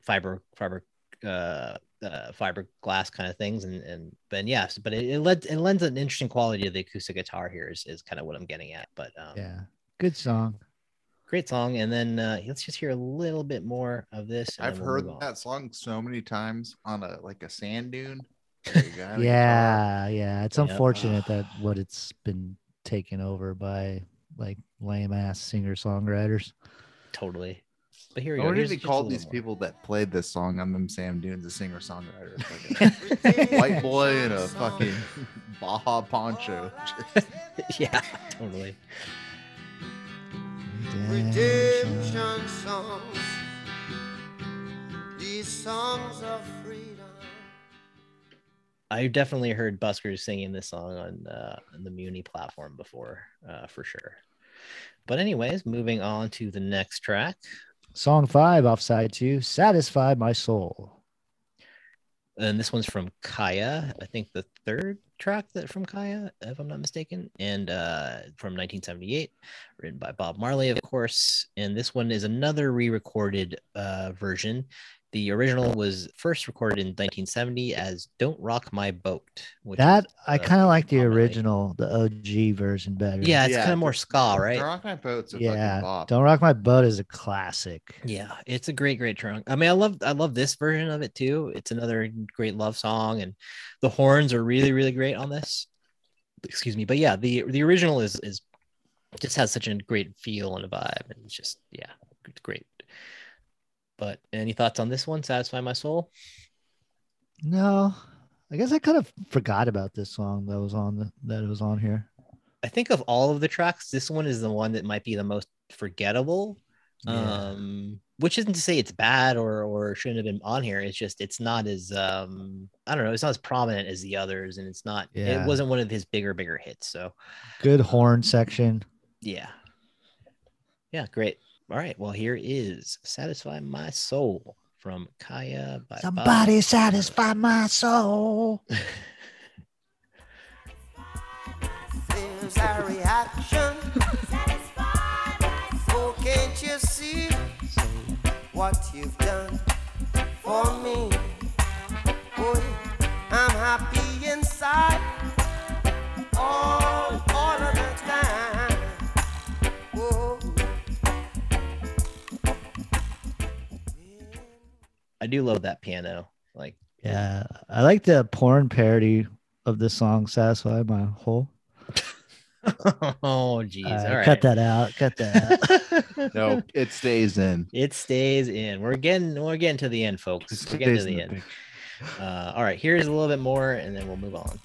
fiber fiber uh, uh fiberglass kind of things and and but yes, but it it, led, it lends an interesting quality to the acoustic guitar here is is kind of what I'm getting at. But um Yeah. Good song. great song and then uh let's just hear a little bit more of this. I've we'll heard that song so many times on a like a sand dune. where you got a guitar. Yeah, yeah. It's Yep. unfortunate that what it's been taken over by like lame ass singer songwriters. totally. But here we I go. wonder if Here's they just a called these more. people that played this song on them Sam Dunes a singer songwriter. White boy in a fucking Baja poncho. yeah, totally. redemption songs. These songs of freedom. I definitely heard Buskers singing this song on uh, on the Muni platform before, uh, for sure. But anyways, moving on to the next track, Song five off side two, Satisfy My Soul. and this one's from Kaya. I think the third track that from Kaya, if I'm not mistaken, and uh, from 1978, written by Bob Marley, of course. And this one is another re-recorded uh, version. The original was first recorded in 1970 as "Don't Rock My Boat." Which That is, I kind of like the original, the OG version better. Yeah, it's Yeah, kind of more ska, right? Don't Rock My Boat's a yeah. fucking bop. Don't rock my boat is a classic. Yeah, it's a great, great trunk. I mean, I love, I love this version of it too. It's another great love song, and the horns are really, really great on this. Excuse me, but yeah, the the original is is just has such a great feel and a vibe, and it's just yeah, it's great, But any thoughts on this one? Satisfy my soul. No, I guess I kind of forgot about this song that was on the, that it was on here. I think of all of the tracks, this one is the one that might be the most forgettable. Yeah. Um, which isn't to say it's bad or or shouldn't have been on here. It's just it's not as um I don't know, it's not as prominent as the others, and it's not Yeah. it wasn't one of his bigger, bigger hits. So Good horn section. yeah. Yeah, great. All right. Well, here is Satisfy My Soul from Kaya by Bob. Somebody satisfy my soul. There's a reaction. Oh, can't you see what you've done for me? Yeah. I'm happy inside I do love that piano. Like Yeah, I like the porn parody of the song "Satisfy My Hole." oh geez. Uh, All right. Cut that out. Cut that. out. No, it stays in. It stays in. We're getting we're getting to the end, folks. We're getting to the the end. Uh, all right, here's a little bit more, and then we'll move on.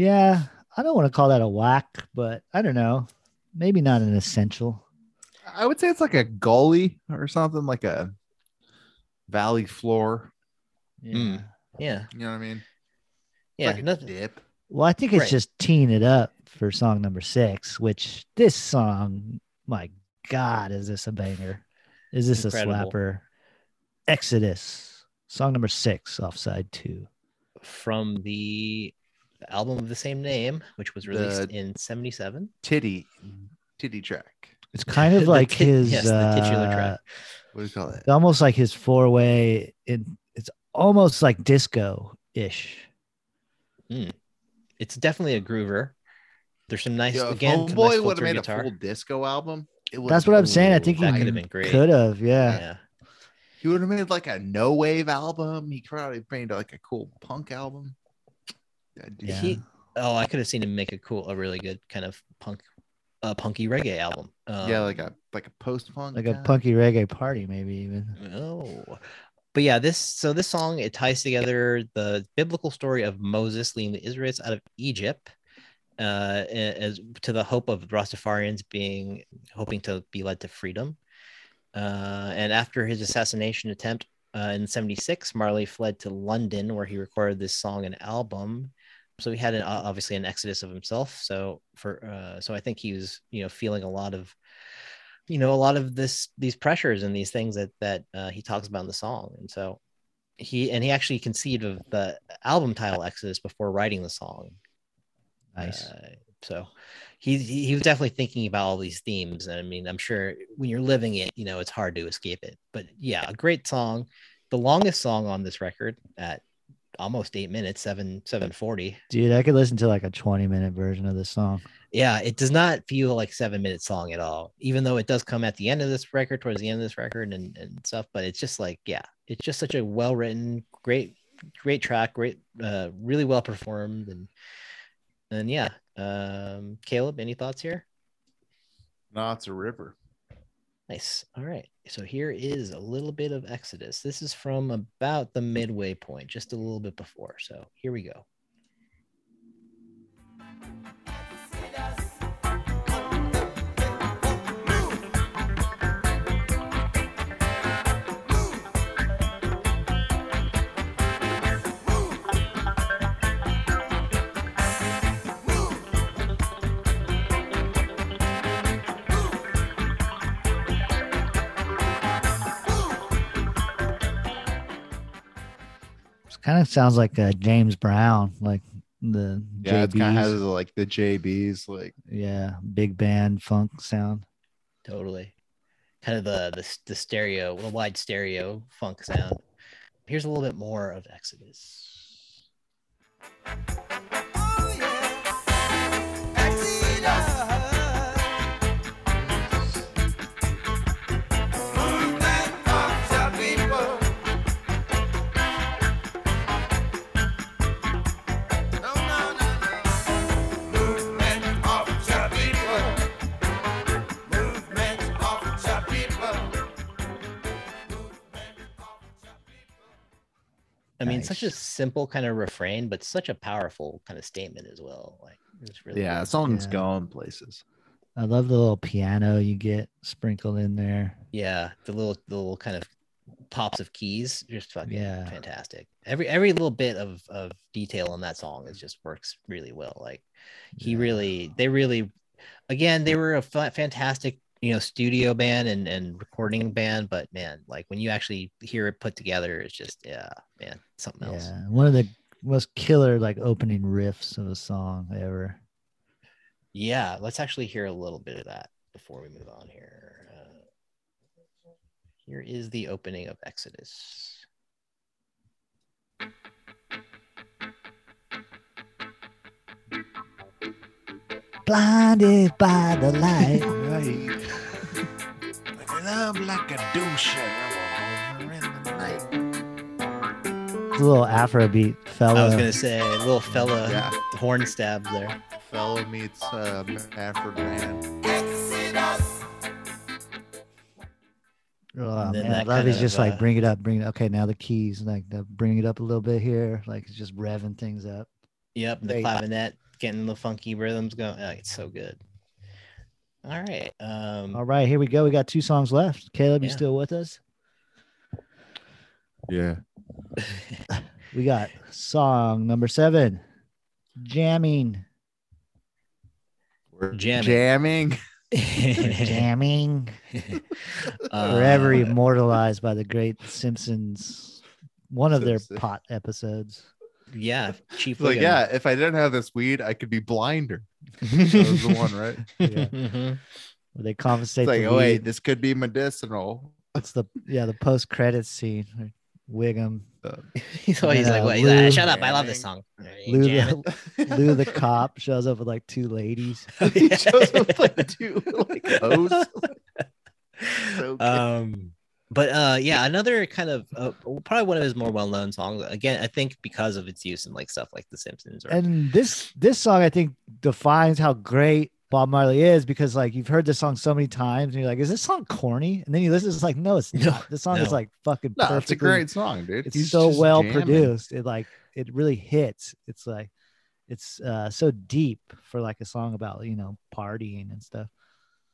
Yeah, I don't want to call that a whack, but I don't know. Maybe not an essential. I would say it's like a gully or something, like a valley floor. Yeah. Mm. Yeah, You know what I mean? It's yeah. like a nothing- dip. Well, I think it's Right. just teeing it up for song number six, which this song, my God, is this a banger? Is this Incredible. a slapper? Exodus, song number six, offside two. from the album of the same name, which was released The- in '77. Titty, titty track. It's kind of like tit- his, yes, the titular uh, track. What do you call it? it's almost like his four way. It, it's almost like disco ish. It's definitely a groover. There's some nice Yo, again. some nice would have made guitar. a full disco album. It That's what I'm saying. I think he That ruled. could have been great. Could have, yeah. yeah. He would have made like a no wave album. He probably made like a cool punk album. That'd do- Yeah. He, oh, I could have seen him make a cool, a really good kind of punk, uh, punky reggae album. Um, yeah, like a like a post punk, Like a punky reggae party, maybe even. Oh, but yeah, this so this song it ties together the biblical story of Moses leading the Israelites out of Egypt, uh, as to the hope of Rastafarians being hoping to be led to freedom. Uh, and after his assassination attempt uh, in '76, Marley fled to London, where he recorded this song and album. So he had an, uh, obviously an exodus of himself. So for uh, so I think he was you know feeling a lot of you know a lot of this these pressures and these things that that uh, he talks about in the song. And so he and he actually conceived of the album title exodus before writing the song. Nice. Uh, so he he he was definitely thinking about all these themes. And i mean i'm sure when you're living it you know it's hard to escape it. But yeah a great song. The longest song on this record at almost eight minutes seven 740 Dude, I could listen to like a 20 minute version of this song. yeah it does not feel like seven minute song at all even though it does come at the end of this record towards the end of this record and, and stuff but it's just like yeah it's just such a well written great great track great uh really well performed and and yeah um caleb any thoughts here No, it's a river. Nice. All right. So here is a little bit of exodus. This is from about the midway point just a little bit before. So here we go kind of sounds like uh, James Brown, like the Yeah, it kind of JBs. has like the JBs, like yeah, big band funk sound. totally kind of the the, the stereo, the wide stereo funk sound. Here's a little bit more of Exodus. I mean, such a simple kind of refrain, but such a powerful kind of statement as well. Like it's really Yeah, good. song's Yeah. going places. I love the little piano you get sprinkled in there. yeah, the little the little kind of pops of keys, just fucking Yeah. fantastic. Every every little bit of of detail in that song is just works really well. Like he Yeah. really, they really, again, they were a fantastic you know studio band and and recording band, but man, like when you actually hear it put together, it's just yeah, man, something else. Yeah, one of the most killer like opening riffs of a song ever. Yeah, let's actually hear a little bit of that before we move on here. Uh, here is the opening of Exodus. Blinded by the light. Right. Like love like a douche in the night. It's a little Afrobeat Fela. I was gonna say little Fela Yeah. horn stab there. Fela meets uh, Manfred Mann. Oh, And man, I that love kind he's of, just like uh, bring it up, bring it. Okay, now the keys, like the, bring it up a little bit here, like it's just revving things up. Yep, the Great. clavinet getting the funky rhythms going. Oh, it's so good. All right. Um All right, here we go. We got two songs left. Caleb, you still with us? Yeah. We got song number seven, jamming, We're Jamming. jamming. jamming, uh, forever immortalized by the great Simpsons. One of their pot episodes. Yeah, Chief Like, Wiggum. yeah, if I didn't have this weed, I could be blinder. That was the one, right? Yeah. Mhm. Where they compensate It's like, the oh wait, this could be medicinal. It's the yeah the post credit scene. where Wiggum, he's always And, like, uh, "What?" He's like, "Shut up! I love this song." Lou the, Lou the cop shows up with like two ladies. he shows up with like two like hoes. So good. um but uh yeah another kind of uh, probably one of his more well-known songs again i think because of its use in like stuff like the simpsons or And this this song I think defines how great Bob Marley is because like you've heard this song so many times and you're like, is this song corny? And then you listen, it's like, no, it's No, not. This song is like fucking no, perfectly. it's a great song, dude. It's He's so well jamming. produced. It like it really hits. It's like it's uh so deep for like a song about you know partying and stuff.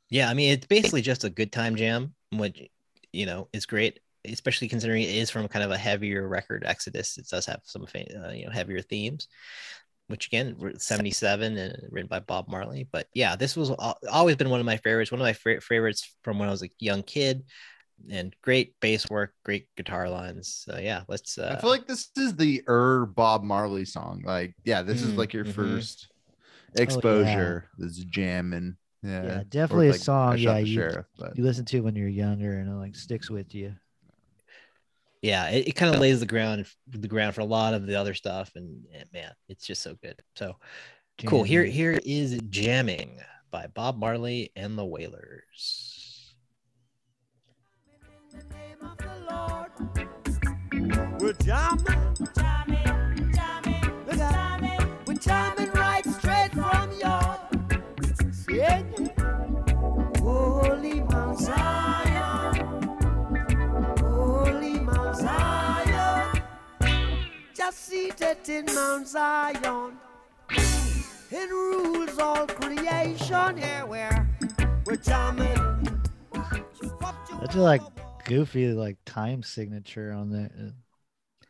yeah i mean it's basically just a good time jam which you know is great especially considering it is from kind of a heavier record exodus it does have some uh, you know heavier themes which again were 77 and written by bob marley but yeah this was al- always been one of my favorites one of my fa- favorites from when i was a young kid and great bass work great guitar lines so yeah let's uh I feel like this is the er Bob Marley song. Like, yeah, this is Mm, like your mhm. first exposure. This is jamming. Yeah, Yeah, Or definitely a song, I yeah, you- sheriff, but You listen to when you're younger and it like sticks with you. yeah it, it kind of lays the ground the ground for a lot of the other stuff and, and man it's just so good so cool here here is jamming by bob marley and the wailers In the name of the Lord. We're jamming. Just seated in Mount Zion. It rules all creation. Here we're, we're jamming. That's a, like goofy like time signature on the uh,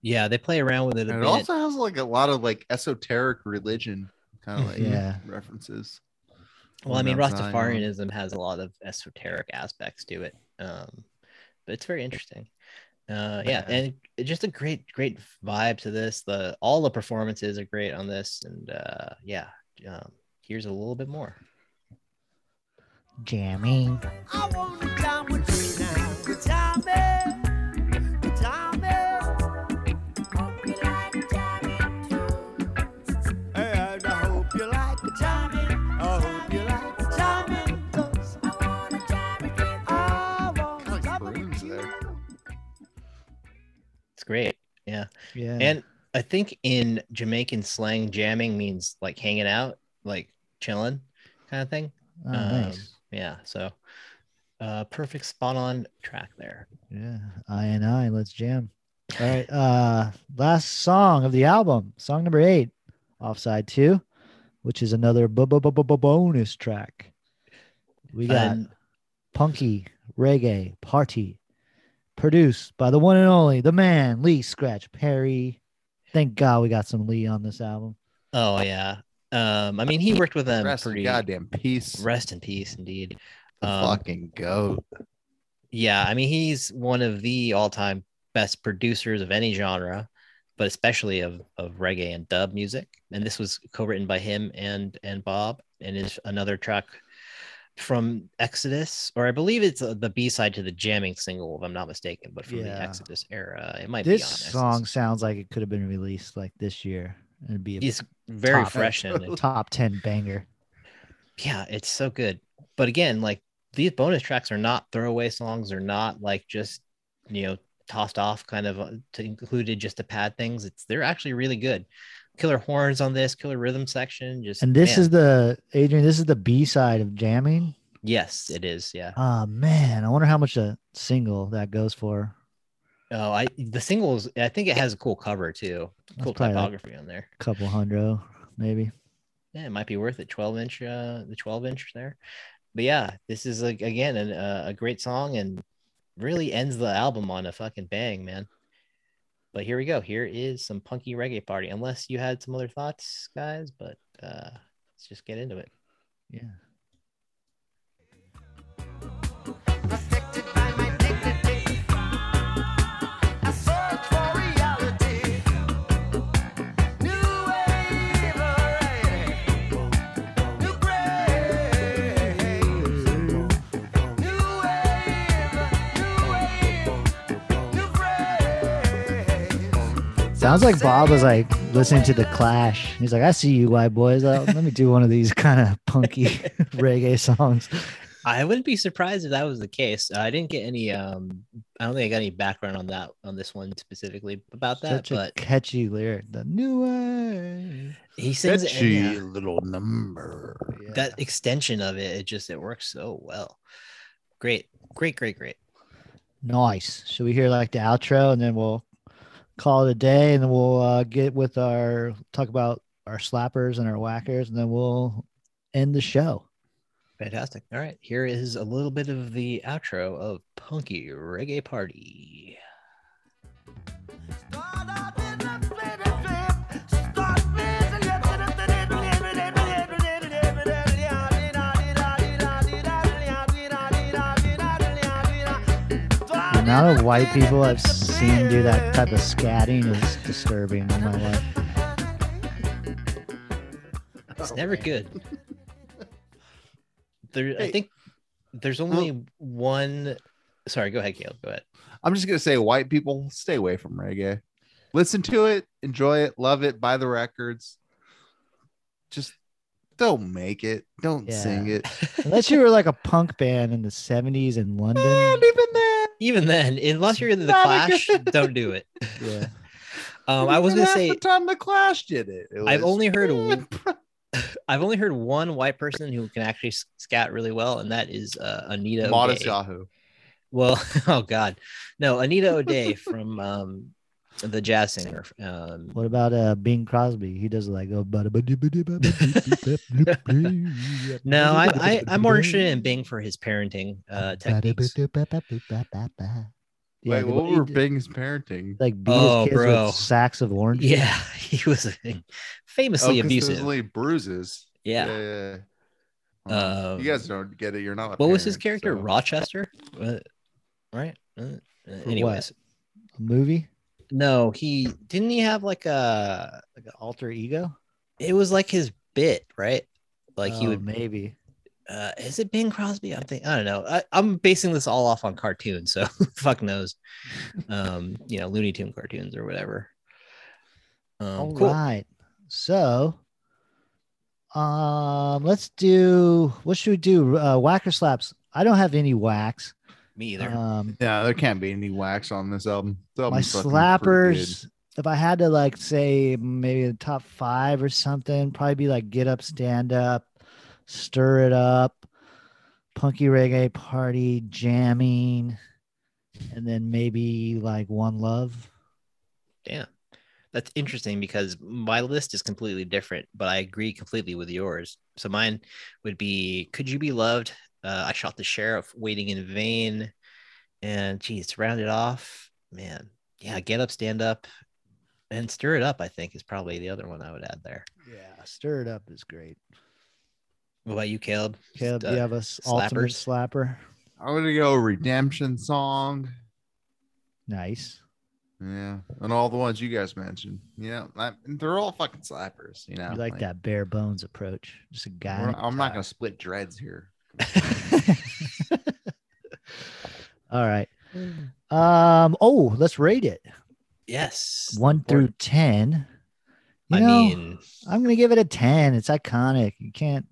yeah they play around with it a and it bit also has like a lot of like esoteric religion kind of like Yeah. references. well i mean rastafarianism has a lot of esoteric aspects to it um but it's very interesting uh yeah Yeah. and just a great great vibe to this the all the performances are great on this and uh yeah um here's a little bit more Jamming. Great. Yeah. Yeah. And I think in Jamaican slang, jamming means like hanging out, like chilling kind of thing. oh, Um, nice. Yeah. So uh perfect spot on track there. Yeah. I and I. Let's jam. All right. Uh, last song of the album, song number eight, Offside Two, which is another bu- bu- bu- bu- bu- bonus track. We got And punky reggae party, produced by the one and only the man Lee Scratch Perry. Thank God we got some Lee on this album. oh yeah. Um, I mean he worked with them Rest in pretty goddamn peace. rest in peace indeed. The Um, fucking goat. Yeah, I mean he's one of the all-time best producers of any genre, but especially of of reggae and dub music. And this was co-written by him and and Bob, and is another track from Exodus, or I believe it's uh, the B side to the jamming single, if I'm not mistaken. But from the Exodus era, it might This song sounds like it could have been released like this year. It'd be a is very top- fresh and top 10 banger. yeah, it's so good. But again, like these bonus tracks are not throwaway songs. They're not like just you know tossed off kind of uh, to included just to pad things. It's they're actually really good. Killer horns on this, killer rhythm section. Just And this man. is the Adrian, this is the B side of jamming. yes, it is. Yeah. Oh man, I wonder how much a single that goes for. Oh, I the singles. I think it has a cool cover too. Cool probably like typography on there. a couple hundred, maybe. Yeah, it might be worth it. Twelve inch, uh, the twelve inch there. But yeah, this is like again an, uh, a great song and really ends the album on a fucking bang, man. But here we go. Here is some punky reggae party. Unless you had some other thoughts, guys, but uh, let's just get into it. Yeah. Sounds like Bob was like listening to the Clash. He's like, I see you, white boys. Uh, let me do one of these kind of punky reggae songs. I wouldn't be surprised if that was the case. I didn't get any. Um, I don't think I got any background on that on this one specifically about that, Such a but catchy lyric. The new way. he sings it. and, Catchy yeah. little number. that extension of it, it just it works so well. Great, great, great, great. Nice. Should we hear like the outro and then we'll call it a day and then we'll uh, get with our talk about our slappers and our whackers and then we'll end the show. Fantastic. All right, here is a little bit of the outro of Punky Reggae Party. Start out in a flip, flip. Start busy. The amount of white people I've seen do that type of scatting is disturbing in my life. It's never good. There, I think there's only one. Sorry, go ahead, Caleb. Go ahead. I'm just gonna say, white people, stay away from reggae. Listen to it, enjoy it, love it, buy the records. Just don't make it. Don't sing it. Unless you were like a punk band in the 70s in London. And even then, Even then, unless you're in the Not Clash, good- don't do it. Yeah. Um, I was gonna say the time the Clash did it. it I've only heard a I've only heard one white person who can actually s- scat really well, and that is uh, Anita. Modest O'Day. Yahoo. Well, oh god, no, Anita O'Day from um, the jazz singer. Um, What about uh Bing Crosby? He does like oh, no, no, I, I I'm more interested in Bing for his parenting uh, techniques. Yeah, Wait, the- what he were d- Bing's parenting? like beat Oh, his kids bro. with sacks of oranges? Yeah, he was famously Oh, 'cause abusive. there's only bruises. Yeah. yeah, yeah. Uh, Um, you guys don't get it. You're not. a What was his character? so- Rochester, Uh, right? Uh, For anyways, A movie? No, he didn't. He have like a. Like an alter ego? It was like his bit, right? Like he Oh, would maybe. uh, is it Bing Crosby? I'm thinking, I don't know. I, I'm basing this all off on cartoons, so fuck knows. Um, you know, Looney Tune cartoons or whatever. Um, All right. So, um, let's do. What should we do? Uh, whack or slaps? I don't have any wax. Me either. Um, Yeah, there can't be any wax on this album. This my album's fucking pretty slappers. If I had to like say maybe the top five or something, probably be like get up, stand up, stir it up, punky reggae party, jamming, and then maybe like one love. Damn. That's interesting because my list is completely different, but I agree completely with yours. So mine would be Could You Be Loved? Uh, I shot the sheriff waiting in vain. And geez, to round it off, man, yeah, get up, stand up, and stir it up, I think is probably the other one I would add there. Yeah, stir it up is great. What about you, Caleb? Caleb, Just, do you uh, have a s- ultimate slapper? I'm gonna go redemption song. Nice. Yeah, and all the ones you guys mentioned. Yeah, I, they're all fucking slappers. You know, You like that bare bones approach. Just a guy. I'm not gonna split dreads here. All right. Um. Oh, let's rate it. Yes. One through ten. You I know, mean, I'm gonna give it a ten. It's iconic. You can't.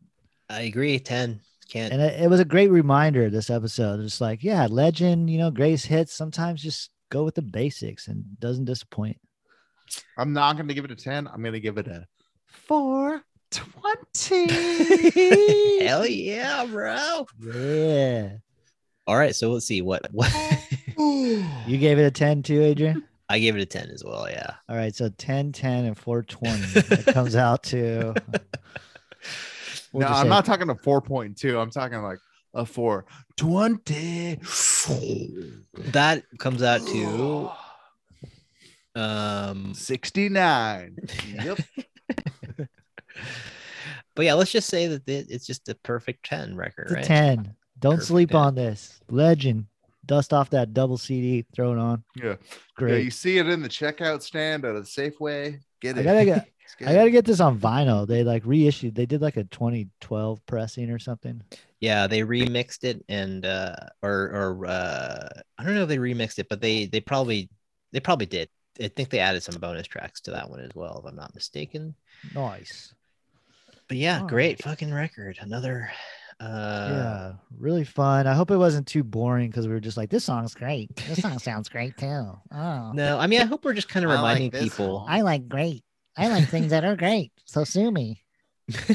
I agree. 10. Can't. And it, it was a great reminder. This episode. It's like, yeah, legend. You know, greatest hits. Sometimes just go with the basics and doesn't disappoint. I'm not gonna give it a ten. I'm gonna give it a four twenty. Hell yeah, bro. Yeah. All right. So let's see what, what You gave it a ten too, Adrian. I gave it a 10 as well. Yeah. All right, so 10, 10, and 420. It comes out to. We'll no, I'm say- not talking a four point two. I'm talking like a four twenty. That comes out to um Sixty nine. Yep. But yeah, let's just say that it- it's just a perfect 10 record, It's a right? 10. Don't Perfect sleep 10. on this. Legend. Dust off that double CD, throw it on. Yeah. Yeah, Great. you see it in the checkout stand at a Safeway. Get it. I it. gotta get- I got to get this on vinyl. They like reissued. They did like a 2012 pressing or something. Yeah, they remixed it and uh or or uh I don't know if they remixed it, but they they probably they probably did. I think they added some bonus tracks to that one as well, if I'm not mistaken. Nice. But yeah, Alright. great fucking record. Another uh yeah, really fun. I hope it wasn't too boring because we were just like, this song's great. This song sounds great too. Oh, No, I mean I hope we're just kind of I like reminding people. song. I like great. I like things that are great. So sue me.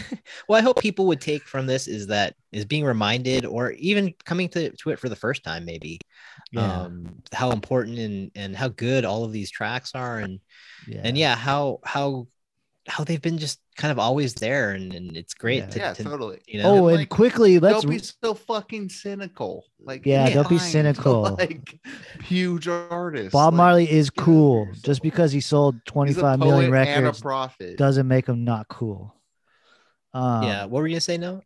well, I hope people would take from this is that is being reminded or even coming to, to it for the first time, maybe Yeah. um how important and and how good all of these tracks are and yeah. and yeah how how how they've been just kind of always there and, and it's great Yeah. to, Yeah, to totally. you know, Oh, and like, quickly, let's don't be so fucking cynical. Like, Yeah, be don't be cynical. Like huge artists. Bob like, Marley is cool. yourself. Just because he sold 25 million poet and a records doesn't make him not cool. Um, yeah what were you gonna say no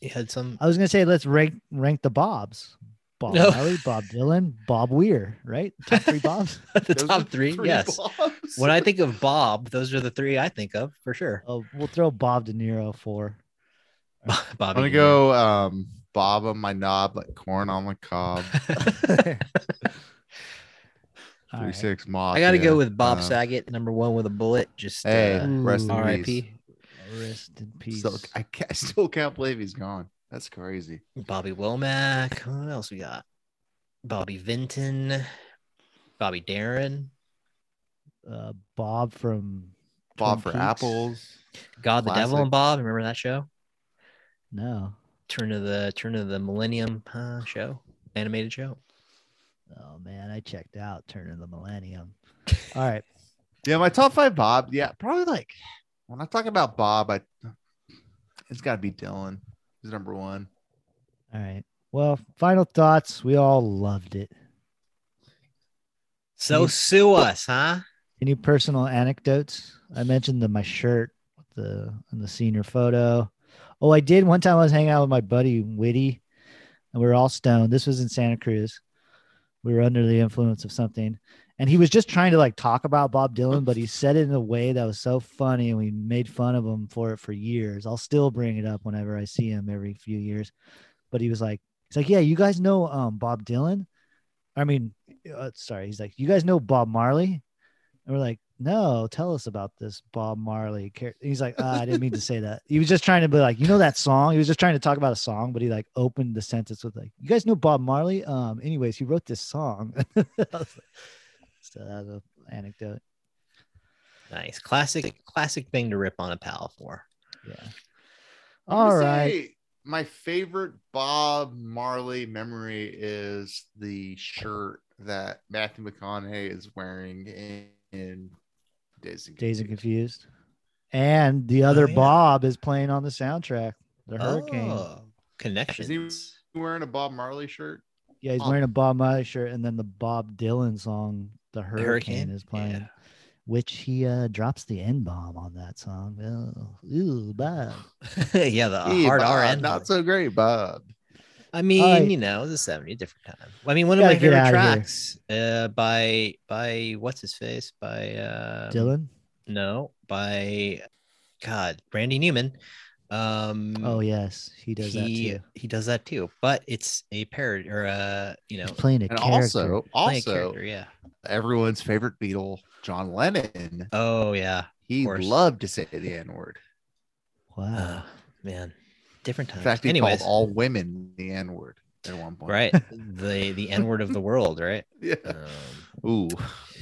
you had some I was gonna say let's rank rank the Bobs. Bob No. Marley, Bob Dylan, Bob Weir, right? Top three Bobs. the Those top the three, yes Bobs. when i think of bob those are the three i think of for sure Oh, we'll throw Bob De Niro for. Bob. I'm gonna go um Bob on my knob like corn on the cob. Three right. six moth. i gotta go with bob uh, Saget, number one with a bullet just Hey, uh, rest in Ooh. peace. rip Rest in peace. Still, I, I still can't believe he's gone. That's crazy. bobby womack what else we got bobby vinton bobby Darin, uh, Bob from Bob Twin for Peaks. apples. god the devil and bob remember that show No. turn of the turn of the millennium uh, show animated show Oh man, I checked out Turn of the Millennium. All right. Yeah, my top five Bob. Yeah, probably like when I talk about Bob, I it's got to be Dylan. He's number one. All right. Well, final thoughts. We all loved it. so You- sue us huh Any personal anecdotes? I mentioned the my shirt with the in the senior photo. Oh, I did one time. I was hanging out with my buddy Witty, and we were all stoned. This was in Santa Cruz. we were under the influence of something, and he was just trying to like talk about Bob Dylan, but he said it in a way that was so funny, and we made fun of him for it for years. I'll still bring it up whenever I see him every few years. But he was like, he's like, yeah, you guys know um Bob Dylan. I mean, uh, sorry, he's like, you guys know Bob Marley, and we're like, no, tell us about this Bob Marley. He's like, ah, I didn't mean to say that. He was just trying to be like, you know that song. He was just trying to talk about a song, but he like opened the sentence with like, you guys know Bob Marley. Um, anyways, he wrote this song. I was like- so that was an anecdote. Nice. Classic, classic thing to rip on a pal for. Yeah. I'm All gonna right. say My favorite Bob Marley memory is the shirt that Matthew McConaughey is wearing in, in Dazed and Dazed and Confused. Confused. And the other Oh, yeah. Bob is playing on the soundtrack. The Hurricane. Oh, connections. Is he wearing a Bob Marley shirt? Yeah, he's Oh. wearing a Bob Marley shirt, and then the Bob Dylan song, "The The Hurricane," is playing, Yeah. which he uh, drops the N bomb on that song. Oh, ooh, Bob. yeah, the Hey, hard Bob, RN. Not so great, Bob. I mean, right. you know, it was a 70, different time. I mean, one of my favorite outta tracks uh, by by what's his face by uh Dylan. No, by God, Randy Newman. Um, Oh yes, he does he that too. he does that too, but it's a parody or uh you know He's playing a And character. also, also character, yeah. everyone's favorite Beatle, John Lennon. Oh yeah, He course. loved to say the N word. wow. uh, man, different times. In fact, he Anyways, called all women the N word at one point. right, the the N word of the world, right? Yeah. Um, Ooh.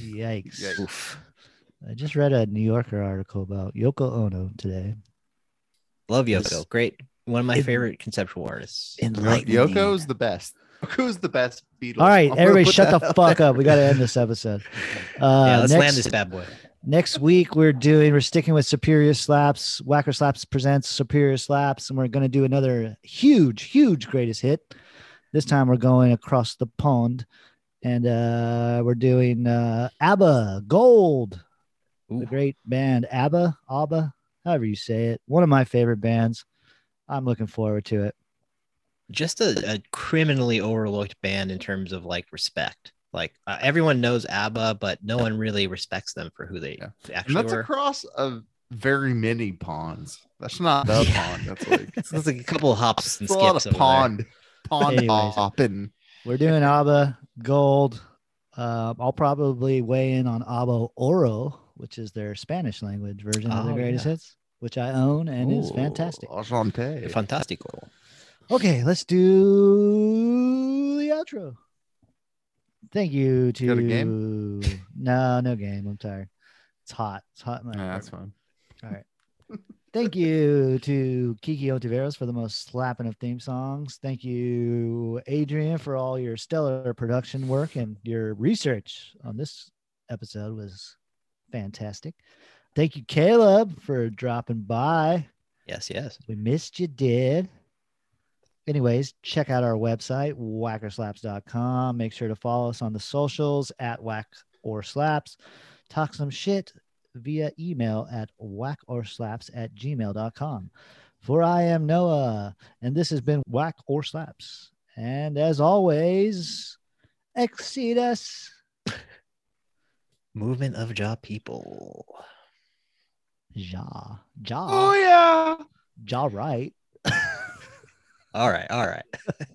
Yikes. Yikes. oof. I just read a New Yorker article about Yoko Ono today. Love Yes. Yoko, great, one of my En- favorite conceptual artists. Enlightening. Yoko's the best. Who's the best Beatles. All right, I'm everybody, shut the fuck there. up. We got to end this episode. Uh, yeah, let's next, land this bad boy. next week we're doing we're sticking with superior slaps whacker slaps presents superior slaps and we're going to do another huge huge greatest hit this time we're going across the pond and uh we're doing uh abba gold the great band abba abba however you say it one of my favorite bands i'm looking forward to it just a, a criminally overlooked band in terms of like respect. Like uh, everyone knows ABBA, but no one really respects them for who they Yeah. And actually that's were. across of very many ponds. That's not the pond. That's like It's it's like a couple of hops and it's a lot skips of over pond. Pond Anyways. hopping. we're doing abba gold uh, i'll probably weigh in on ABBA oro which is their spanish language version of the Oh, greatest yeah. hits which i own and is fantastic Enchanté. Fantastico. Okay, let's do the outro. Thank you to got a game? No, no game. I'm tired. It's hot. It's hot. In my Yeah, that's fine. All right. Thank you to Kiki Ontiveros for the most slapping of theme songs. Thank you, Adrian, for all your stellar production work and your research on this episode was fantastic. Thank you, Caleb, for dropping by. Yes, yes. We missed you, did. Anyways, check out our website, whackerslaps.com. Make sure to follow us on the socials at whack or slaps. Talk some shit via email at whackorslaps at gmail.com. For I am Noah, and this has been Whack or Slaps. And as always, exceed us. Movement of jaw people. Jaw. Jaw. Oh yeah. Jaw right. All right, all right.